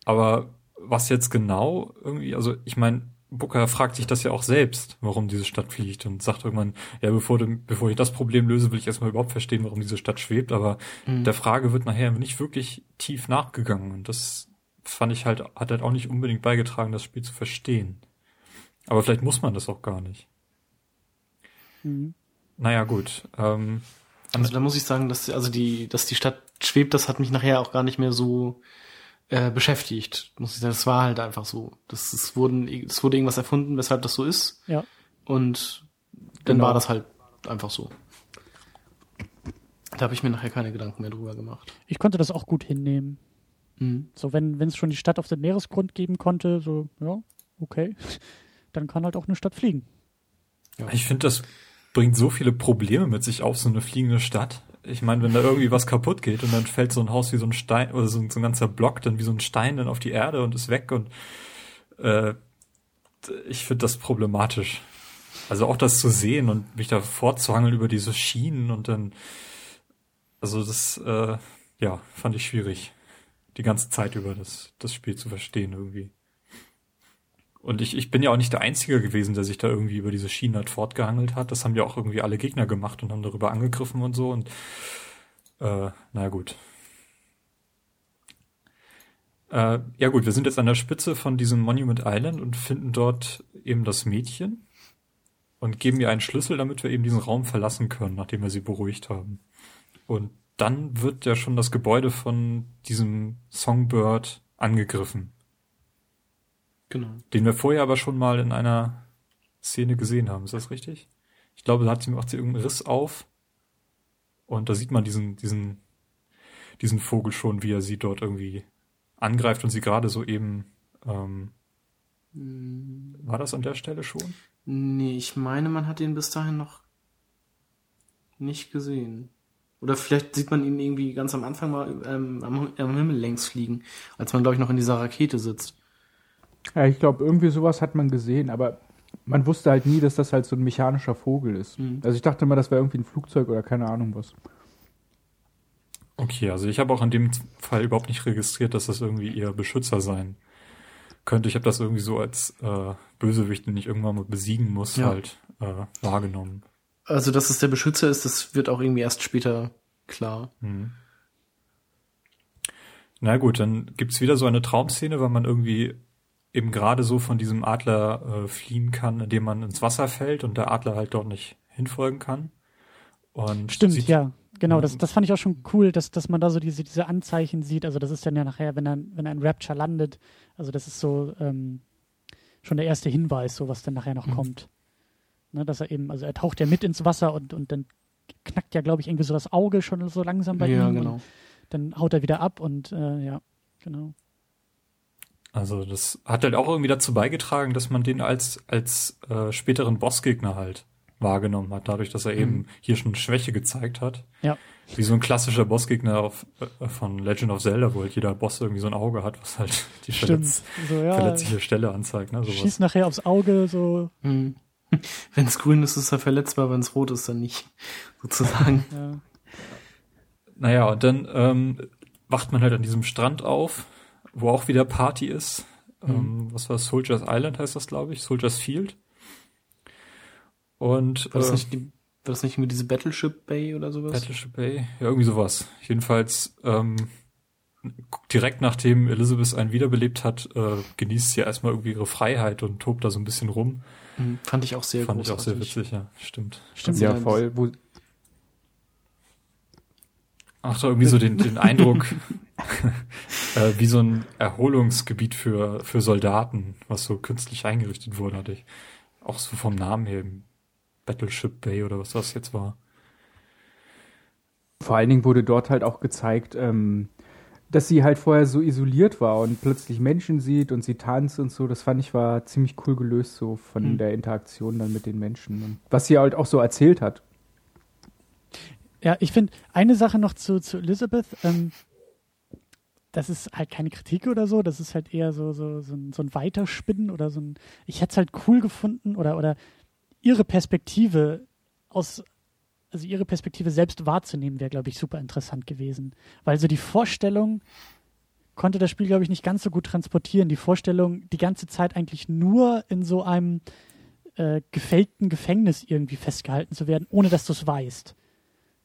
Aber was jetzt genau irgendwie, also ich meine, Booker fragt sich das ja auch selbst, warum diese Stadt fliegt und sagt irgendwann, ja, bevor, du, bevor ich das Problem löse, will ich erstmal überhaupt verstehen, warum diese Stadt schwebt. Aber der Frage wird nachher nicht wirklich tief nachgegangen und das fand ich halt, hat halt auch nicht unbedingt beigetragen, das Spiel zu verstehen. Aber vielleicht muss man das auch gar nicht. Mhm. Naja, gut. Ähm, Also da muss ich sagen, dass also die, dass die Stadt schwebt, das hat mich nachher auch gar nicht mehr so äh, beschäftigt. Muss ich sagen, das war halt einfach so. Das, es wurden, es wurde irgendwas erfunden, weshalb das so ist. Ja. Und dann Genau. war das halt einfach so. Da habe ich mir nachher keine Gedanken mehr drüber gemacht. Ich konnte das auch gut hinnehmen. Mhm. So, wenn wenn es schon die Stadt auf dem Meeresgrund geben konnte, so, ja, okay, (laughs) dann kann halt auch eine Stadt fliegen. Ich finde, das bringt so viele Probleme mit sich auf, so eine fliegende Stadt. Ich meine, wenn da irgendwie was kaputt geht und dann fällt so ein Haus wie so ein Stein oder so ein, so ein ganzer Block dann wie so ein Stein dann auf die Erde und ist weg und äh, ich finde das problematisch. Also auch das zu sehen und mich da fortzuhangeln über diese Schienen und dann, also das, äh, ja, fand ich schwierig, die ganze Zeit über das, das Spiel zu verstehen irgendwie. Und ich, ich bin ja auch nicht der Einzige gewesen, der sich da irgendwie über diese Schienen halt fortgehangelt hat. Das haben ja auch irgendwie alle Gegner gemacht und haben darüber angegriffen und so. Und äh, na gut. Äh, ja gut, wir sind jetzt an der Spitze von diesem Monument Island und finden dort eben das Mädchen und geben ihr einen Schlüssel, damit wir eben diesen Raum verlassen können, nachdem wir sie beruhigt haben. Und dann wird ja schon das Gebäude von diesem Songbird angegriffen. Genau. Den wir vorher aber schon mal in einer Szene gesehen haben. Ist das richtig? Ich glaube, da hat sie macht sie irgendeinen Riss auf. Und da sieht man diesen, diesen, diesen Vogel schon, wie er sie dort irgendwie angreift und sie gerade so eben, ähm, war das an der Stelle schon? Nee, ich meine, man hat ihn bis dahin noch nicht gesehen. Oder vielleicht sieht man ihn irgendwie ganz am Anfang mal ähm, am, am Himmel längs fliegen, als man, glaube ich, noch in dieser Rakete sitzt. Ja, ich glaube, irgendwie sowas hat man gesehen, aber man wusste halt nie, dass das halt so ein mechanischer Vogel ist. Mhm. Also ich dachte immer, das wäre irgendwie ein Flugzeug oder keine Ahnung was. Okay, also ich habe auch in dem Fall überhaupt nicht registriert, dass das irgendwie ihr Beschützer sein könnte. Ich habe das irgendwie so als äh, Bösewicht, den ich irgendwann mal besiegen muss, Ja. halt äh, wahrgenommen. Also, dass es der Beschützer ist, das wird auch irgendwie erst später klar. Hm. Na gut, dann gibt's wieder so eine Traumszene, weil man irgendwie eben gerade so von diesem Adler äh, fliehen kann, indem man ins Wasser fällt und der Adler halt dort nicht hinfolgen kann. Und Stimmt, sieht- ja. Genau, das, das fand ich auch schon cool, dass, dass man da so diese, diese Anzeichen sieht. Also das ist dann ja nachher, wenn ein, wenn ein Rapture landet, also das ist so ähm, schon der erste Hinweis, so was dann nachher noch Mhm. kommt. Ne, dass er eben, also er taucht ja mit ins Wasser und, und dann knackt ja, glaube ich, irgendwie so das Auge schon so langsam bei ja, ihm. genau. Und dann haut er wieder ab und äh, ja, genau. Also das hat halt auch irgendwie dazu beigetragen, dass man den als als äh, späteren Bossgegner halt wahrgenommen hat, dadurch, dass er eben hier schon Schwäche gezeigt hat. Ja. Wie so ein klassischer Bossgegner auf, äh, von Legend of Zelda, wo halt jeder Boss irgendwie so ein Auge hat, was halt (laughs) die verletz So, ja, verletzliche Stelle anzeigt. Ne, sowas. schießt nachher aufs Auge, so, Mhm. (laughs) Wenn es grün ist, ist er verletzbar, wenn es rot ist, dann nicht. (laughs) Sozusagen. ja. Naja, und dann ähm, wacht man halt an diesem Strand auf, wo auch wieder Party ist. Ähm, was war das? Soldiers Island heißt das, glaube ich. Soldiers Field. Und War das äh, nicht, die, war das nicht irgendwie diese Battleship Bay oder sowas? Battleship Bay? Ja, irgendwie sowas. Jedenfalls ähm, direkt nachdem Elizabeth einen wiederbelebt hat, äh, genießt sie erstmal irgendwie ihre Freiheit und tobt da so ein bisschen rum. Mhm. Fand ich auch sehr Fand ich auch sehr großartig. witzig, ja. Stimmt. Stimmt, ja, voll. Wo, Ach, da irgendwie so den, den Eindruck, (laughs) äh, wie so ein Erholungsgebiet für, für Soldaten, was so künstlich eingerichtet wurde, hatte ich. Auch so vom Namen her, Battleship Bay oder was das jetzt war. vor allen Dingen wurde dort halt auch gezeigt, ähm, dass sie halt vorher so isoliert war und plötzlich Menschen sieht und sie tanzt und so. Das fand ich war ziemlich cool gelöst so von Hm. der Interaktion dann mit den Menschen. Und was sie halt auch so erzählt hat. Ja, ich finde eine Sache noch zu, zu Elizabeth. Ähm, das ist halt keine Kritik oder so, das ist halt eher so, so, so, ein, so ein Weiterspinnen oder so ein. Ich hätte es halt cool gefunden oder, oder ihre Perspektive aus, also ihre Perspektive selbst wahrzunehmen, wäre, glaube ich, super interessant gewesen. Weil so die Vorstellung konnte das Spiel, glaube ich, nicht ganz so gut transportieren. Die Vorstellung, die ganze Zeit eigentlich nur in so einem äh, gefälkten Gefängnis irgendwie festgehalten zu werden, ohne dass du es weißt.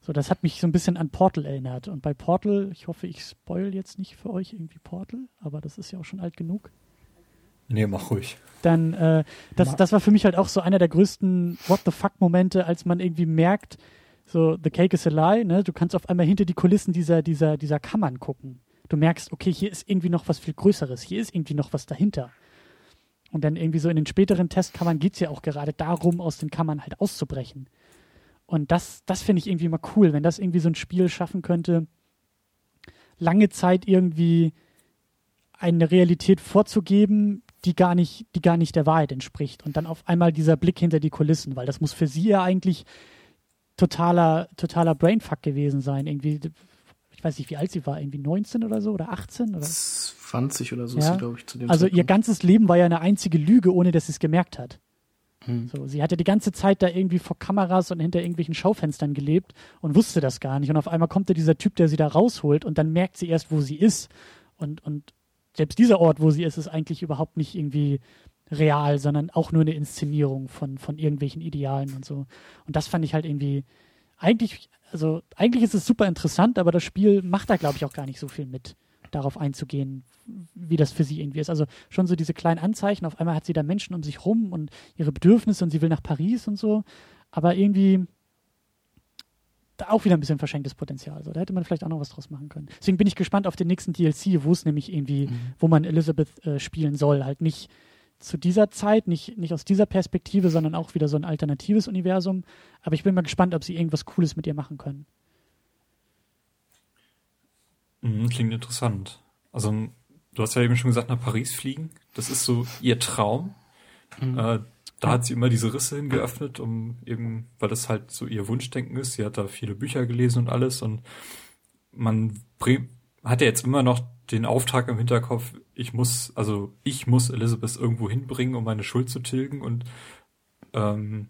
So, das hat mich so ein bisschen an Portal erinnert. Und bei Portal, ich hoffe, ich spoil jetzt nicht für euch irgendwie Portal, aber das ist ja auch schon alt genug. Nee, mach ruhig. Dann, äh, das, das war für mich halt auch so einer der größten What the fuck-Momente, als man irgendwie merkt, so, the cake is a lie, ne? Du kannst auf einmal hinter die Kulissen dieser, dieser, dieser Kammern gucken. Du merkst, okay, hier ist irgendwie noch was viel Größeres, hier ist irgendwie noch was dahinter. Und dann irgendwie so in den späteren Testkammern geht es ja auch gerade darum, aus den Kammern halt auszubrechen. Und das, das finde ich irgendwie mal cool, wenn das irgendwie so ein Spiel schaffen könnte, lange Zeit irgendwie eine Realität vorzugeben, die gar nicht, die gar nicht der Wahrheit entspricht. Und dann auf einmal dieser Blick hinter die Kulissen, weil das muss für sie ja eigentlich totaler, totaler Brainfuck gewesen sein. Irgendwie, ich weiß nicht, wie alt sie war, irgendwie 19 oder so oder 18 oder 20 oder so Ja. ist sie, glaube ich, zu dem Also ihr Zeitpunkt. ganzes Leben war ja eine einzige Lüge, ohne dass sie es gemerkt hat. Hm. So, sie hat ja die ganze Zeit da irgendwie vor Kameras und hinter irgendwelchen Schaufenstern gelebt und wusste das gar nicht. Und auf einmal kommt da dieser Typ, der sie da rausholt und dann merkt sie erst, wo sie ist. Und, und selbst dieser Ort, wo sie ist, ist eigentlich überhaupt nicht irgendwie real, sondern auch nur eine Inszenierung von, von irgendwelchen Idealen und so. Und das fand ich halt irgendwie eigentlich, also eigentlich ist es super interessant, aber das Spiel macht da, glaube ich, auch gar nicht so viel mit, darauf einzugehen, wie das für sie irgendwie ist. Also schon so diese kleinen Anzeichen, auf einmal hat sie da Menschen um sich rum und ihre Bedürfnisse und sie will nach Paris und so, aber irgendwie da auch wieder ein bisschen verschenktes Potenzial. So, da hätte man vielleicht auch noch was draus machen können. Deswegen bin ich gespannt auf den nächsten DLC, wo es nämlich irgendwie, wo man Elizabeth äh, spielen soll. Halt nicht zu dieser Zeit, nicht, nicht aus dieser Perspektive, sondern auch wieder so ein alternatives Universum. Aber ich bin mal gespannt, ob sie irgendwas Cooles mit ihr machen können. Mhm, klingt interessant. Also, du hast ja eben schon gesagt, nach Paris fliegen. Das ist so ihr Traum. Äh, da hat sie immer diese Risse hingeöffnet, um eben, weil das halt so ihr Wunschdenken ist. Sie hat da viele Bücher gelesen und alles und man hat ja jetzt immer noch den Auftrag im Hinterkopf, ich muss, also ich muss Elizabeth irgendwo hinbringen, um meine Schuld zu tilgen und ähm,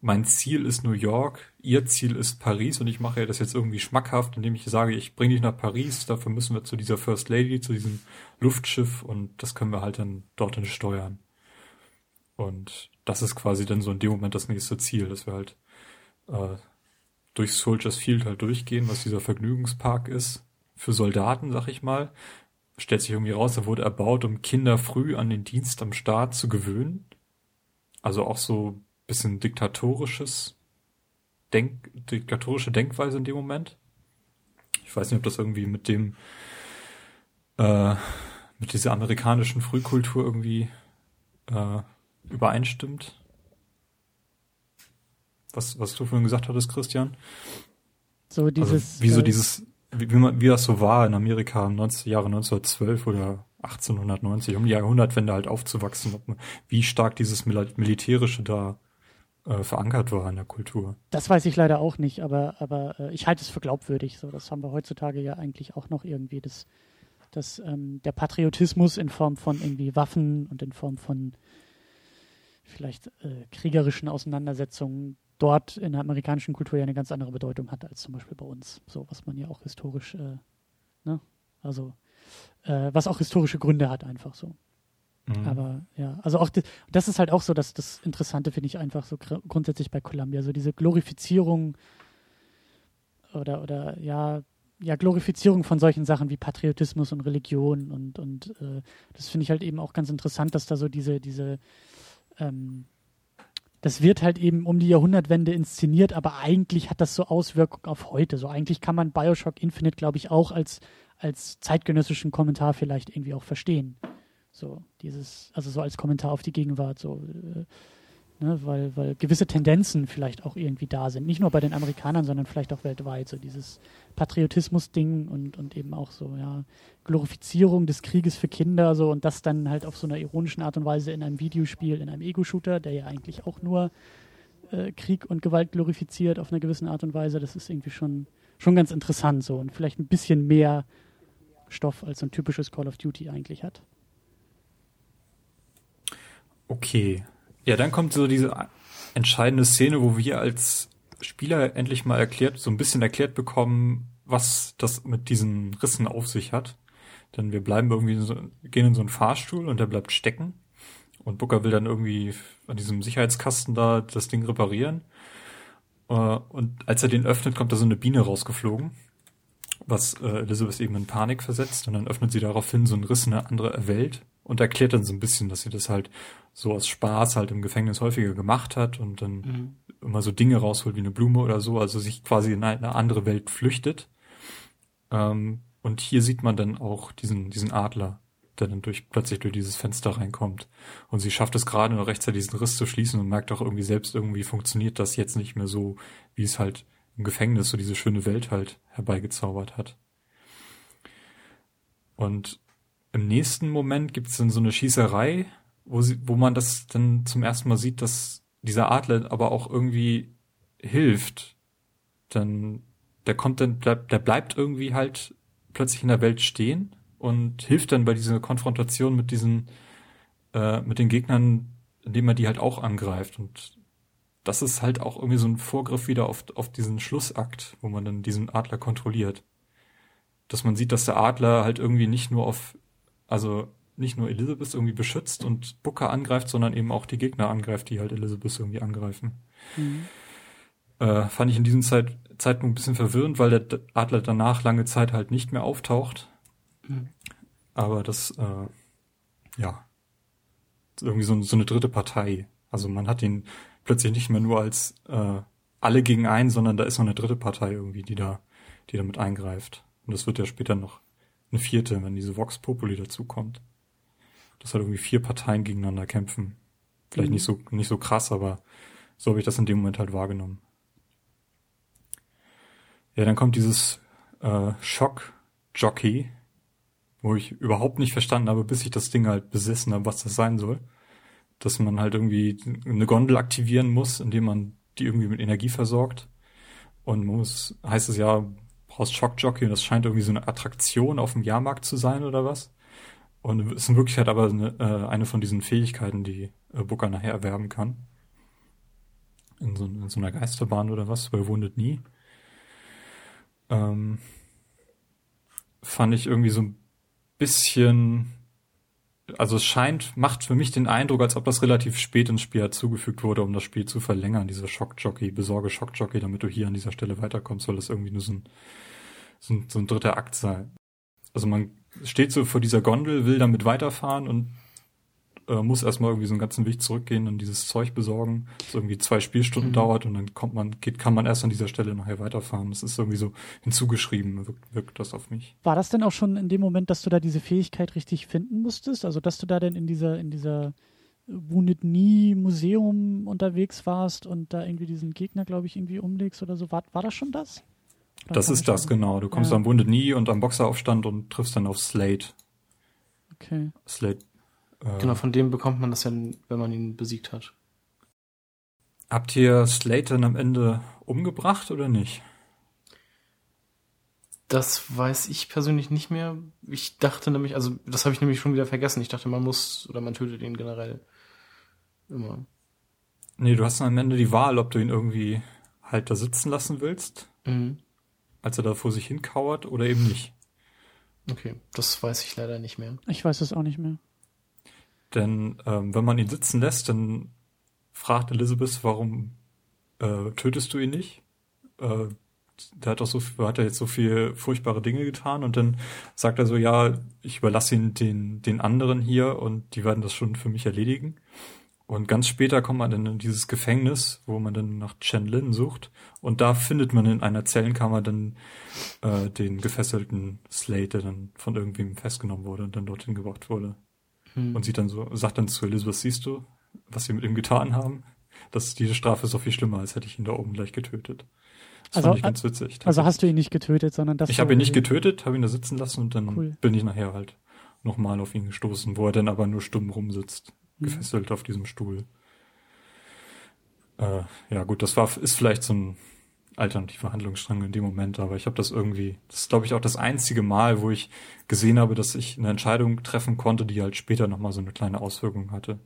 mein Ziel ist New York, ihr Ziel ist Paris und ich mache ihr das jetzt irgendwie schmackhaft, indem ich sage, ich bringe dich nach Paris, dafür müssen wir zu dieser First Lady, zu diesem Luftschiff und das können wir halt dann dorthin steuern. Und das ist quasi dann so in dem Moment das nächste Ziel, dass wir halt äh, durch Soldiers Field halt durchgehen, was dieser Vergnügungspark ist. Für Soldaten, sag ich mal. Stellt sich irgendwie raus, er wurde erbaut, um Kinder früh an den Dienst am Staat zu gewöhnen. Also auch so bisschen diktatorisches Denk, diktatorische Denkweise in dem Moment. Ich weiß nicht, ob das irgendwie mit dem, äh, mit dieser amerikanischen Frühkultur irgendwie äh, übereinstimmt. Was, was du vorhin gesagt hattest, Christian. So dieses. also, wie so äh, dieses, wie, man, wie das so war in Amerika im 19, Jahre 1912 oder 1890, um die Jahrhundertwende halt aufzuwachsen, man, wie stark dieses Mil Militärische da äh, verankert war in der Kultur. Das weiß ich leider auch nicht, aber, aber äh, ich halte es für glaubwürdig. So, das haben wir heutzutage ja eigentlich auch noch irgendwie, dass, dass ähm, der Patriotismus in Form von irgendwie Waffen und in Form von vielleicht äh, kriegerischen Auseinandersetzungen dort in der amerikanischen Kultur ja eine ganz andere Bedeutung hat als zum Beispiel bei uns. So, was man ja auch historisch, äh, ne, also äh, was auch historische Gründe hat, einfach so. Mhm. Aber ja, also auch das ist halt auch so, dass das Interessante finde ich einfach so gr grundsätzlich bei Columbia, so diese Glorifizierung oder oder ja ja Glorifizierung von solchen Sachen wie Patriotismus und Religion und und äh, das finde ich halt eben auch ganz interessant, dass da so diese diese ähm, das wird halt eben um die Jahrhundertwende inszeniert, aber eigentlich hat das so Auswirkungen auf heute. So eigentlich kann man Bioshock Infinite, glaube ich, auch als als zeitgenössischen Kommentar vielleicht irgendwie auch verstehen. So, dieses, also so als Kommentar auf die Gegenwart, so, äh, ne, weil, weil gewisse Tendenzen vielleicht auch irgendwie da sind. Nicht nur bei den Amerikanern, sondern vielleicht auch weltweit. So dieses Patriotismus-Ding und, und eben auch so, ja, Glorifizierung des Krieges für Kinder, so und das dann halt auf so einer ironischen Art und Weise in einem Videospiel, in einem Ego-Shooter, der ja eigentlich auch nur äh, Krieg und Gewalt glorifiziert auf einer gewissen Art und Weise. Das ist irgendwie schon, schon ganz interessant so und vielleicht ein bisschen mehr Stoff als so ein typisches Call of Duty eigentlich hat. Okay. Ja, dann kommt so diese entscheidende Szene, wo wir als Spieler endlich mal erklärt, so ein bisschen erklärt bekommen, was das mit diesen Rissen auf sich hat. Denn wir bleiben irgendwie so, gehen in so einen Fahrstuhl und der bleibt stecken. Und Booker will dann irgendwie an diesem Sicherheitskasten da das Ding reparieren. Äh, Und als er den öffnet, kommt da so eine Biene rausgeflogen, was äh, Elizabeth eben in Panik versetzt. Und dann öffnet sie daraufhin so einen Riss in eine andere Welt und erklärt dann so ein bisschen, dass sie das halt so aus Spaß halt im Gefängnis häufiger gemacht hat und dann Mhm. immer so Dinge rausholt wie eine Blume oder so, also sich quasi in eine andere Welt flüchtet. Ähm, und hier sieht man dann auch diesen, diesen Adler, der dann durch, plötzlich durch dieses Fenster reinkommt. Und sie schafft es gerade noch rechtzeitig diesen Riss zu schließen und merkt auch irgendwie selbst, irgendwie funktioniert das jetzt nicht mehr so, wie es halt im Gefängnis so diese schöne Welt halt herbeigezaubert hat. Und im nächsten Moment gibt es dann so eine Schießerei wo sie, wo man das dann zum ersten Mal sieht, dass dieser Adler aber auch irgendwie hilft. Dann, der kommt dann, bleibt, der bleibt irgendwie halt plötzlich in der Welt stehen und hilft dann bei dieser Konfrontation mit diesen, äh, mit den Gegnern, indem er die halt auch angreift. Und das ist halt auch irgendwie so ein Vorgriff wieder auf, auf diesen Schlussakt, wo man dann diesen Adler kontrolliert. Dass man sieht, dass der Adler halt irgendwie nicht nur auf, also nicht nur Elizabeth irgendwie beschützt und Booker angreift, sondern eben auch die Gegner angreift, die halt Elizabeth irgendwie angreifen. Mhm. Äh, fand ich in diesem Zeit, Zeitpunkt ein bisschen verwirrend, weil der Adler danach lange Zeit halt nicht mehr auftaucht. Mhm. Aber das, äh, ja, irgendwie so, so eine dritte Partei. Also man hat ihn plötzlich nicht mehr nur als äh, alle gegen einen, sondern da ist noch eine dritte Partei irgendwie, die da, die damit eingreift. Und das wird ja später noch eine vierte, wenn diese Vox Populi dazukommt. Dass halt irgendwie vier Parteien gegeneinander kämpfen. Vielleicht mhm. nicht so, nicht so krass, aber so habe ich das in dem Moment halt wahrgenommen. Ja, dann kommt dieses äh, Schock-Jockey, wo ich überhaupt nicht verstanden habe, bis ich das Ding halt besessen habe, was das sein soll. Dass man halt irgendwie eine Gondel aktivieren muss, indem man die irgendwie mit Energie versorgt. Und muss, heißt es ja, brauchst Schockjockey und das scheint irgendwie so eine Attraktion auf dem Jahrmarkt zu sein oder was. Und ist in Wirklichkeit aber eine, äh, eine von diesen Fähigkeiten, die äh, Booker nachher erwerben kann. In so, in so einer Geisterbahn oder was, bei Wounded Nie. Ähm, fand ich irgendwie so ein bisschen, also es scheint, macht für mich den Eindruck, als ob das relativ spät ins Spiel zugefügt wurde, um das Spiel zu verlängern, diese Schockjockey, besorge Schockjockey, damit du hier an dieser Stelle weiterkommst, soll das irgendwie nur so ein, so ein, so ein dritter Akt sein. Also man steht so vor dieser Gondel, will damit weiterfahren und äh, muss erstmal irgendwie so einen ganzen Weg zurückgehen und dieses Zeug besorgen, das irgendwie zwei Spielstunden mhm. dauert und dann kommt man, geht, kann man erst an dieser Stelle nachher weiterfahren. Das ist irgendwie so hinzugeschrieben, wirkt, wirkt das auf mich. War das denn auch schon in dem Moment, dass du da diese Fähigkeit richtig finden musstest? Also dass du da denn in dieser, in dieser Wounded Knee Museum unterwegs warst und da irgendwie diesen Gegner, glaube ich, irgendwie umlegst oder so. War, war das schon das? Oder das ist das, genau. Du kommst ja. am Wounded Knee und am Boxeraufstand und triffst dann auf Slate. Okay. Slate genau, von dem bekommt man das ja, wenn man ihn besiegt hat. Habt ihr Slayton am Ende umgebracht oder nicht? Das weiß ich persönlich nicht mehr. Ich dachte nämlich, also das habe ich nämlich schon wieder vergessen. Ich dachte, man muss oder man tötet ihn generell immer. Nee, du hast am Ende die Wahl, ob du ihn irgendwie halt da sitzen lassen willst, mhm. als er da vor sich hinkauert oder eben nicht. Okay, das weiß ich leider nicht mehr. Ich weiß es auch nicht mehr. Denn ähm, wenn man ihn sitzen lässt, dann fragt Elizabeth, warum äh, tötest du ihn nicht? Äh, der hat doch so hat er jetzt so viel furchtbare Dinge getan und dann sagt er so, ja, ich überlasse ihn den, den anderen hier und die werden das schon für mich erledigen. Und ganz später kommt man dann in dieses Gefängnis, wo man dann nach Chen Lin sucht. Und da findet man in einer Zellenkammer dann äh, den gefesselten Slate, der dann von irgendwem festgenommen wurde und dann dorthin gebracht wurde. Hm. Und sieht dann so, sagt dann zu Elizabeth, siehst du, was wir mit ihm getan haben? Das, diese Strafe ist so viel schlimmer, als hätte ich ihn da oben gleich getötet. Das also, fand ich ganz witzig. Also hast du ihn nicht getötet, sondern das. Ich habe ihn nicht getötet, habe ihn da sitzen lassen und dann cool. bin ich nachher halt nochmal auf ihn gestoßen, wo er dann aber nur stumm rumsitzt, mhm. gefesselt auf diesem Stuhl. Äh, ja gut, das war ist vielleicht so ein alternativer Handlungsstrang in dem Moment, aber ich habe das irgendwie, das ist glaube ich auch das einzige Mal, wo ich gesehen habe, dass ich eine Entscheidung treffen konnte, die halt später nochmal so eine kleine Auswirkung hatte.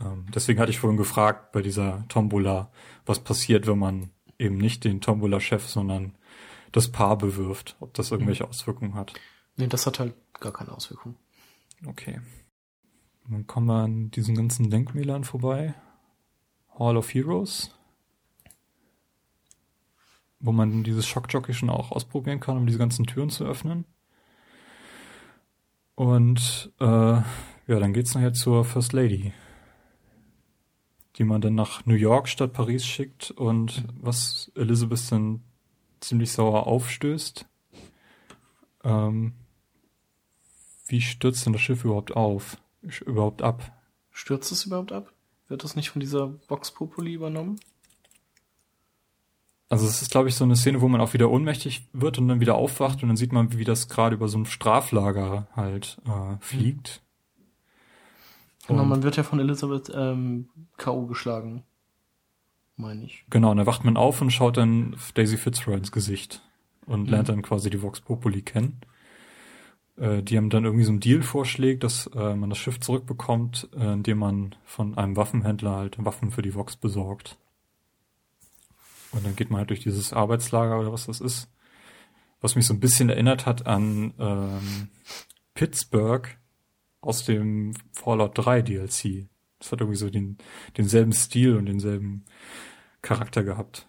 Ähm, deswegen hatte ich vorhin gefragt bei dieser Tombola, was passiert, wenn man eben nicht den Tombola-Chef, sondern das Paar bewirft, ob das irgendwelche Auswirkungen hat. Nee, das hat halt gar keine Auswirkung. Okay. Dann kommen wir an diesen ganzen Denkmälern vorbei. Hall of Heroes wo man dieses Schockjockey schon auch ausprobieren kann, um diese ganzen Türen zu öffnen. Und äh, ja, dann geht's nachher zur First Lady, die man dann nach New York statt Paris schickt und was Elizabeth dann ziemlich sauer aufstößt. Ähm, wie stürzt denn das Schiff überhaupt auf? Überhaupt ab? Stürzt es überhaupt ab? Wird das nicht von dieser Vox Populi übernommen? Also es ist, glaube ich, so eine Szene, wo man auch wieder ohnmächtig wird und dann wieder aufwacht und dann sieht man, wie das gerade über so ein Straflager halt äh, fliegt. Genau, Und- man wird ja von Elizabeth ähm, K.O. geschlagen. Meine ich. Genau, und dann wacht man auf und schaut dann Daisy Fitzroy ins Gesicht und lernt dann quasi die Vox Populi kennen. Äh, die haben dann irgendwie so einen Deal vorschlägt, dass äh, man das Schiff zurückbekommt, äh, indem man von einem Waffenhändler halt Waffen für die Vox besorgt. Und dann geht man halt durch dieses Arbeitslager oder was das ist. Was mich so ein bisschen erinnert hat an ähm, Pittsburgh aus dem Fallout 3 DLC. Das hat irgendwie so den, denselben Stil und denselben Charakter gehabt.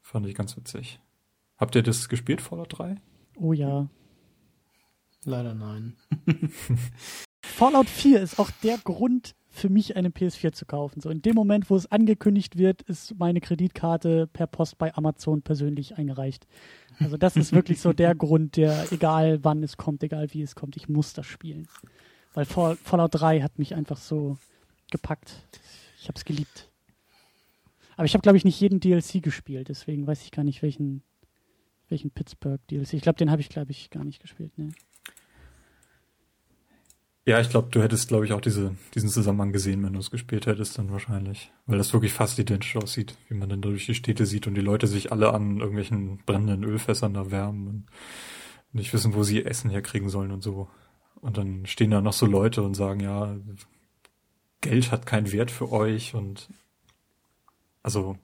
Fand ich ganz witzig. Habt ihr das gespielt, Fallout 3? Oh ja. Leider nein. (laughs) Fallout 4 ist auch der Grund für mich, eine PS4 zu kaufen. So in dem Moment, wo es angekündigt wird, ist meine Kreditkarte per Post bei Amazon persönlich eingereicht. Also das ist wirklich so der (laughs) Grund, der, egal wann es kommt, egal wie es kommt, ich muss das spielen. Weil Fall, Fallout 3 hat mich einfach so gepackt. Ich habe es geliebt. Aber ich habe, glaube ich, nicht jeden DLC gespielt, deswegen weiß ich gar nicht, welchen, welchen Pittsburgh DLC. Ich glaube, den habe ich, glaube ich, gar nicht gespielt. Ne? Ja, ich glaube, du hättest, glaube ich, auch diese, diesen Zusammenhang gesehen, wenn du es gespielt hättest, dann wahrscheinlich. Weil das wirklich fast identisch aussieht, wie man dann da durch die Städte sieht und die Leute sich alle an irgendwelchen brennenden Ölfässern da wärmen und nicht wissen, wo sie Essen herkriegen sollen und so. Und dann stehen da noch so Leute und sagen, ja, Geld hat keinen Wert für euch und also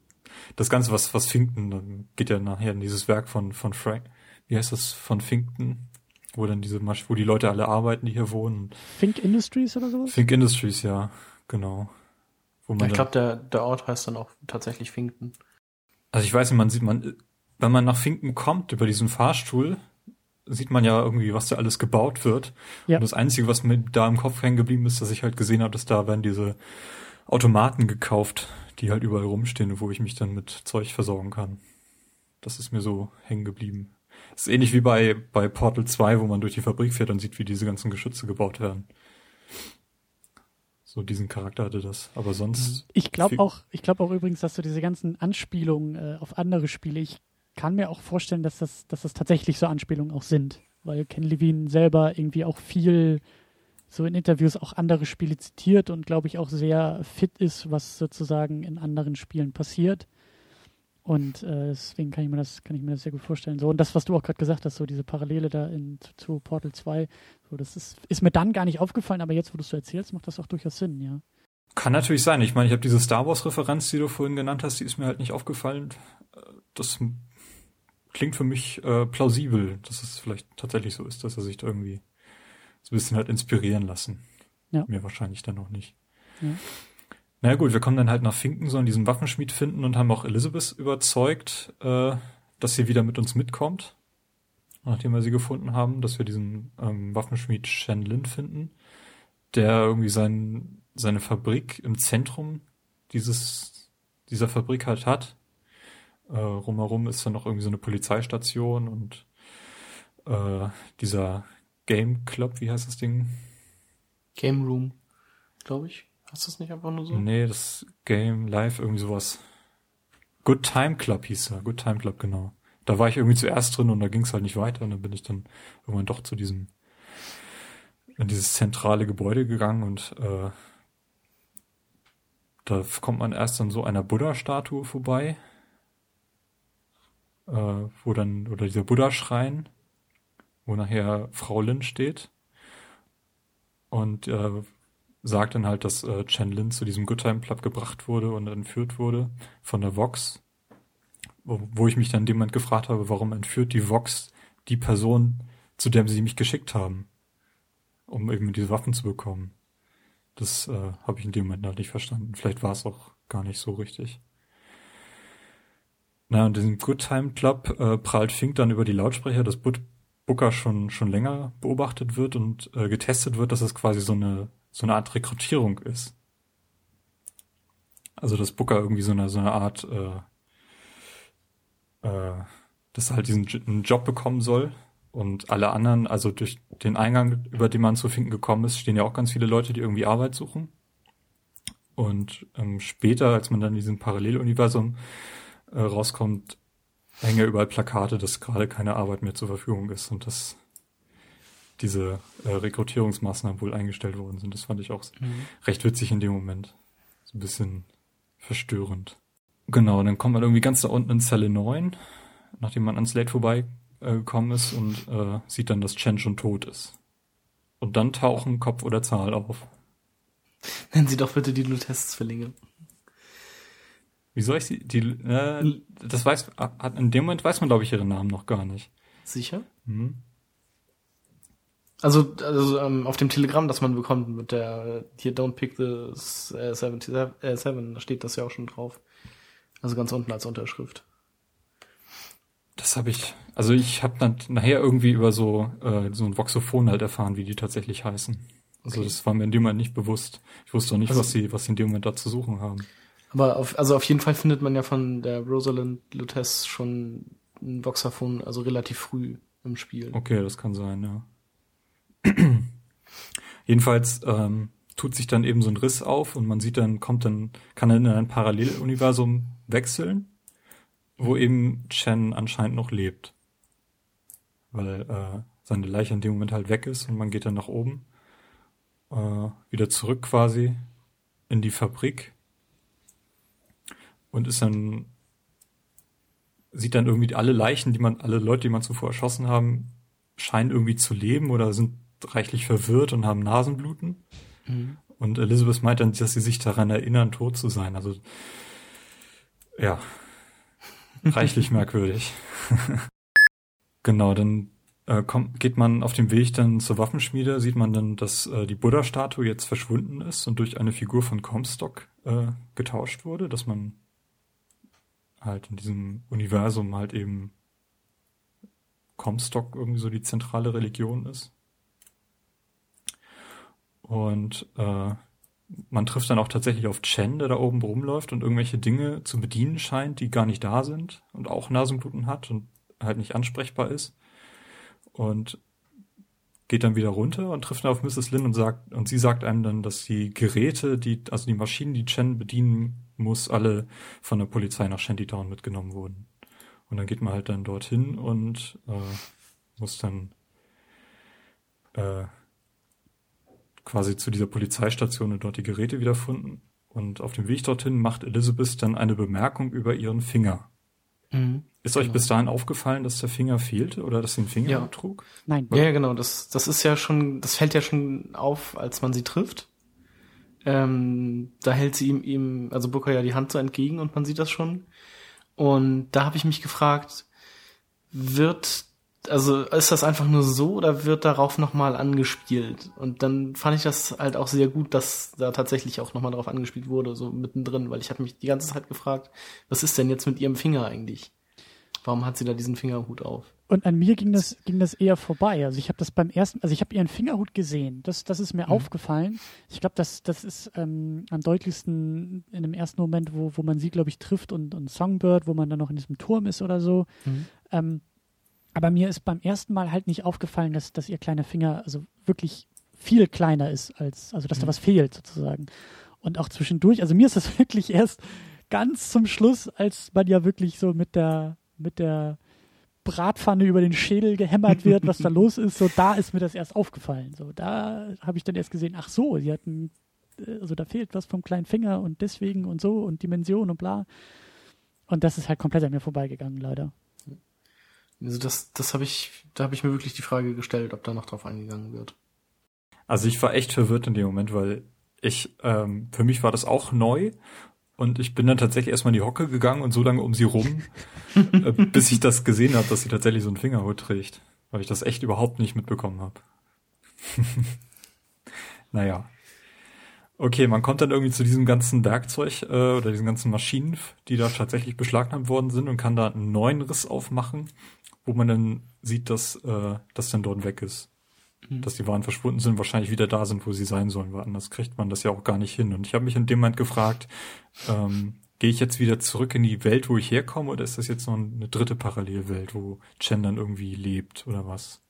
das Ganze, was, was Finkton, dann geht ja nachher in dieses Werk von, von Frank, wie heißt das, von Finkton, wo dann diese Masch wo die Leute alle arbeiten, die hier wohnen. Think Industries oder sowas? Think Industries, ja, genau. Wo man Ich glaube, der, der Ort heißt dann auch tatsächlich Finkton. also ich weiß nicht, man sieht, man, wenn man nach Finken kommt über diesen Fahrstuhl, sieht man ja irgendwie, was da alles gebaut wird. Ja. Und das Einzige, was mir da im Kopf hängen geblieben ist, dass ich halt gesehen habe, dass da werden diese Automaten gekauft, die halt überall rumstehen, wo ich mich dann mit Zeug versorgen kann. Das ist mir so hängen geblieben. Das ist ähnlich wie bei, bei Portal 2, wo man durch die Fabrik fährt und sieht, wie diese ganzen Geschütze gebaut werden. So diesen Charakter hatte das. Aber sonst. Ich glaube auch, ich glaube auch übrigens, dass so diese ganzen Anspielungen äh, auf andere Spiele, ich kann mir auch vorstellen, dass das, dass das tatsächlich so Anspielungen auch sind, weil Ken Levine selber irgendwie auch viel so in Interviews auch andere Spiele zitiert und glaube ich auch sehr fit ist, was sozusagen in anderen Spielen passiert. Und äh, deswegen kann ich mir das, kann ich mir das sehr gut vorstellen. So, und das, was du auch gerade gesagt hast, so diese Parallele da in, zu, zu Portal 2, so, das ist, ist mir dann gar nicht aufgefallen, aber jetzt, wo du es so erzählst, macht das auch durchaus Sinn, ja. Kann natürlich sein. Ich meine, ich habe diese Star Wars-Referenz, die du vorhin genannt hast, die ist mir halt nicht aufgefallen. Äh, Das klingt für mich äh, plausibel, dass es vielleicht tatsächlich so ist, dass er sich da irgendwie so ein bisschen halt inspirieren lassen. Ja. Mir wahrscheinlich dann noch nicht. Ja. Na gut, wir kommen dann halt nach Finken, sollen diesen Waffenschmied finden und haben auch Elizabeth überzeugt, äh, dass sie wieder mit uns mitkommt. Nachdem wir sie gefunden haben, dass wir diesen ähm, Waffenschmied Shen Lin finden, der irgendwie sein, seine Fabrik im Zentrum dieses, dieser Fabrik halt hat. Äh, rumherum ist dann noch irgendwie so eine Polizeistation und äh, dieser Game Club, wie heißt das Ding? Game Room, glaube ich. Hast du es nicht einfach nur so? Nee, das Game Live, irgendwie sowas. Good Time Club hieß er. Good Time Club, genau. Da war ich irgendwie zuerst drin und da ging es halt nicht weiter und dann bin ich dann irgendwann doch zu diesem, in dieses zentrale Gebäude gegangen und äh, da kommt man erst an so einer Buddha-Statue vorbei, äh, wo dann, oder dieser Buddha-Schrein, wo nachher Frau Lin steht. Und äh, sagt dann halt, dass äh, Chen Lin zu diesem Good Time Club gebracht wurde und entführt wurde von der Vox. Wo, wo ich mich dann dem Moment gefragt habe, warum entführt die Vox die Person, zu der sie mich geschickt haben, um eben diese Waffen zu bekommen. Das äh, habe ich in dem Moment noch nicht verstanden. Vielleicht war es auch gar nicht so richtig. Na, und diesen Good Time Club äh, prahlt Fink dann über die Lautsprecher, dass Booker schon, schon länger beobachtet wird und äh, getestet wird, dass es quasi so eine, so eine Art Rekrutierung ist. Also, dass Booker irgendwie so eine, so eine Art, äh, äh, dass er halt diesen einen Job bekommen soll und alle anderen, also durch den Eingang, über den man zu Finken gekommen ist, stehen ja auch ganz viele Leute, die irgendwie Arbeit suchen. Und ähm, später, als man dann in diesem Paralleluniversum äh, rauskommt, hängen ja überall Plakate, dass gerade keine Arbeit mehr zur Verfügung ist. Und das diese äh, Rekrutierungsmaßnahmen wohl eingestellt worden sind. Das fand ich auch Mhm. recht witzig in dem Moment. So ein bisschen verstörend. Genau, dann kommt man irgendwie ganz da unten in Zelle 9, nachdem man an Slate vorbei äh, ist und äh, sieht dann, dass Chen schon tot ist. Und dann tauchen Kopf oder Zahl auf. Nennen Sie doch bitte die Lutest-Zwillinge. Wie soll ich sie? Die, äh, das weiß, hat, in dem Moment weiß man, glaube ich, ihren Namen noch gar nicht. Sicher? Mhm. Also, also ähm, auf dem Telegramm, das man bekommt mit der hier Don't pick the äh, 77, äh, 7, da steht das ja auch schon drauf. Also ganz unten als Unterschrift. Das habe ich, also ich habe dann nachher irgendwie über so äh, so ein Voxophon halt erfahren, wie die tatsächlich heißen. Also Okay. das war mir in dem Moment nicht bewusst. Ich wusste auch nicht, Also- was sie was sie in dem Moment da zu suchen haben. Aber auf, also auf jeden Fall findet man ja von der Rosalind Lutez schon ein Voxaphon, also relativ früh im Spiel. Okay, das kann sein, ja. (clears throat) Jedenfalls ähm, tut sich dann eben so ein Riss auf und man sieht dann, kommt dann, kann dann in ein Paralleluniversum wechseln, wo eben Chen anscheinend noch lebt. Weil äh, seine Leiche in dem Moment halt weg ist und man geht dann nach oben, äh, wieder zurück quasi in die Fabrik und ist dann sieht dann irgendwie alle Leichen, die man, alle Leute, die man zuvor erschossen haben, scheinen irgendwie zu leben oder sind reichlich verwirrt und haben Nasenbluten. Mhm. Und Elizabeth meint dann, dass sie sich daran erinnern, tot zu sein. Also ja, reichlich (laughs) merkwürdig. (laughs) genau, dann äh, kommt, geht man auf dem Weg dann zur Waffenschmiede, sieht man dann, dass äh, die Buddha-Statue jetzt verschwunden ist und durch eine Figur von Comstock äh, getauscht wurde, dass man halt in diesem Universum halt eben Comstock irgendwie so die zentrale Religion ist. Und äh, man trifft dann auch tatsächlich auf Chen, der da oben rumläuft und irgendwelche Dinge zu bedienen scheint, die gar nicht da sind und auch Nasenbluten hat und halt nicht ansprechbar ist. Und geht dann wieder runter und trifft dann auf Mrs. Lin und sagt, und sie sagt einem dann, dass die Geräte, die, also die Maschinen, die Chen bedienen muss, alle von der Polizei nach Shantytown mitgenommen wurden. Und dann geht man halt dann dorthin und äh, muss dann äh, quasi zu dieser Polizeistation und dort die Geräte wiederfinden. Und auf dem Weg dorthin macht Elizabeth dann eine Bemerkung über ihren Finger. Mhm. Ist euch Genau. bis dahin aufgefallen, dass der Finger fehlte oder dass sie einen Finger Ja. trug? Nein. Ja, ja, genau. Das, das ist ja schon, das fällt ja schon auf, als man sie trifft. Ähm, da hält sie ihm, ihm, also Booker ja die Hand so entgegen und man sieht das schon. Und da habe ich mich gefragt, wird, also ist das einfach nur so oder wird darauf nochmal angespielt? Und dann fand ich das halt auch sehr gut, dass da tatsächlich auch nochmal drauf angespielt wurde, so mittendrin, weil ich habe mich die ganze Zeit gefragt, was ist denn jetzt mit ihrem Finger eigentlich? Warum hat sie da diesen Fingerhut auf? Und an mir ging das, ging das eher vorbei. Also ich habe das beim ersten, also ich habe ihren Fingerhut gesehen. Das, das ist mir Mhm. aufgefallen. Ich glaube, das, das ist ähm, am deutlichsten in dem ersten Moment, wo, wo man sie, glaube ich, trifft und, und Songbird, wo man dann noch in diesem Turm ist oder so. Mhm. Ähm, aber mir ist beim ersten Mal halt nicht aufgefallen, dass, dass ihr kleiner Finger also wirklich viel kleiner ist als, also dass da Mhm. was fehlt sozusagen. Und auch zwischendurch, also mir ist das (laughs) wirklich erst ganz zum Schluss, als man ja wirklich so mit der, mit der Bratpfanne über den Schädel gehämmert wird, was da (laughs) los ist, so da ist mir das erst aufgefallen. So, da habe ich dann erst gesehen, ach so, sie hatten, äh, also da fehlt was vom kleinen Finger und deswegen und so und Dimension und bla. Und das ist halt komplett an mir vorbeigegangen, leider. Also das, das habe ich, da habe ich mir wirklich die Frage gestellt, ob da noch drauf eingegangen wird. Also ich war echt verwirrt in dem Moment, weil ich, ähm, für mich war das auch neu und ich bin dann tatsächlich erstmal in die Hocke gegangen und so lange um sie rum, (laughs) äh, bis ich das gesehen habe, dass sie tatsächlich so einen Fingerhut trägt, weil ich das echt überhaupt nicht mitbekommen habe. (laughs) naja. Okay, man kommt dann irgendwie zu diesem ganzen Werkzeug äh, oder diesen ganzen Maschinen, die da tatsächlich beschlagnahmt worden sind und kann da einen neuen Riss aufmachen, wo man dann sieht, dass äh, das dann dort weg ist dass die Waren verschwunden sind, wahrscheinlich wieder da sind, wo sie sein sollen, weil anders kriegt man das ja auch gar nicht hin. Und ich habe mich in dem Moment gefragt, ähm, gehe ich jetzt wieder zurück in die Welt, wo ich herkomme, oder ist das jetzt noch eine dritte Parallelwelt, wo Chen dann irgendwie lebt oder was?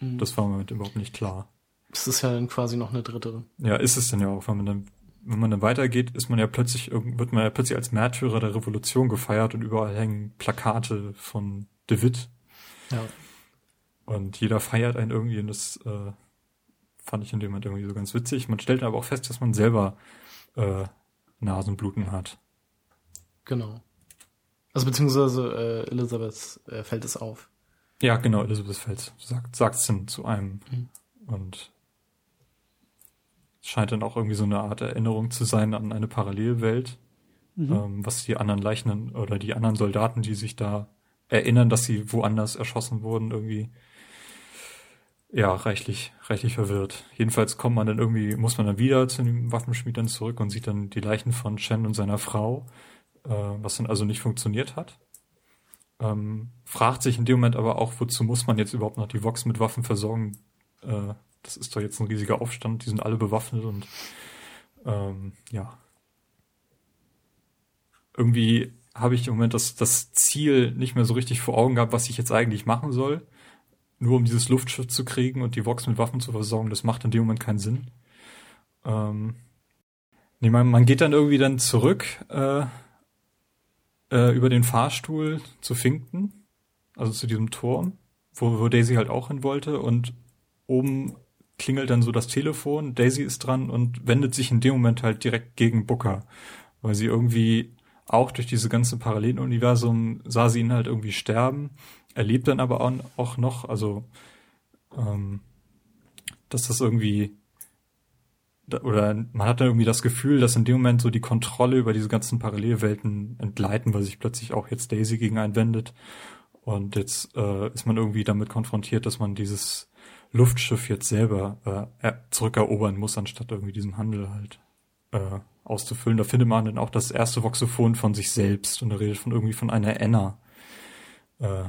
Mhm. Das war mir überhaupt nicht klar. Das ist ja dann quasi noch eine dritte. Ja, ist es dann ja auch, wenn man dann, wenn man dann weitergeht, ist man ja plötzlich, wird man ja plötzlich als Märtyrer der Revolution gefeiert und überall hängen Plakate von De Witt. Ja. Und jeder feiert einen irgendwie und das äh, fand ich in dem Moment irgendwie so ganz witzig. Man stellt aber auch fest, dass man selber äh, Nasenbluten hat. Genau. Also beziehungsweise äh, Elisabeth äh, fällt es auf. Ja, genau, Elisabeth fällt, sagt, sagt's dann zu einem. Mhm. Und es scheint dann auch irgendwie so eine Art Erinnerung zu sein an eine Parallelwelt, Mhm. ähm, was die anderen Leichen oder die anderen Soldaten, die sich da erinnern, dass sie woanders erschossen wurden, irgendwie ja, reichlich, reichlich verwirrt. Jedenfalls kommt man dann irgendwie, muss man dann wieder zu dem Waffenschmied dann zurück und sieht dann die Leichen von Chen und seiner Frau, äh, was dann also nicht funktioniert hat. Ähm, fragt sich in dem Moment aber auch, wozu muss man jetzt überhaupt noch die Vox mit Waffen versorgen? Äh, das ist doch jetzt ein riesiger Aufstand, die sind alle bewaffnet und ähm, ja. Irgendwie habe ich im Moment das, das Ziel nicht mehr so richtig vor Augen gehabt, was ich jetzt eigentlich machen soll. Nur um dieses Luftschiff zu kriegen und die Vox mit Waffen zu versorgen, das macht in dem Moment keinen Sinn. Ähm, nee, man, man geht dann irgendwie dann zurück äh, äh, über den Fahrstuhl zu Finkton, also zu diesem Turm, wo, wo Daisy halt auch hin wollte und oben klingelt dann so das Telefon, Daisy ist dran und wendet sich in dem Moment halt direkt gegen Booker, weil sie irgendwie auch durch diese ganze Paralleluniversum sah sie ihn halt irgendwie sterben, erlebt dann aber auch, noch, also ähm, dass das irgendwie oder man hat dann irgendwie das Gefühl, dass in dem Moment so die Kontrolle über diese ganzen Parallelwelten entgleiten, weil sich plötzlich auch jetzt Daisy gegen einen wendet. Und jetzt äh, ist man irgendwie damit konfrontiert, dass man dieses Luftschiff jetzt selber äh, er- zurückerobern muss, anstatt irgendwie diesen Handel halt äh, auszufüllen. Da findet man dann auch das erste Voxophon von sich selbst und er redet von irgendwie von einer Enna, äh,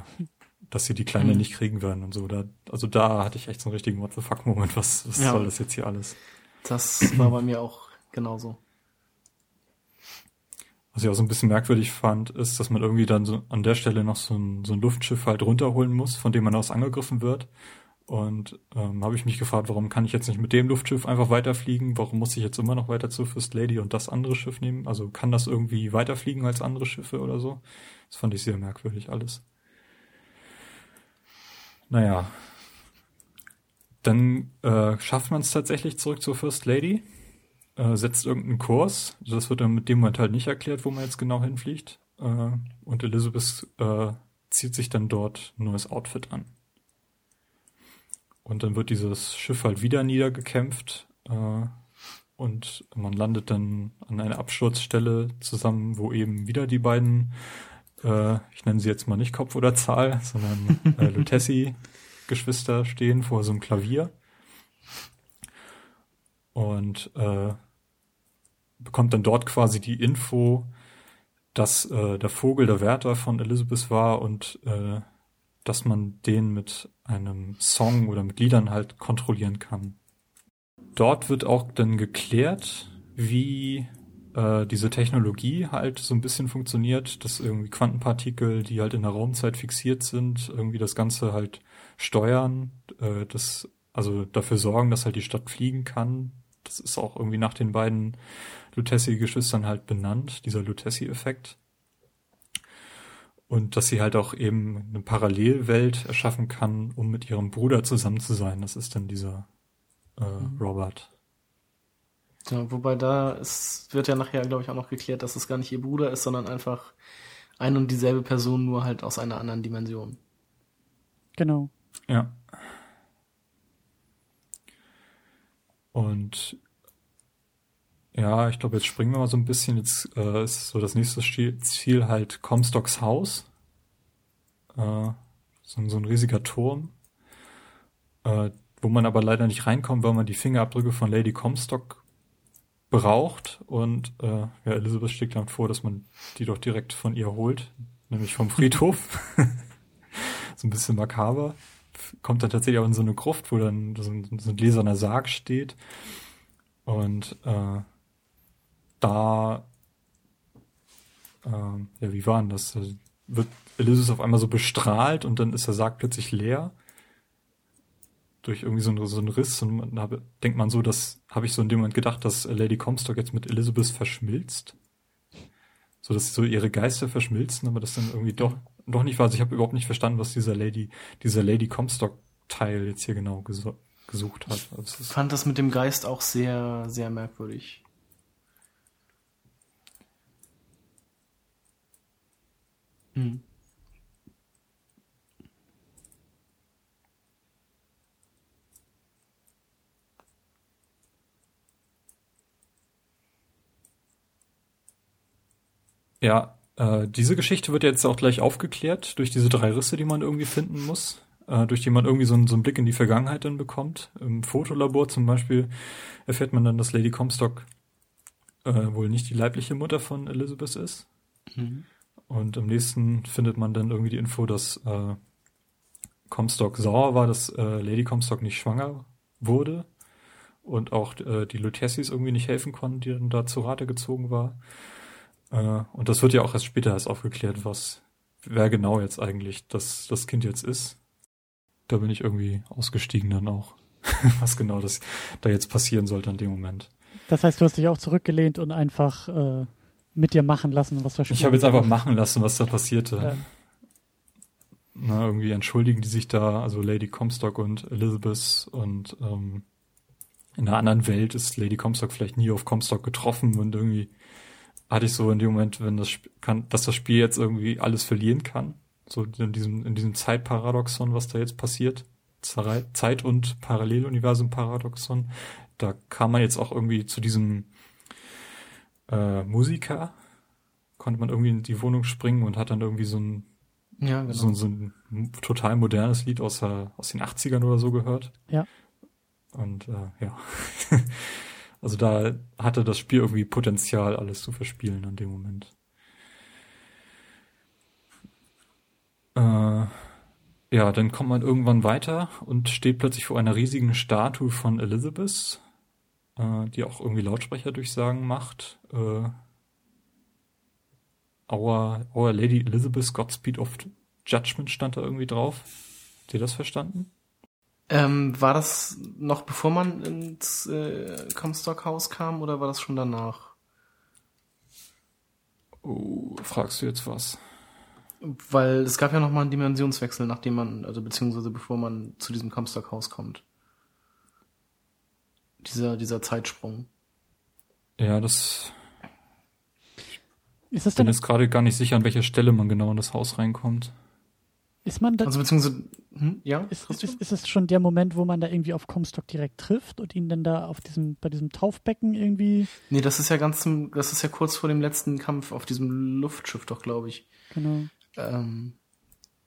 dass sie die Kleine Mhm. nicht kriegen werden und so. Da, also da hatte ich echt so einen richtigen What the fuck Moment. Was, was Ja. soll das jetzt hier alles? Das war bei mir auch genauso. Was ich auch so ein bisschen merkwürdig fand, ist, dass man irgendwie dann so an der Stelle noch so ein, so ein Luftschiff halt runterholen muss, von dem man aus angegriffen wird. Und ähm, habe ich mich gefragt, warum kann ich jetzt nicht mit dem Luftschiff einfach weiterfliegen? Warum muss ich jetzt immer noch weiter zur First Lady und das andere Schiff nehmen? Also kann das irgendwie weiterfliegen als andere Schiffe oder so? Das fand ich sehr merkwürdig alles. Naja. Dann äh, schafft man es tatsächlich zurück zur First Lady äh, setzt irgendeinen Kurs. Das wird dann mit dem Moment halt nicht erklärt, wo man jetzt genau hinfliegt. Äh, und Elizabeth äh, zieht sich dann dort ein neues Outfit an. Und dann wird dieses Schiff halt wieder niedergekämpft. Äh, und man landet dann an einer Absturzstelle zusammen, wo eben wieder die beiden, äh, ich nenne sie jetzt mal nicht Kopf oder Zahl, sondern äh, (laughs) Lutessi-Geschwister stehen vor so einem Klavier und äh, bekommt dann dort quasi die Info, dass äh, der Vogel der Wärter von Elizabeth war und äh, dass man den mit einem Song oder mit Liedern halt kontrollieren kann. Dort wird auch dann geklärt, wie äh, diese Technologie halt so ein bisschen funktioniert, dass irgendwie Quantenpartikel, die halt in der Raumzeit fixiert sind, irgendwie das Ganze halt steuern, äh, das also dafür sorgen, dass halt die Stadt fliegen kann. Das ist auch irgendwie nach den beiden Lutessi-Geschwistern halt benannt, dieser Lutessi-Effekt. Und dass sie halt auch eben eine Parallelwelt erschaffen kann, um mit ihrem Bruder zusammen zu sein. Das ist dann dieser äh, Robert. Ja, wobei da es wird ja nachher, glaube ich, auch noch geklärt, dass es gar nicht ihr Bruder ist, sondern einfach ein und dieselbe Person, nur halt aus einer anderen Dimension. Genau. Ja. Und ja, ich glaube, jetzt springen wir mal so ein bisschen. Jetzt äh, ist so das nächste Ziel halt Comstocks Haus. Äh, so, ein- so ein riesiger Turm, äh, wo man aber leider nicht reinkommt, weil man die Fingerabdrücke von Lady Comstock braucht. Und äh, ja, Elizabeth schlägt dann vor, dass man die doch direkt von ihr holt, nämlich vom Friedhof. (laughs) so ein bisschen makaber kommt dann tatsächlich auch in so eine Gruft, wo dann so ein, so ein gläserner Sarg steht. Und äh, da, ähm, ja, wie war denn das? Da Wird Elizabeth auf einmal so bestrahlt und dann ist der Sarg plötzlich leer. Durch irgendwie so einen, so einen Riss. Und man, da denkt man so, das habe ich so in dem Moment gedacht, dass Lady Comstock jetzt mit Elizabeth verschmilzt. So dass so ihre Geister verschmilzen, aber das dann irgendwie doch, doch nicht war. Also ich habe überhaupt nicht verstanden, was dieser Lady, dieser Lady Comstock Teil jetzt hier genau gesu gesucht hat. Also ich fand das mit dem Geist auch sehr, sehr merkwürdig. Hm. Ja, äh, diese Geschichte wird jetzt auch gleich aufgeklärt durch diese drei Risse, die man irgendwie finden muss, äh, durch die man irgendwie so, so einen Blick in die Vergangenheit dann bekommt. Im Fotolabor zum Beispiel erfährt man dann, dass Lady Comstock äh, wohl nicht die leibliche Mutter von Elizabeth ist. Mhm. Und im nächsten findet man dann irgendwie die Info, dass äh, Comstock sauer war, dass äh, Lady Comstock nicht schwanger wurde und auch äh, die Lutesis irgendwie nicht helfen konnten, die dann da zu Rate gezogen war. Äh, und das wird ja auch erst später erst aufgeklärt, was, wer genau jetzt eigentlich das, das Kind jetzt ist. Da bin ich irgendwie ausgestiegen dann auch, (laughs) was genau das da jetzt passieren sollte in dem Moment. Das heißt, du hast dich auch zurückgelehnt und einfach äh, mit dir machen lassen, was da Ich habe jetzt einfach machen lassen, was da passierte. Ja. Na, irgendwie entschuldigen die sich da, also Lady Comstock und Elizabeth und ähm, in einer anderen Welt ist Lady Comstock vielleicht nie auf Comstock getroffen und irgendwie hatte ich so in dem Moment, wenn das kann, dass das Spiel jetzt irgendwie alles verlieren kann. So in diesem, in diesem Zeitparadoxon, was da jetzt passiert. Zeit- und Paralleluniversum-Paradoxon. Da kam man jetzt auch irgendwie zu diesem äh, Musiker. Konnte man irgendwie in die Wohnung springen und hat dann irgendwie so ein, ja, genau. so, so ein total modernes Lied aus, der, aus den 80ern oder so gehört. Ja. Und äh, ja. (laughs) Also da hatte das Spiel irgendwie Potenzial, alles zu verspielen an dem Moment. Äh, ja, dann kommt man irgendwann weiter und steht plötzlich vor einer riesigen Statue von Elizabeth, äh, die auch irgendwie Lautsprecherdurchsagen macht. Äh, Our, Our Lady Elizabeth Godspeed of Judgment stand da irgendwie drauf. Habt ihr das verstanden? Ähm, war das noch bevor man ins äh, Comstock-Haus kam oder war das schon danach? Oh, fragst du jetzt was? Weil es gab ja noch mal einen Dimensionswechsel, nachdem man, also beziehungsweise bevor man zu diesem Comstock-Haus kommt. Dieser, dieser Zeitsprung. Ja, das. Ist das denn? Ich bin jetzt gerade gar nicht sicher, an welcher Stelle man genau in das Haus reinkommt. Ist man da. Also beziehungsweise, hm, ja. Ist, ist, ist, ist es schon der Moment, wo man da irgendwie auf Comstock direkt trifft und ihn dann da auf diesem, bei diesem Taufbecken irgendwie. Nee, das ist ja ganz zum, das ist ja kurz vor dem letzten Kampf auf diesem Luftschiff doch, glaube ich. Genau. Ähm,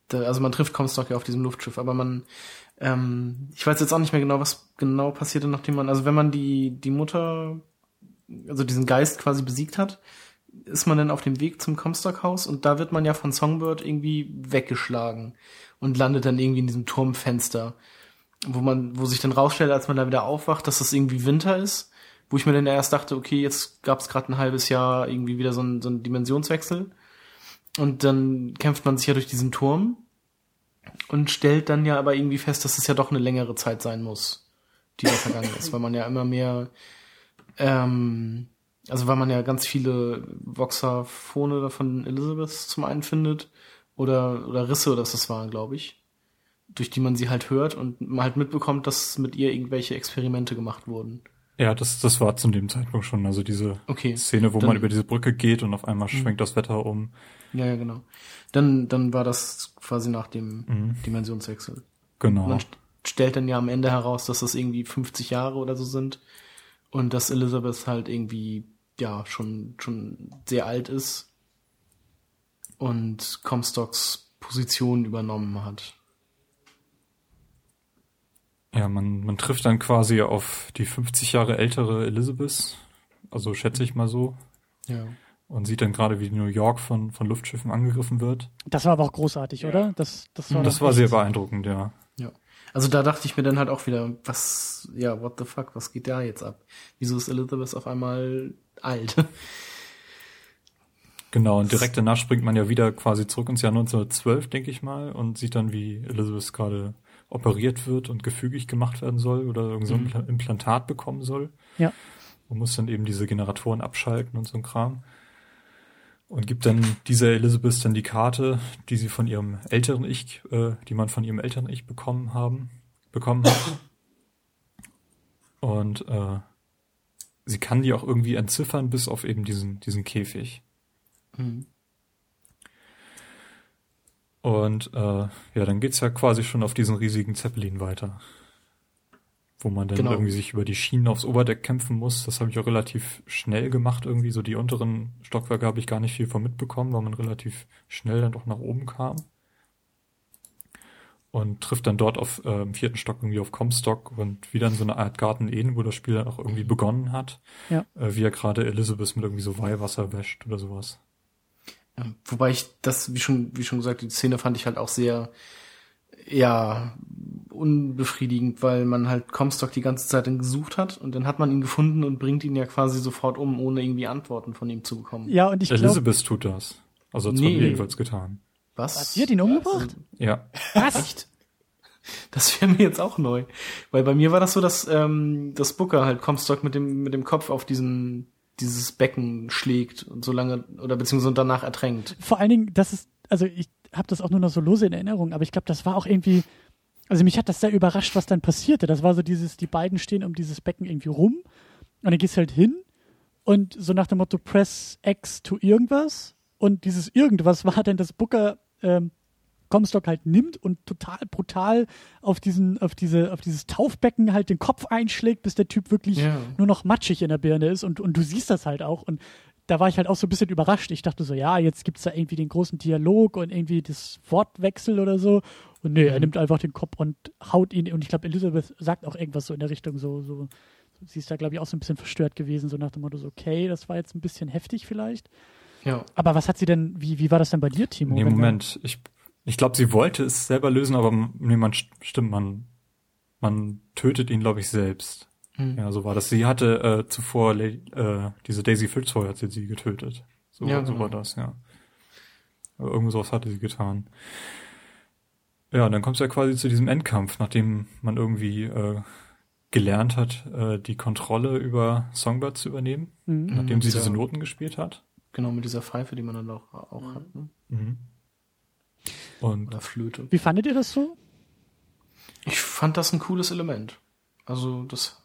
da, also man trifft Comstock ja auf diesem Luftschiff, aber man, ähm, ich weiß jetzt auch nicht mehr genau, was genau passierte, nachdem man, also wenn man die, die Mutter, also diesen Geist quasi besiegt hat, ist man dann auf dem Weg zum Comstock-Haus und da wird man ja von Songbird irgendwie weggeschlagen und landet dann irgendwie in diesem Turmfenster, wo man, wo sich dann rausstellt, als man da wieder aufwacht, dass das irgendwie Winter ist, wo ich mir dann erst dachte, okay, jetzt gab es gerade ein halbes Jahr irgendwie wieder so ein, so ein Dimensionswechsel. Und dann kämpft man sich ja durch diesen Turm und stellt dann ja aber irgendwie fest, dass es ja doch eine längere Zeit sein muss, die da vergangen ist, (laughs) weil man ja immer mehr ähm, also weil man ja ganz viele Voxaphone von Elizabeth zum einen findet oder, oder Risse oder das waren, glaube ich, durch die man sie halt hört und man halt mitbekommt, dass mit ihr irgendwelche Experimente gemacht wurden. Ja, das, das war zu dem Zeitpunkt schon. Also diese okay, Szene, wo dann, man über diese Brücke geht und auf einmal mhm. schwenkt das Wetter um. Ja, ja, genau. Dann, dann war das quasi nach dem mhm. Dimensionswechsel. Genau. Und man stellt dann ja am Ende heraus, dass das irgendwie 50 Jahre oder so sind und dass Elizabeth halt irgendwie ja schon, schon sehr alt ist und Comstocks Position übernommen hat. Ja, man, man trifft dann quasi auf die 50 Jahre ältere Elizabeth, also schätze ich mal so. Ja. Und sieht dann gerade, wie New York von, von Luftschiffen angegriffen wird. Das war aber auch großartig, ja. oder? Das, das war, das war sehr beeindruckend, ja. Ja. Also da dachte ich mir dann halt auch wieder, was, ja, what the fuck, was geht da jetzt ab? Wieso ist Elizabeth auf einmal alt. (laughs) Genau, und direkt danach springt man ja wieder quasi zurück ins Jahr 1912, denke ich mal, und sieht dann, wie Elizabeth gerade operiert wird und gefügig gemacht werden soll oder irgend so ein mhm. Implantat bekommen soll. Ja. Und muss dann eben diese Generatoren abschalten und so ein Kram. Und gibt dann dieser Elizabeth dann die Karte, die sie von ihrem älteren Ich, äh, die man von ihrem älteren Ich bekommen haben. bekommen hat. Und äh, sie kann die auch irgendwie entziffern, bis auf eben diesen, diesen Käfig. Mhm. Und äh, ja, dann geht's ja quasi schon auf diesen riesigen Zeppelin weiter. Wo man dann Genau. irgendwie sich über die Schienen aufs Oberdeck kämpfen muss. Das habe ich auch relativ schnell gemacht. Irgendwie so die unteren Stockwerke habe ich gar nicht viel von mitbekommen, weil man relativ schnell dann doch nach oben kam. Und trifft dann dort auf äh, im vierten Stock irgendwie auf Comstock und wieder in so eine Art Garten Eden, wo das Spiel dann auch irgendwie begonnen hat. Ja. Äh, wie er gerade Elizabeth mit irgendwie so Weihwasser wäscht oder sowas. Wobei ich das, wie schon, wie schon gesagt, die Szene fand ich halt auch sehr, ja, unbefriedigend, weil man halt Comstock die ganze Zeit dann gesucht hat und dann hat man ihn gefunden und bringt ihn ja quasi sofort um, ohne irgendwie Antworten von ihm zu bekommen. Ja, und ich glaube, Elizabeth tut das. Also hat's Nee. jedenfalls getan. Was? sie hat ihn umgebracht? Ja. Was? Echt? Das wäre mir jetzt auch neu. Weil bei mir war das so, dass ähm, das Booker halt Comstock mit dem, mit dem Kopf auf diesen, dieses Becken schlägt und so lange, oder beziehungsweise danach ertränkt. Vor allen Dingen, das ist, also ich habe das auch nur noch so lose in Erinnerung, aber ich glaube, das war auch irgendwie, also mich hat das sehr überrascht, was dann passierte. Das war so dieses, die beiden stehen um dieses Becken irgendwie rum und dann gehst du halt hin und so nach dem Motto Press X to irgendwas und dieses irgendwas war dann das Booker ähm, Comstock halt nimmt und total brutal auf diesen, auf diese, auf dieses Taufbecken halt den Kopf einschlägt, bis der Typ wirklich Ja. nur noch matschig in der Birne ist und, und du siehst das halt auch und da war ich halt auch so ein bisschen überrascht. Ich dachte so, ja, jetzt gibt's da irgendwie den großen Dialog und irgendwie das Wortwechsel oder so. Und nee, er nimmt einfach den Kopf und haut ihn. Und ich glaube, Elizabeth sagt auch irgendwas so in der Richtung, so, so. Sie ist da, glaube ich, auch so ein bisschen verstört gewesen, so nach dem Motto, so, okay, das war jetzt ein bisschen heftig vielleicht. Ja. Aber was hat sie denn, wie, wie war das denn bei dir, Timo? Nee, Moment. Ich, ich glaube, sie wollte es selber lösen, aber nee, man st- stimmt, man, man tötet ihn, glaube ich, selbst. Hm. Ja, so war das. Sie hatte äh, zuvor äh, diese Daisy Fitzroy hat sie, sie getötet. So, Ja, so genau. war das, ja. Aber irgend sowas hatte sie getan. Ja, und dann kommt es ja quasi zu diesem Endkampf, nachdem man irgendwie äh, gelernt hat, äh, die Kontrolle über Songbird zu übernehmen, Mhm. nachdem sie dieser- diese Noten gespielt hat. Genau, mit dieser Pfeife, die man dann auch, auch hat, ne? Mhm. Und Oder Flöte. Wie fandet ihr das so? Ich fand das ein cooles Element. Also, das,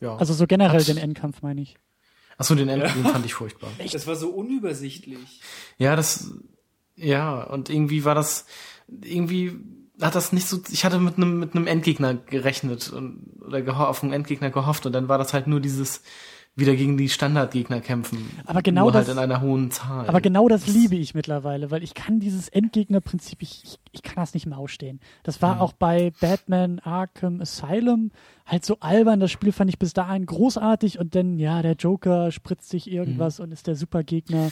ja. Also so generell Hat- den Endkampf, meine ich. Achso, den End, den fand ich furchtbar. (laughs) Das war so unübersichtlich. Ja, das, ja, und irgendwie war das, irgendwie hat das nicht so, ich hatte mit einem, mit einem Endgegner gerechnet und, oder auf einen Endgegner gehofft und dann war das halt nur dieses, wieder gegen die Standardgegner kämpfen. Aber genau nur das- halt in einer hohen Zahl. Aber genau das liebe ich mittlerweile, weil ich kann dieses Endgegnerprinzip, ich, ich, ich kann das nicht mehr ausstehen. Das war auch bei Batman Arkham Asylum halt so albern. Das Spiel fand ich bis dahin großartig und dann, ja, der Joker spritzt sich irgendwas und ist der Supergegner.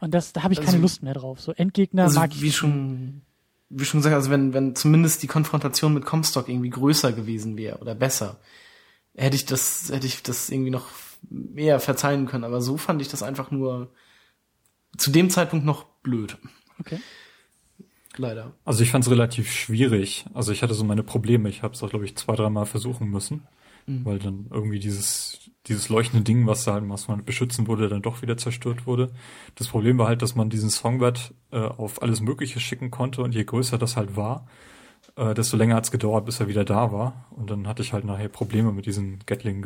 Und das, da habe ich keine Also- Lust mehr drauf. So Endgegner also, mag ich. wie schon, wie schon gesagt, also wenn, wenn zumindest die Konfrontation mit Comstock irgendwie größer gewesen wäre oder besser, hätte ich das, hätte ich das irgendwie noch mehr verzeihen können. Aber so fand ich das einfach nur zu dem Zeitpunkt noch blöd. Okay. Leider. Also ich fand es relativ schwierig. Also ich hatte so meine Probleme. Ich habe es auch, glaube ich, zwei, dreimal versuchen müssen, weil dann irgendwie dieses dieses leuchtende Ding, was da halt, was man beschützen wurde, dann doch wieder zerstört wurde. Das Problem war halt, dass man diesen Songbird äh, auf alles Mögliche schicken konnte und je größer das halt war, äh, desto länger hat's gedauert, bis er wieder da war. Und dann hatte ich halt nachher Probleme mit diesen Gatling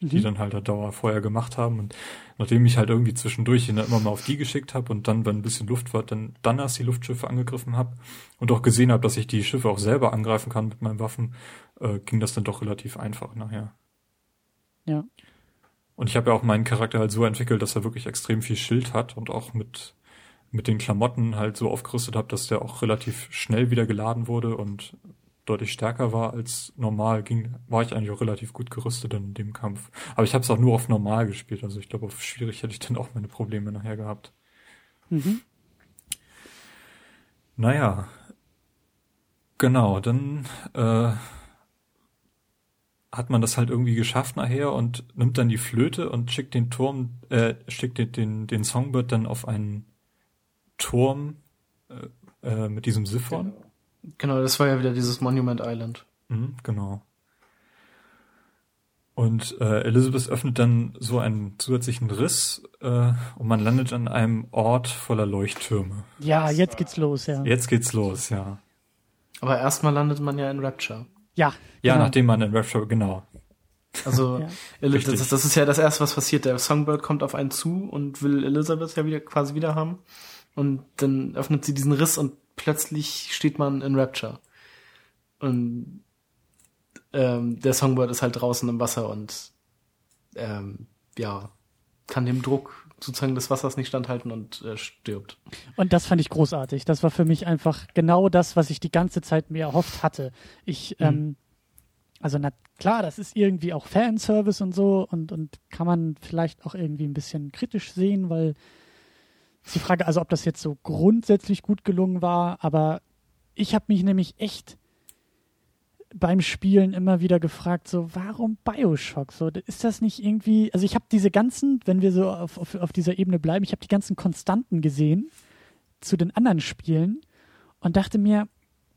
Die dann halt halt Dauerfeuer gemacht haben. Und nachdem ich halt irgendwie zwischendurch ihn immer mal auf die geschickt habe und dann, wenn ein bisschen Luft war, dann, dann erst die Luftschiffe angegriffen habe und auch gesehen habe, dass ich die Schiffe auch selber angreifen kann mit meinen Waffen, äh, ging das dann doch relativ einfach nachher. Ja. Und ich habe ja auch meinen Charakter halt so entwickelt, dass er wirklich extrem viel Schild hat und auch mit, mit den Klamotten halt so aufgerüstet habe, dass der auch relativ schnell wieder geladen wurde und deutlich stärker war als normal, ging, war ich eigentlich auch relativ gut gerüstet in dem Kampf. Aber ich habe es auch nur auf normal gespielt, also ich glaube, auf schwierig hätte ich dann auch meine Probleme nachher gehabt. Mhm. Naja. Genau, dann äh, hat man das halt irgendwie geschafft nachher und nimmt dann die Flöte und schickt den Turm, äh, schickt den, den, den Songbird dann auf einen Turm äh, äh, mit diesem Siphon. Genau, das war ja wieder dieses Monument Island. Mhm, genau. Und äh, Elizabeth öffnet dann so einen zusätzlichen Riss äh, und man landet an einem Ort voller Leuchttürme. Ja, jetzt geht's los, ja. Jetzt geht's los, ja. Aber erstmal landet man ja in Rapture. Ja. Ja, genau. nachdem man in Rapture, genau. Also Ja. Das, das ist ja das erste, was passiert. Der Songbird kommt auf einen zu und will Elizabeth ja wieder quasi wieder haben. Und dann öffnet sie diesen Riss und plötzlich steht man in Rapture. Und ähm, der Songbird ist halt draußen im Wasser und ähm, ja, kann dem Druck sozusagen des Wassers nicht standhalten und äh, stirbt. Und das fand ich großartig. Das war für mich einfach genau das, was ich die ganze Zeit mir erhofft hatte. Ich, Mhm. ähm, also na klar, das ist irgendwie auch Fanservice und so und, und kann man vielleicht auch irgendwie ein bisschen kritisch sehen, weil ist die Frage, also ob das jetzt so grundsätzlich gut gelungen war, aber ich habe mich nämlich echt beim Spielen immer wieder gefragt, so warum Bioshock? So ist das nicht irgendwie? Also ich habe diese ganzen, wenn wir so auf, auf, auf dieser Ebene bleiben, ich habe die ganzen Konstanten gesehen zu den anderen Spielen und dachte mir,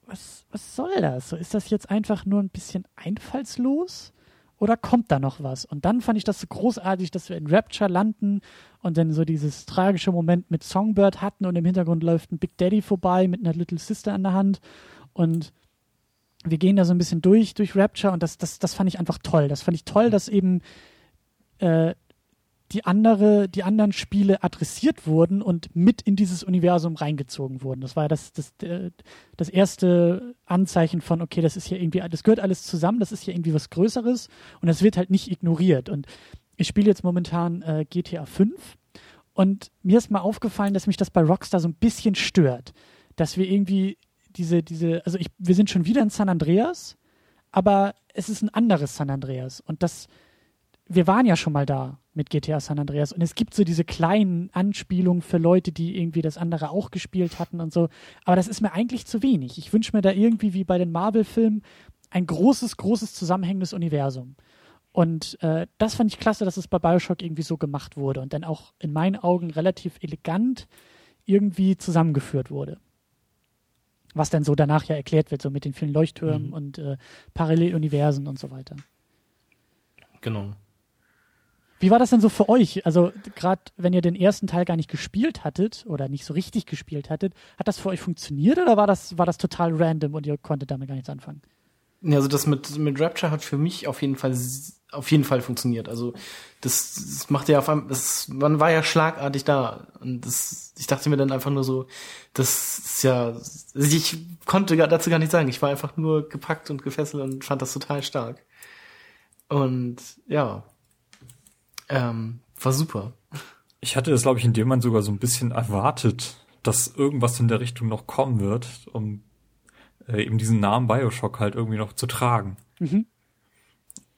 was was soll das? So ist das jetzt einfach nur ein bisschen einfallslos? Oder kommt da noch was? Und dann fand ich das so großartig, dass wir in Rapture landen und dann so dieses tragische Moment mit Songbird hatten und im Hintergrund läuft ein Big Daddy vorbei mit einer Little Sister an der Hand und wir gehen da so ein bisschen durch, durch Rapture und das, das, das fand ich einfach toll. Das fand ich toll, dass eben äh, die andere, die anderen Spiele adressiert wurden und mit in dieses Universum reingezogen wurden. Das war das, das, äh, das erste Anzeichen von, okay, das ist hier irgendwie, das gehört alles zusammen, das ist hier irgendwie was Größeres und das wird halt nicht ignoriert. Und ich spiele jetzt momentan äh, GTA 5 und mir ist mal aufgefallen, dass mich das bei Rockstar so ein bisschen stört, dass wir irgendwie diese, diese, also ich, wir sind schon wieder in San Andreas, aber es ist ein anderes San Andreas und das, wir waren ja schon mal da mit GTA San Andreas und es gibt so diese kleinen Anspielungen für Leute, die irgendwie das andere auch gespielt hatten und so, aber das ist mir eigentlich zu wenig. Ich wünsche mir da irgendwie wie bei den Marvel-Filmen ein großes, großes zusammenhängendes Universum. Und äh, das fand ich klasse, dass es bei Bioshock irgendwie so gemacht wurde und dann auch in meinen Augen relativ elegant irgendwie zusammengeführt wurde. Was dann so danach ja erklärt wird, so mit den vielen Leuchttürmen Mhm. und äh, Paralleluniversen und so weiter. Genau. Wie war das denn so für euch? Also gerade wenn ihr den ersten Teil gar nicht gespielt hattet oder nicht so richtig gespielt hattet, hat das für euch funktioniert oder war das, war das total random und ihr konntet damit gar nichts anfangen? Ja, also das mit, mit Rapture hat für mich auf jeden Fall auf jeden Fall funktioniert. Also das, das macht ja auf einmal, das, man war ja schlagartig da und das, ich dachte mir dann einfach nur so, das ist ja, also ich konnte dazu gar nicht sagen. Ich war einfach nur gepackt und gefesselt und fand das total stark. Und ja, ähm, war super. Ich hatte das, glaube ich, in dem Moment sogar so ein bisschen erwartet, dass irgendwas in der Richtung noch kommen wird, um äh, eben diesen Namen Bioshock halt irgendwie noch zu tragen. Mhm.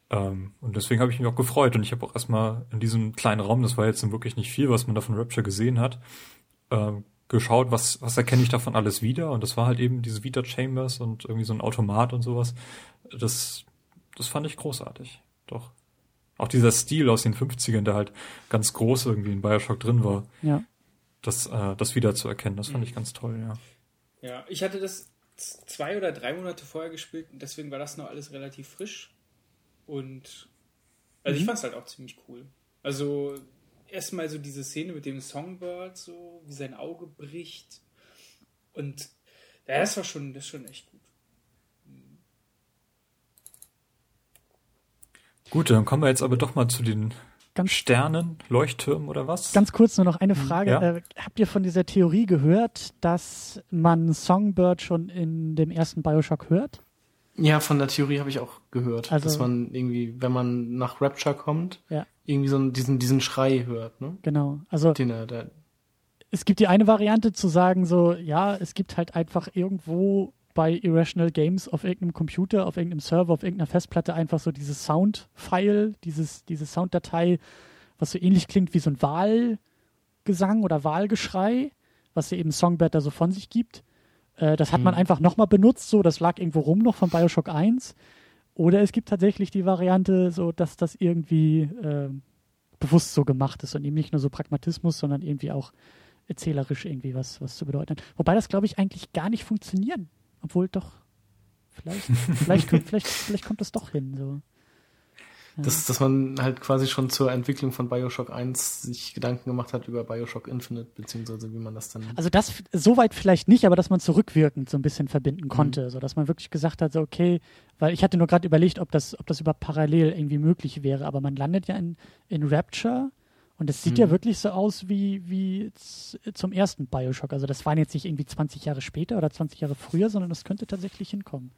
Ähm, und deswegen habe ich mich auch gefreut. Und ich habe auch erstmal in diesem kleinen Raum, das war jetzt wirklich nicht viel, was man da von Rapture gesehen hat, ähm, geschaut, was, was erkenne ich davon alles wieder. Und das war halt eben diese Vita Chambers und irgendwie so ein Automat und sowas. Das, das fand ich großartig. Doch. Auch dieser Stil aus den 50ern, der halt ganz groß irgendwie in Bioshock drin war, Ja. das, äh, das wieder zu erkennen, das fand ich ganz toll, ja. Ja, ich hatte das zwei oder drei Monate vorher gespielt und deswegen war das noch alles relativ frisch. Und also ich fand es halt auch ziemlich cool. Also erstmal so diese Szene mit dem Songbird, so wie sein Auge bricht. Und ja, das war schon, das ist schon echt gut. Dann kommen wir jetzt aber doch mal zu den Ganz- Sternen, Leuchttürmen oder was? Ganz kurz nur noch eine Frage. Ja. Äh, habt ihr von dieser Theorie gehört, dass man Songbird schon in dem ersten Bioshock hört? Ja, von der Theorie habe ich auch gehört, Also- dass man irgendwie, wenn man nach Rapture kommt, Ja. irgendwie so einen, diesen, diesen Schrei hört, ne? Genau. Also Den da, es gibt die eine Variante zu sagen, so, ja, es gibt halt einfach irgendwo bei Irrational Games auf irgendeinem Computer, auf irgendeinem Server, auf irgendeiner Festplatte einfach so dieses Sound-File, dieses, diese Sounddatei, was so ähnlich klingt wie so ein Wahlgesang oder Wahlgeschrei, was ja eben Songbird da so von sich gibt. Äh, das hat man Hm. einfach nochmal benutzt, so, das lag irgendwo rum noch von Bioshock 1. Oder es gibt tatsächlich die Variante, so, dass das irgendwie äh, bewusst so gemacht ist und eben nicht nur so Pragmatismus, sondern irgendwie auch erzählerisch irgendwie was, was zu bedeuten. Wobei das, glaube ich, eigentlich gar nicht funktionieren. Obwohl doch, vielleicht, vielleicht, kommt- vielleicht, vielleicht kommt das doch hin. So. dass, dass man halt quasi schon zur Entwicklung von Bioshock 1 sich Gedanken gemacht hat über Bioshock Infinite, beziehungsweise wie man das dann. Also das soweit vielleicht nicht, aber dass man zurückwirkend so ein bisschen verbinden konnte, mhm. so dass man wirklich gesagt hat, so okay, weil ich hatte nur gerade überlegt, ob das, ob das über parallel irgendwie möglich wäre, aber man landet ja in, in Rapture und es sieht mhm. ja wirklich so aus wie, wie zum ersten Bioshock. Also das waren jetzt nicht irgendwie 20 Jahre später oder 20 Jahre früher, sondern das könnte tatsächlich hinkommen.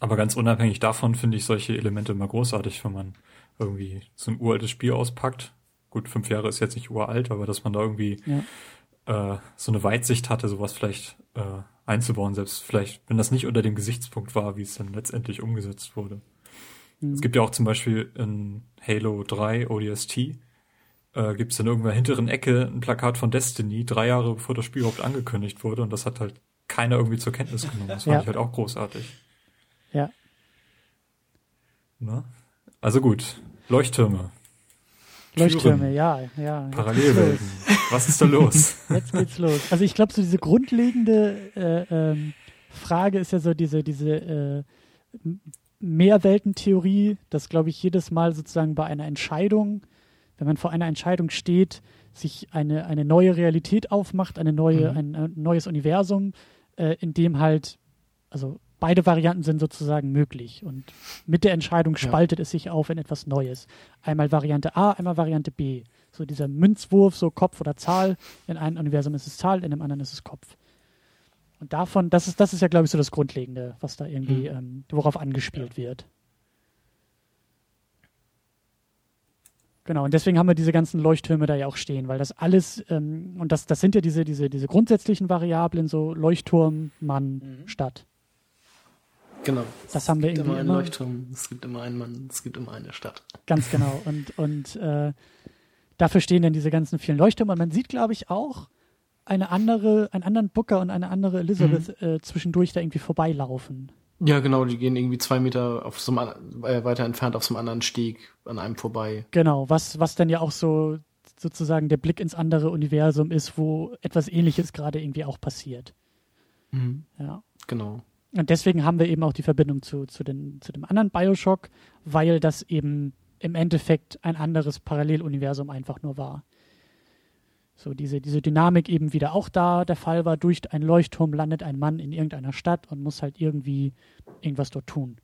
Aber ganz unabhängig davon finde ich solche Elemente immer großartig, wenn man irgendwie so ein uraltes Spiel auspackt. Gut, fünf Jahre ist jetzt nicht uralt, aber dass man da irgendwie ja. äh, so eine Weitsicht hatte, sowas vielleicht äh, einzubauen, selbst vielleicht, wenn das nicht unter dem Gesichtspunkt war, wie es dann letztendlich umgesetzt wurde. Mhm. Es gibt ja auch zum Beispiel in Halo 3 ODST, äh, gibt es in irgendeiner hinteren Ecke ein Plakat von Destiny, drei Jahre bevor das Spiel überhaupt angekündigt wurde und das hat halt keiner irgendwie zur Kenntnis genommen. Das fand ja. ich halt auch großartig. Ja. Na? Also gut, Leuchttürme. Leuchttürme, Türen, ja, ja. Parallelwelten. Was ist da los? (laughs) Jetzt geht's los. Also ich glaube, so diese grundlegende äh, ähm, Frage ist ja so diese, diese äh, Mehrweltentheorie, dass, glaube ich, jedes Mal sozusagen bei einer Entscheidung, wenn man vor einer Entscheidung steht, sich eine, eine neue Realität aufmacht, eine neue, mhm. ein, ein, neues Universum, äh, in dem halt, also beide Varianten sind sozusagen möglich. Und mit der Entscheidung spaltet ja. es sich auf in etwas Neues. Einmal Variante A, einmal Variante B. So dieser Münzwurf, so Kopf oder Zahl. In einem Universum ist es Zahl, in dem anderen ist es Kopf. Und davon, das ist, das ist ja, glaube ich, so das Grundlegende, was da irgendwie, mhm. ähm, worauf angespielt ja. wird. Genau, und deswegen haben wir diese ganzen Leuchttürme da ja auch stehen, weil das alles, ähm, und das, das sind ja diese, diese, diese grundsätzlichen Variablen, so Leuchtturm, Mann, mhm. Stadt. Genau. Das haben wir irgendwie immer. Einen Leuchtturm, es gibt immer einen Mann, es gibt immer eine Stadt. Ganz genau. Und, und äh, dafür stehen dann diese ganzen vielen Leuchttürme. Und man sieht, glaube ich, auch eine andere, einen anderen Booker und eine andere Elizabeth mhm. äh, zwischendurch da irgendwie vorbeilaufen. Ja, genau, die gehen irgendwie zwei Meter auf so einem, äh, weiter entfernt auf so einem anderen Steg an einem vorbei. Genau, was, was dann ja auch so sozusagen der Blick ins andere Universum ist, wo etwas ähnliches gerade irgendwie auch passiert. Mhm. Ja. Genau. Und deswegen haben wir eben auch die Verbindung zu, zu, den, zu dem anderen Bioshock, weil das eben im Endeffekt ein anderes Paralleluniversum einfach nur war. So diese, diese Dynamik eben wieder auch da der Fall war. Durch einen Leuchtturm landet ein Mann in irgendeiner Stadt und muss halt irgendwie irgendwas dort tun.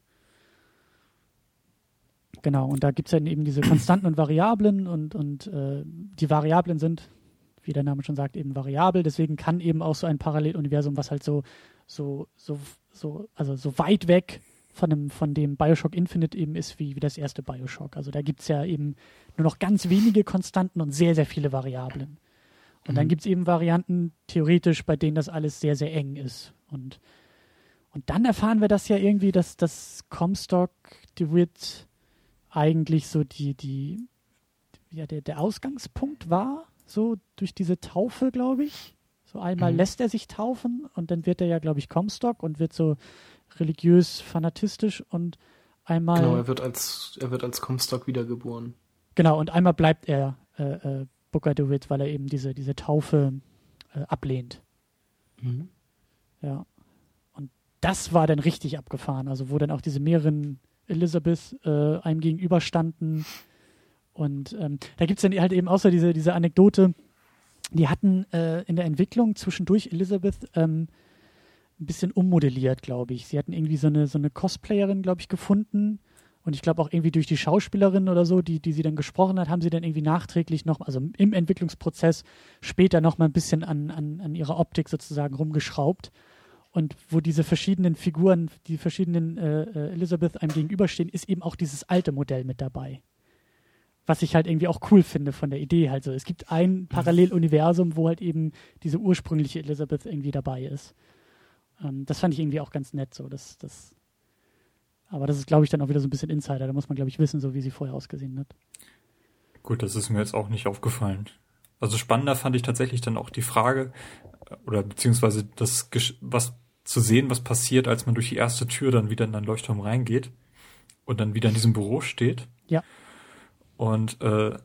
Genau, und da gibt es dann eben diese Konstanten und Variablen und, und äh, die Variablen sind, wie der Name schon sagt, eben variabel. Deswegen kann eben auch so ein Paralleluniversum, was halt so, so, so so, also so weit weg von dem, von dem Bioshock Infinite eben ist wie, wie das erste Bioshock. Also da gibt es ja eben nur noch ganz wenige Konstanten und sehr, sehr viele Variablen. Und mhm. dann gibt es eben Varianten, theoretisch, bei denen das alles sehr, sehr eng ist. Und, und dann erfahren wir das ja irgendwie, dass das Comstock DeWitt eigentlich so die, die, ja, der, der Ausgangspunkt war, so durch diese Taufe, glaube ich. So einmal mhm. lässt er sich taufen und dann wird er ja, glaube ich, Comstock und wird so religiös fanatistisch und einmal. Genau, er wird als, er wird als Comstock wiedergeboren. Genau, und einmal bleibt er äh, äh, Booker DeWitt, weil er eben diese, diese Taufe äh, ablehnt. Mhm. Ja. Und das war dann richtig abgefahren, also wo dann auch diese mehreren Elizabeth äh, einem gegenüberstanden. Und ähm, da gibt es dann halt eben außer diese, diese Anekdote, die hatten äh, in der Entwicklung zwischendurch Elizabeth ähm, ein bisschen ummodelliert, glaube ich. Sie hatten irgendwie so eine, so eine Cosplayerin, glaube ich, gefunden. Und ich glaube auch irgendwie durch die Schauspielerin oder so, die, die sie dann gesprochen hat, haben sie dann irgendwie nachträglich noch, also im Entwicklungsprozess später noch mal ein bisschen an, an, an ihrer Optik sozusagen rumgeschraubt. Und wo diese verschiedenen Figuren, die verschiedenen äh, äh Elizabeth einem gegenüberstehen, ist eben auch dieses alte Modell mit dabei was ich halt irgendwie auch cool finde von der Idee halt so. Es gibt ein Paralleluniversum, wo halt eben diese ursprüngliche Elizabeth irgendwie dabei ist. Ähm, das fand ich irgendwie auch ganz nett so. Das, das, aber das ist, glaube ich, dann auch wieder so ein bisschen Insider. Da muss man, glaube ich, wissen, so wie sie vorher ausgesehen hat. Gut, das ist mir jetzt auch nicht aufgefallen. Also spannender fand ich tatsächlich dann auch die Frage, äh, oder beziehungsweise das, was zu sehen, was passiert, als man durch die erste Tür dann wieder in einen Leuchtturm reingeht und dann wieder in diesem Büro steht. Ja und äh,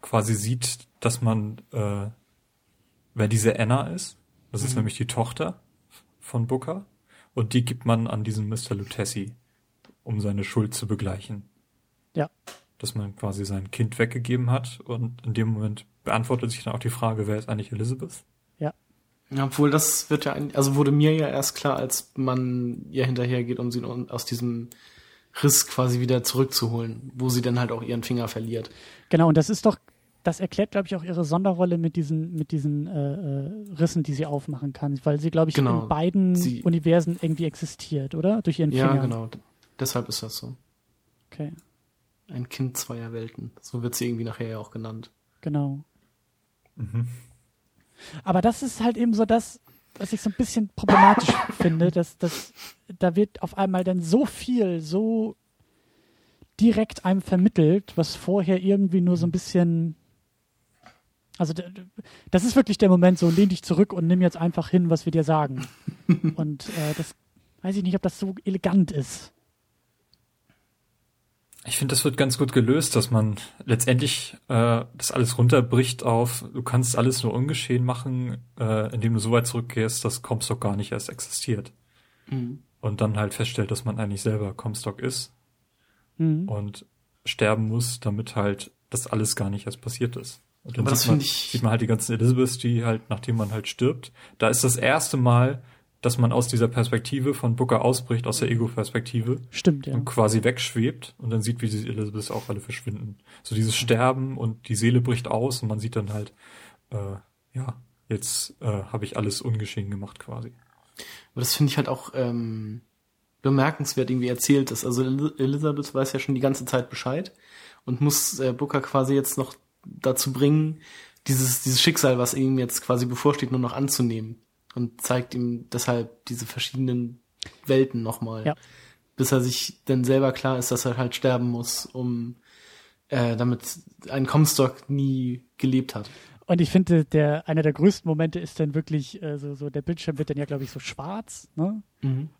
quasi sieht, dass man, äh, wer diese Anna ist, das mhm. ist nämlich die Tochter von Booker und die gibt man an diesen Mr. Lutesi. um seine Schuld zu begleichen. Ja. Dass man quasi sein Kind weggegeben hat und in dem Moment beantwortet sich dann auch die Frage, wer ist eigentlich Elizabeth? Ja. Ja, obwohl das wird ja, ein- also wurde mir ja erst klar, als man ihr hinterhergeht, um sie aus diesem Riss quasi wieder zurückzuholen, wo sie dann halt auch ihren Finger verliert. Genau, und das ist doch, das erklärt, glaube ich, auch ihre Sonderrolle mit diesen, mit diesen äh, äh, Rissen, die sie aufmachen kann, weil sie, glaube ich, Genau. in beiden Sie- Universen irgendwie existiert, oder? Durch ihren Ja, Finger. genau. Deshalb ist das so. Okay, Ein Kind zweier Welten. So wird sie irgendwie nachher ja auch genannt. genau. Mhm. Aber das ist halt eben so das, was ich so ein bisschen problematisch (coughs) finde, dass, dass da wird auf einmal dann so viel, so direkt einem vermittelt, was vorher irgendwie nur so ein bisschen. Also das ist wirklich der Moment, so lehn dich zurück und nimm jetzt einfach hin, was wir dir sagen. (laughs) und äh, das weiß ich nicht, ob das so elegant ist. Ich finde, das wird ganz gut gelöst, dass man letztendlich äh, das alles runterbricht auf, du kannst alles nur ungeschehen machen, äh, indem du so weit zurückgehst, dass Comstock gar nicht erst existiert. Mhm. Und dann halt feststellt, dass man eigentlich selber Comstock ist Mhm. und sterben muss, damit halt das alles gar nicht erst passiert ist. Und dann Aber das sieht, man, ich- sieht man halt die ganzen Elizabeths, die halt, nachdem man halt stirbt, da ist das erste Mal, dass man aus dieser Perspektive von Booker ausbricht, aus der Ego-Perspektive Stimmt, ja. und quasi wegschwebt und dann sieht, wie die Elizabeths auch alle verschwinden. So dieses Sterben und die Seele bricht aus und man sieht dann halt, äh, ja, jetzt äh, habe ich alles ungeschehen gemacht quasi. Aber das finde ich halt auch ähm, bemerkenswert irgendwie erzählt ist. Also El Elizabeth weiß ja schon die ganze Zeit Bescheid und muss äh, Booker quasi jetzt noch dazu bringen, dieses, dieses Schicksal, was ihm jetzt quasi bevorsteht, nur noch anzunehmen. Und zeigt ihm deshalb diese verschiedenen Welten nochmal. Ja. Bis er sich dann selber klar ist, dass er halt sterben muss, um äh, damit ein Comstock nie gelebt hat. Und ich finde, der einer der größten Momente ist dann wirklich äh, so, so der Bildschirm wird dann ja glaube ich so schwarz, ne?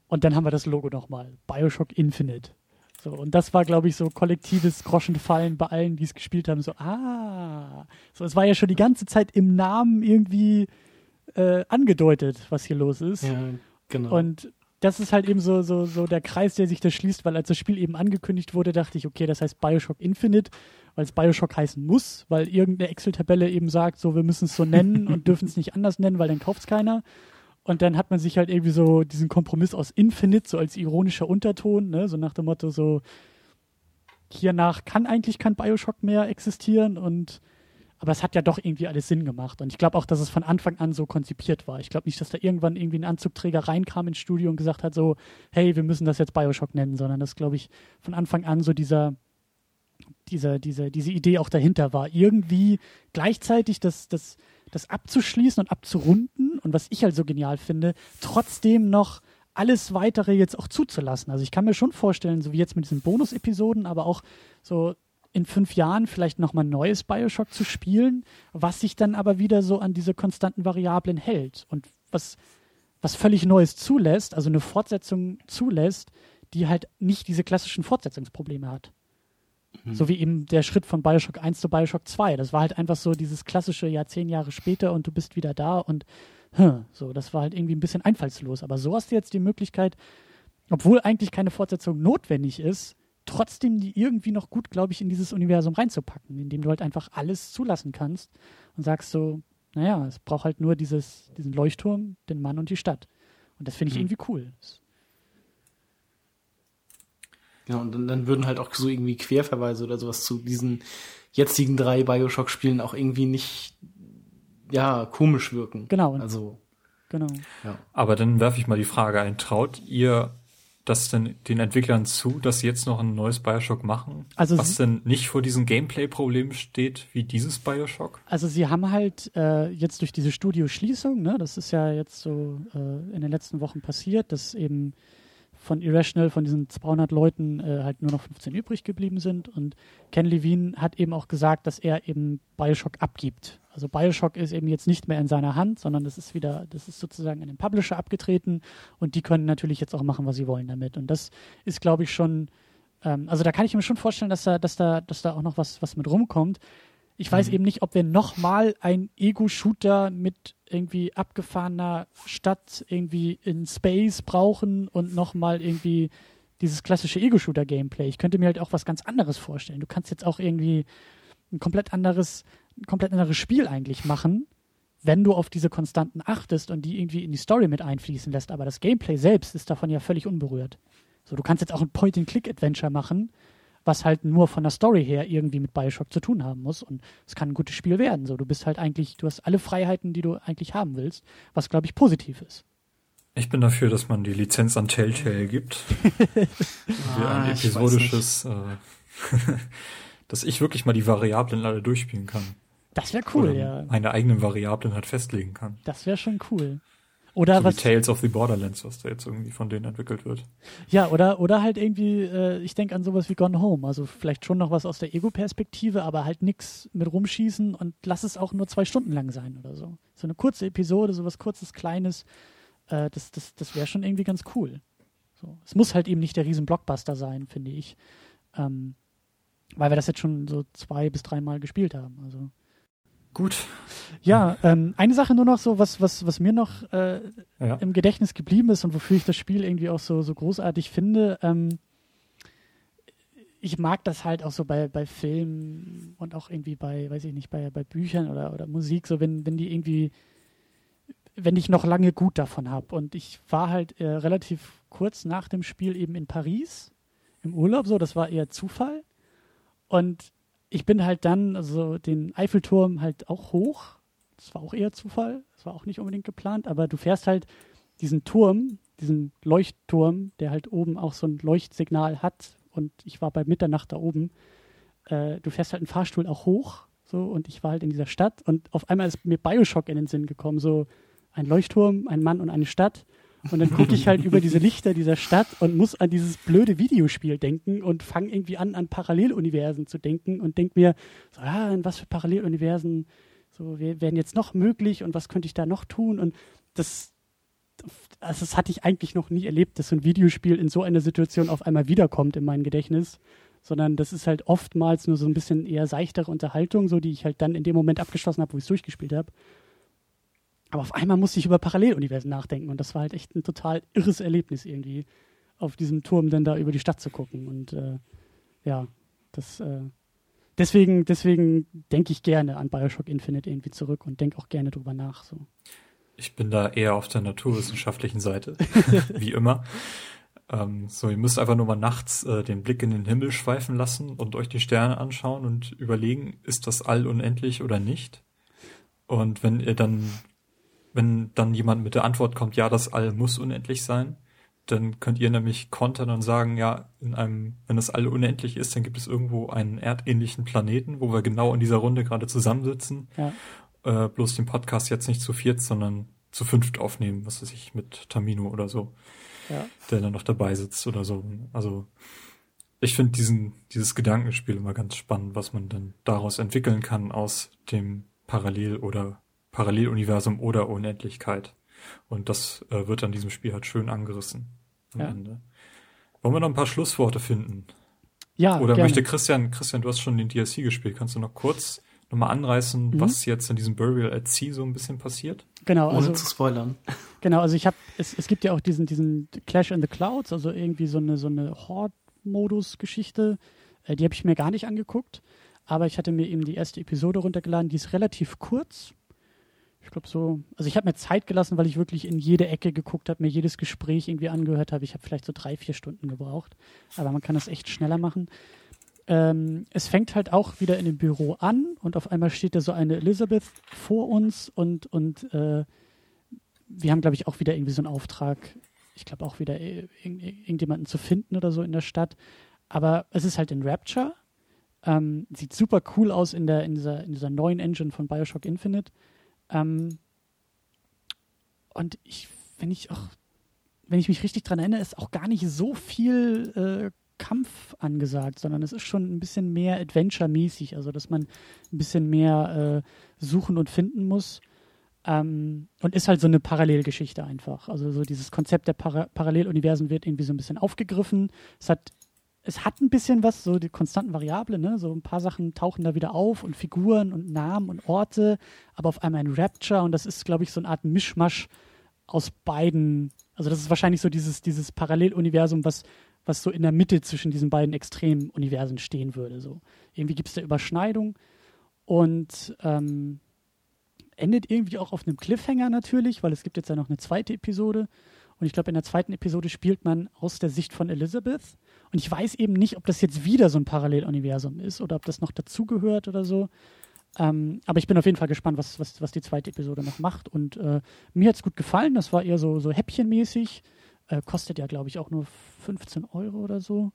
Und dann haben wir das Logo nochmal, Bioshock Infinite. So und das war glaube ich so kollektives Groschenfallen bei allen, die es gespielt haben. So ah, so es war ja schon die ganze Zeit im Namen irgendwie äh, angedeutet, was hier los ist. Ja, genau. Und das ist halt eben so, so, so der Kreis, der sich da schließt, weil als das Spiel eben angekündigt wurde, dachte ich, okay, das heißt Bioshock Infinite, weil es Bioshock heißen muss, weil irgendeine Excel-Tabelle eben sagt, so, wir müssen es so nennen und (laughs) dürfen es nicht anders nennen, weil dann kauft es keiner. Und dann hat man sich halt irgendwie so diesen Kompromiss aus Infinite, so als ironischer Unterton, ne, so nach dem Motto, so, hiernach kann eigentlich kein Bioshock mehr existieren und aber es hat ja doch irgendwie alles Sinn gemacht. Und ich glaube auch, dass es von Anfang an so konzipiert war. Ich glaube nicht, dass da irgendwann irgendwie ein Anzugträger reinkam ins Studio und gesagt hat, so, hey, wir müssen das jetzt Bioshock nennen, sondern dass, glaube ich, von Anfang an so dieser, dieser, diese, diese Idee auch dahinter war. Irgendwie gleichzeitig das, das, das abzuschließen und abzurunden und was ich halt so genial finde, trotzdem noch alles weitere jetzt auch zuzulassen. Also ich kann mir schon vorstellen, so wie jetzt mit diesen Bonus-Episoden, aber auch so in fünf Jahren vielleicht nochmal ein neues Bioshock zu spielen, was sich dann aber wieder so an diese konstanten Variablen hält und was, was völlig Neues zulässt, also eine Fortsetzung zulässt, die halt nicht diese klassischen Fortsetzungsprobleme hat. So wie eben der Schritt von Bioshock 1 zu Bioshock 2. Das war halt einfach so dieses klassische, ja, zehn Jahre später und du bist wieder da und hm, so, das war halt irgendwie ein bisschen einfallslos. Aber so hast du jetzt die Möglichkeit, obwohl eigentlich keine Fortsetzung notwendig ist, trotzdem die irgendwie noch gut, glaube ich, in dieses Universum reinzupacken, indem du halt einfach alles zulassen kannst und sagst so, naja, es braucht halt nur dieses, diesen Leuchtturm, den Mann und die Stadt. Und das finde ich Mhm. irgendwie cool. Ja, und dann, dann würden halt auch so irgendwie Querverweise oder sowas zu diesen jetzigen drei Bioshock-Spielen auch irgendwie nicht, ja, komisch wirken. Genau. Also, Genau. ja. Aber dann werfe ich mal die Frage ein, traut ihr das denn den Entwicklern zu, dass sie jetzt noch ein neues Bioshock machen? Also was denn nicht vor diesen Gameplay-Problemen steht, wie dieses Bioshock? Also sie haben halt äh, jetzt durch diese Studioschließung, ne, das ist ja jetzt so äh, in den letzten Wochen passiert, dass eben von Irrational, von diesen 200 Leuten äh, halt nur noch 15 übrig geblieben sind und Ken Levine hat eben auch gesagt, dass er eben Bioshock abgibt. Also Bioshock ist eben jetzt nicht mehr in seiner Hand, sondern das ist wieder, das ist sozusagen an den Publisher abgetreten und die können natürlich jetzt auch machen, was sie wollen damit. Und das ist, glaube ich, schon, ähm, also da kann ich mir schon vorstellen, dass da, dass da, dass da auch noch was, was mit rumkommt. Ich weiß eben nicht, ob wir nochmal ein Ego-Shooter mit irgendwie abgefahrener Stadt irgendwie in Space brauchen und nochmal irgendwie dieses klassische Ego-Shooter-Gameplay. Ich könnte mir halt auch was ganz anderes vorstellen. Du kannst jetzt auch irgendwie ein komplett anderes, ein komplett anderes Spiel eigentlich machen, wenn du auf diese Konstanten achtest und die irgendwie in die Story mit einfließen lässt. Aber das Gameplay selbst ist davon ja völlig unberührt. So, du kannst jetzt auch ein Point-and-Click-Adventure machen, was halt nur von der Story her irgendwie mit Bioshock zu tun haben muss. Und es kann ein gutes Spiel werden. So, du bist halt eigentlich, du hast alle Freiheiten, die du eigentlich haben willst, was glaube ich positiv ist. Ich bin dafür, dass man die Lizenz an Telltale gibt. (laughs) Für Ah, ein ich episodisches, äh, (laughs) dass ich wirklich mal die Variablen alle durchspielen kann. Das wäre cool, Oder ja. meine eigenen Variablen halt festlegen kann. Das wäre schon cool. Oder so was, wie Tales of the Borderlands, was da jetzt irgendwie von denen entwickelt wird. Ja, oder, oder halt irgendwie, äh, ich denke an sowas wie Gone Home. Also vielleicht schon noch was aus der Ego-Perspektive, aber halt nix mit rumschießen und lass es auch nur zwei Stunden lang sein oder so. So eine kurze Episode, sowas kurzes, kleines, äh, das, das, das wäre schon irgendwie ganz cool. So. Es muss halt eben nicht der riesen Blockbuster sein, finde ich. Ähm, weil wir das jetzt schon so zwei bis dreimal gespielt haben. Also. Gut. Ja, ähm, eine Sache nur noch so, was, was, was mir noch äh, Ja. im Gedächtnis geblieben ist und wofür ich das Spiel irgendwie auch so, so großartig finde. Ähm, ich mag das halt auch so bei, bei Filmen und auch irgendwie bei, weiß ich nicht, bei, bei Büchern oder, oder Musik, so wenn, wenn die irgendwie, wenn ich noch lange gut davon habe. Und ich war halt äh, relativ kurz nach dem Spiel eben in Paris im Urlaub, so, das war eher Zufall. Und ich bin halt dann, also den Eiffelturm halt auch hoch. Das war auch eher Zufall. Das war auch nicht unbedingt geplant, aber du fährst halt diesen Turm, diesen Leuchtturm, der halt oben auch so ein Leuchtsignal hat. Und ich war bei Mitternacht da oben. Äh, du fährst halt einen Fahrstuhl auch hoch. So, und ich war halt in dieser Stadt. Und auf einmal ist mir Bioshock in den Sinn gekommen. So ein Leuchtturm, ein Mann und eine Stadt. Und dann gucke ich halt über diese Lichter dieser Stadt und muss an dieses blöde Videospiel denken und fange irgendwie an, an Paralleluniversen zu denken und denke mir, so, ja, in was für Paralleluniversen so wer- wären jetzt noch möglich und was könnte ich da noch tun? Und das, also das hatte ich eigentlich noch nie erlebt, dass so ein Videospiel in so einer Situation auf einmal wiederkommt in mein Gedächtnis, sondern das ist halt oftmals nur so ein bisschen eher seichtere Unterhaltung, so die ich halt dann in dem Moment abgeschlossen habe, wo ich es durchgespielt habe. Aber auf einmal musste ich über Paralleluniversen nachdenken und das war halt echt ein total irres Erlebnis irgendwie, auf diesem Turm dann da über die Stadt zu gucken. Und äh, ja, das äh, deswegen, deswegen denke ich gerne an Bioshock Infinite irgendwie zurück und denke auch gerne drüber nach. So. Ich bin da eher auf der naturwissenschaftlichen Seite, (laughs) (laughs) wie immer. Ähm, so, ihr müsst einfach nur mal nachts äh, den Blick in den Himmel schweifen lassen und euch die Sterne anschauen und überlegen, ist das All unendlich oder nicht? Und wenn ihr dann, wenn dann jemand mit der Antwort kommt, ja, das All muss unendlich sein, dann könnt ihr nämlich kontern und sagen, ja, in einem, wenn das All unendlich ist, dann gibt es irgendwo einen erdähnlichen Planeten, wo wir genau in dieser Runde gerade zusammensitzen Ja. äh, bloß den Podcast jetzt nicht zu viert, sondern zu fünft aufnehmen, was weiß ich, mit Tamino oder so, Ja. der dann noch dabei sitzt oder so. Also ich finde diesen, dieses Gedankenspiel immer ganz spannend, was man dann daraus entwickeln kann aus dem Parallel- oder Paralleluniversum oder Unendlichkeit. Und das äh, wird an diesem Spiel halt schön angerissen am Ja. Ende. Wollen wir noch ein paar Schlussworte finden? Ja, Oder gerne. möchte Christian, Christian, du hast schon den DLC gespielt, kannst du noch kurz nochmal anreißen, Mhm. was jetzt in diesem Burial at Sea so ein bisschen passiert? genau, Ohne also, zu spoilern. (laughs) genau, also ich habe, es, es gibt ja auch diesen, diesen Clash in the Clouds, also irgendwie so eine, so eine Horde-Modus-Geschichte, äh, die habe ich mir gar nicht angeguckt, aber ich hatte mir eben die erste Episode runtergeladen, die ist relativ kurz. Ich glaube so, also ich habe mir Zeit gelassen, weil ich wirklich in jede Ecke geguckt habe, mir jedes Gespräch irgendwie angehört habe. Ich habe vielleicht so drei, vier Stunden gebraucht, aber man kann das echt schneller machen. Ähm, es fängt halt auch wieder in dem Büro an und auf einmal steht da so eine Elizabeth vor uns und, und äh, wir haben, glaube ich, auch wieder irgendwie so einen Auftrag, ich glaube auch wieder äh, irg- irgendjemanden zu finden oder so in der Stadt. Aber es ist halt in Rapture. Ähm, sieht super cool aus in, der, in, dieser, in dieser neuen Engine von Bioshock Infinite. Ähm, und ich, wenn ich auch, wenn ich mich richtig dran erinnere, ist auch gar nicht so viel äh, Kampf angesagt, sondern es ist schon ein bisschen mehr Adventure-mäßig, also dass man ein bisschen mehr äh, suchen und finden muss. Ähm, und ist halt so eine Parallelgeschichte einfach. Also so dieses Konzept der Para Paralleluniversen wird irgendwie so ein bisschen aufgegriffen. Es hat, es hat ein bisschen was, so die konstanten Variablen, ne? So ein paar Sachen tauchen da wieder auf und Figuren und Namen und Orte, aber auf einmal ein Rapture und das ist, glaube ich, so eine Art Mischmasch aus beiden. Also das ist wahrscheinlich so dieses, dieses Paralleluniversum, was was so in der Mitte zwischen diesen beiden extremen Universen stehen würde. So. Irgendwie gibt es da Überschneidung und ähm, endet irgendwie auch auf einem Cliffhanger natürlich, weil es gibt jetzt ja noch eine zweite Episode. Und ich glaube, in der zweiten Episode spielt man aus der Sicht von Elizabeth. Und ich weiß eben nicht, ob das jetzt wieder so ein Paralleluniversum ist oder ob das noch dazugehört oder so. Ähm, aber ich bin auf jeden Fall gespannt, was, was, was die zweite Episode noch macht. Und äh, mir hat es gut gefallen. Das war eher so, so häppchenmäßig. Äh, kostet ja, glaube ich, auch nur 15 Euro oder so.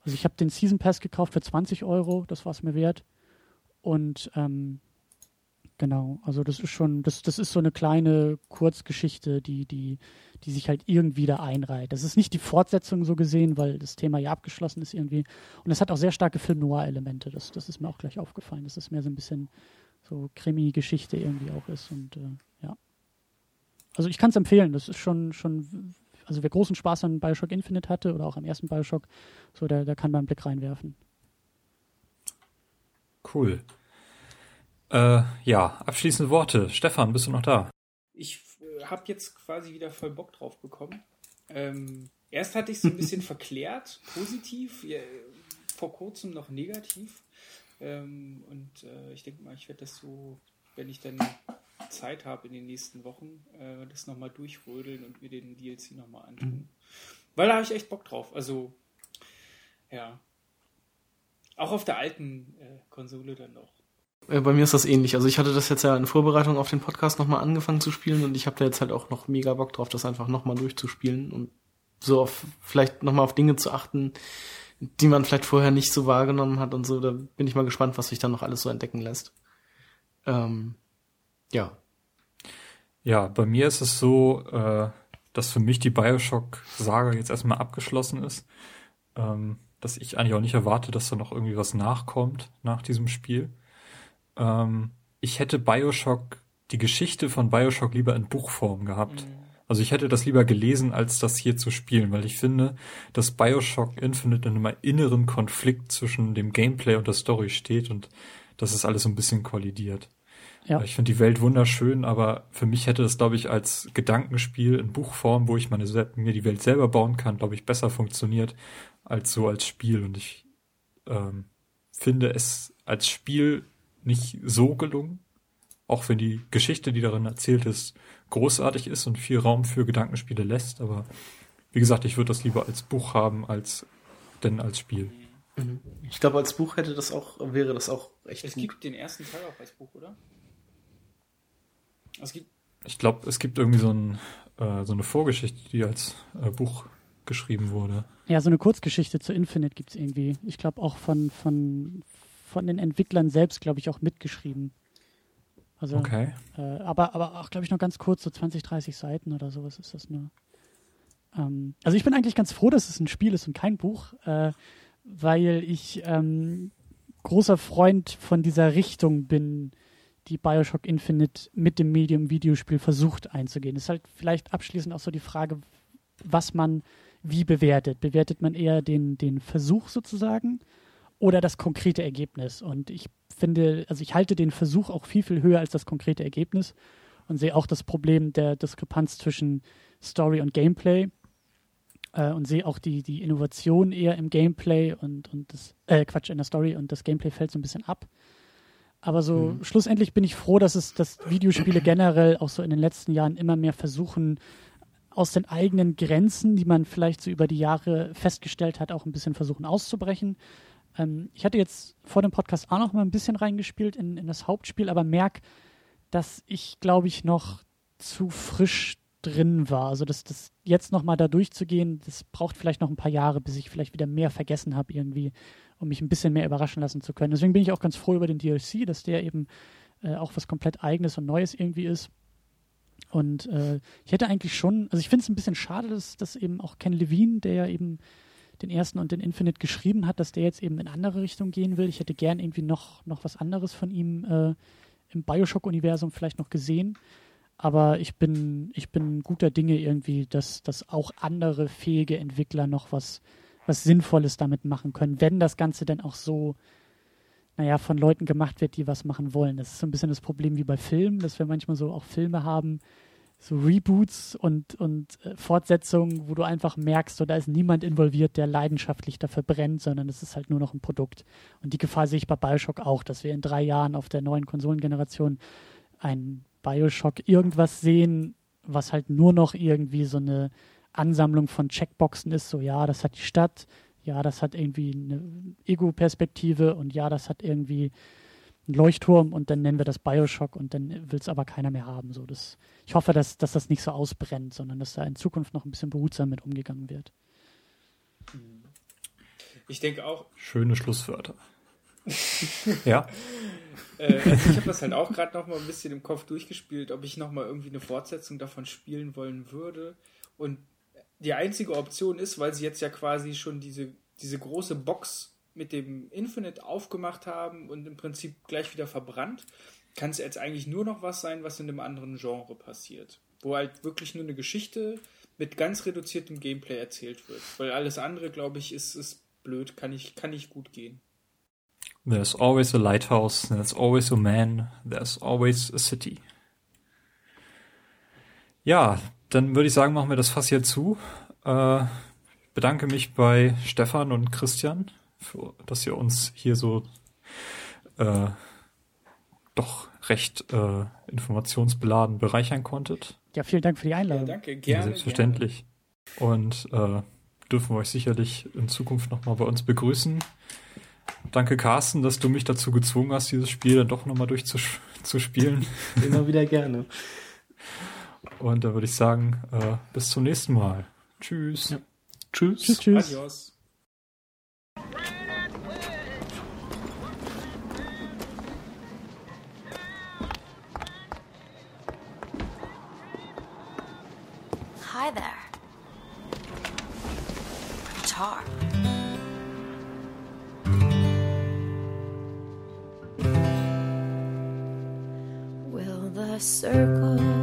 Also ich habe den Season Pass gekauft für 20 Euro. Das war es mir wert. Und ähm, Genau, also das ist schon, das, das ist so eine kleine Kurzgeschichte, die, die, die sich halt irgendwie da einreiht. Das ist nicht die Fortsetzung so gesehen, weil das Thema ja abgeschlossen ist irgendwie. Und es hat auch sehr starke Film-Noir-Elemente. Das, das ist mir auch gleich aufgefallen, dass es mehr so ein bisschen so Krimi-Geschichte irgendwie auch ist. Und äh, ja. Also ich kann es empfehlen. Das ist schon, schon, also wer großen Spaß an Bioshock Infinite hatte oder auch am ersten Bioshock, so da, da kann man einen Blick reinwerfen. Cool. Äh, ja, abschließende Worte. Stefan, bist du noch da? Ich äh, habe jetzt quasi wieder voll Bock drauf bekommen. Ähm, erst hatte ich so ein bisschen (laughs) verklärt, positiv, ja, vor kurzem noch negativ. Ähm, und äh, ich denke mal, ich werde das so, wenn ich dann Zeit habe in den nächsten Wochen, äh, das nochmal durchrödeln und mir den DLC nochmal antun. Mhm. Weil da habe ich echt Bock drauf. Also, ja. Auch auf der alten äh, Konsole dann noch. Äh, bei mir ist das ähnlich. Also ich hatte das jetzt ja in Vorbereitung auf den Podcast nochmal angefangen zu spielen und ich habe da jetzt halt auch noch mega Bock drauf, das einfach nochmal durchzuspielen und so auf vielleicht nochmal auf Dinge zu achten, die man vielleicht vorher nicht so wahrgenommen hat und so. Da bin ich mal gespannt, was sich dann noch alles so entdecken lässt. Ähm, ja. Ja, bei mir ist es so, äh, dass für mich die Bioshock-Saga jetzt erstmal abgeschlossen ist. Ähm, dass ich eigentlich auch nicht erwarte, dass da noch irgendwie was nachkommt nach diesem Spiel. Ähm, ich hätte Bioshock, die Geschichte von Bioshock lieber in Buchform gehabt. Mhm. Also ich hätte das lieber gelesen, als das hier zu spielen, weil ich finde, dass Bioshock Infinite in einem inneren Konflikt zwischen dem Gameplay und der Story steht und das ist alles so ein bisschen kollidiert. Ja. Ich finde die Welt wunderschön, aber für mich hätte das, glaube ich, als Gedankenspiel in Buchform, wo ich meine, mir die Welt selber bauen kann, glaube ich, besser funktioniert als so als Spiel. Und ich ähm, finde es als Spiel nicht so gelungen. Auch wenn die Geschichte, die darin erzählt ist, großartig ist und viel Raum für Gedankenspiele lässt. Aber wie gesagt, ich würde das lieber als Buch haben, als denn als Spiel. Mhm. Ich glaube, als Buch hätte das auch, wäre das auch echt. Es gut. gibt den ersten Teil auch als Buch, oder? Es gibt ich glaube, es gibt irgendwie so, ein, äh, so eine Vorgeschichte, die als äh, Buch geschrieben wurde. Ja, so eine Kurzgeschichte zu Infinite gibt es irgendwie. Ich glaube auch von, von, von den Entwicklern selbst, glaube ich, auch mitgeschrieben. Also, okay. Äh, aber, aber auch, glaube ich, noch ganz kurz, so 20, 30 Seiten oder sowas ist das nur. Ähm, also ich bin eigentlich ganz froh, dass es ein Spiel ist und kein Buch, äh, weil ich ähm, großer Freund von dieser Richtung bin, die Bioshock Infinite mit dem Medium Videospiel versucht einzugehen. Das ist halt vielleicht abschließend auch so die Frage, was man wie bewertet. Bewertet man eher den, den Versuch sozusagen oder das konkrete Ergebnis. Und ich finde, also ich halte den Versuch auch viel, viel höher als das konkrete Ergebnis und sehe auch das Problem der Diskrepanz zwischen Story und Gameplay äh, und sehe auch die, die Innovation eher im Gameplay und, und das, äh, Quatsch, in der Story und das Gameplay fällt so ein bisschen ab. Aber so mhm. schlussendlich bin ich froh, dass es, dass Videospiele generell auch so in den letzten Jahren immer mehr versuchen, aus den eigenen Grenzen, die man vielleicht so über die Jahre festgestellt hat, auch ein bisschen versuchen auszubrechen. Ähm, ich hatte jetzt vor dem Podcast auch noch mal ein bisschen reingespielt in, in das Hauptspiel, aber merke, dass ich, glaube ich, noch zu frisch drin war. Also das, das jetzt noch mal da durchzugehen, das braucht vielleicht noch ein paar Jahre, bis ich vielleicht wieder mehr vergessen habe irgendwie, um mich ein bisschen mehr überraschen lassen zu können. Deswegen bin ich auch ganz froh über den DLC, dass der eben äh, auch was komplett Eigenes und Neues irgendwie ist. Und äh, ich hätte eigentlich schon, also ich finde es ein bisschen schade, dass, dass eben auch Ken Levine, der ja eben den ersten und den Infinite geschrieben hat, dass der jetzt eben in andere Richtung gehen will. Ich hätte gern irgendwie noch, noch was anderes von ihm äh, im Bioshock-Universum vielleicht noch gesehen. Aber ich bin, ich bin guter Dinge irgendwie, dass, dass auch andere fähige Entwickler noch was, was Sinnvolles damit machen können, wenn das Ganze dann auch so, naja, von Leuten gemacht wird, die was machen wollen. Das ist so ein bisschen das Problem wie bei Filmen, dass wir manchmal so auch Filme haben, so Reboots und, und äh, Fortsetzungen, wo du einfach merkst, so, da ist niemand involviert, der leidenschaftlich dafür brennt, sondern es ist halt nur noch ein Produkt. Und die Gefahr sehe ich bei Bioshock auch, dass wir in drei Jahren auf der neuen Konsolengeneration ein Bioshock irgendwas sehen, was halt nur noch irgendwie so eine Ansammlung von Checkboxen ist, so ja, das hat die Stadt, ja, das hat irgendwie eine Ego-Perspektive und ja, das hat irgendwie einen Leuchtturm und dann nennen wir das Bioshock und dann will es aber keiner mehr haben. So, das, ich hoffe, dass, dass das nicht so ausbrennt, sondern dass da in Zukunft noch ein bisschen behutsam mit umgegangen wird. Ich denke auch. Schöne Schlusswörter. (laughs) ja. Äh, also ich habe das halt auch gerade noch mal ein bisschen im Kopf durchgespielt, ob ich noch mal irgendwie eine Fortsetzung davon spielen wollen würde. Und die einzige Option ist, weil sie jetzt ja quasi schon diese, diese große Box mit dem Infinite aufgemacht haben und im Prinzip gleich wieder verbrannt, kann es jetzt eigentlich nur noch was sein, was in einem anderen Genre passiert. Wo halt wirklich nur eine Geschichte mit ganz reduziertem Gameplay erzählt wird. Weil alles andere, glaube ich, ist, ist blöd, kann nicht kann ich gut gehen. There's always a lighthouse, there's always a man, there's always a city. Ja, dann würde ich sagen, machen wir das Fass hier zu. Äh, bedanke mich bei Stefan und Christian, für, dass ihr uns hier so äh, doch recht äh, informationsbeladen bereichern konntet. Ja, vielen Dank für die Einladung. Ja, danke, gerne. Ja, selbstverständlich. Gerne. Und äh, dürfen wir euch sicherlich in Zukunft nochmal bei uns begrüßen. Danke, Carsten, dass du mich dazu gezwungen hast, dieses Spiel dann doch nochmal durchzuspielen. (laughs) Immer wieder gerne. Und da würde ich sagen, äh, bis zum nächsten Mal. Tschüss. Ja. Tschüss. Tschüss. tschüss. Adios. Guitar. Will the circle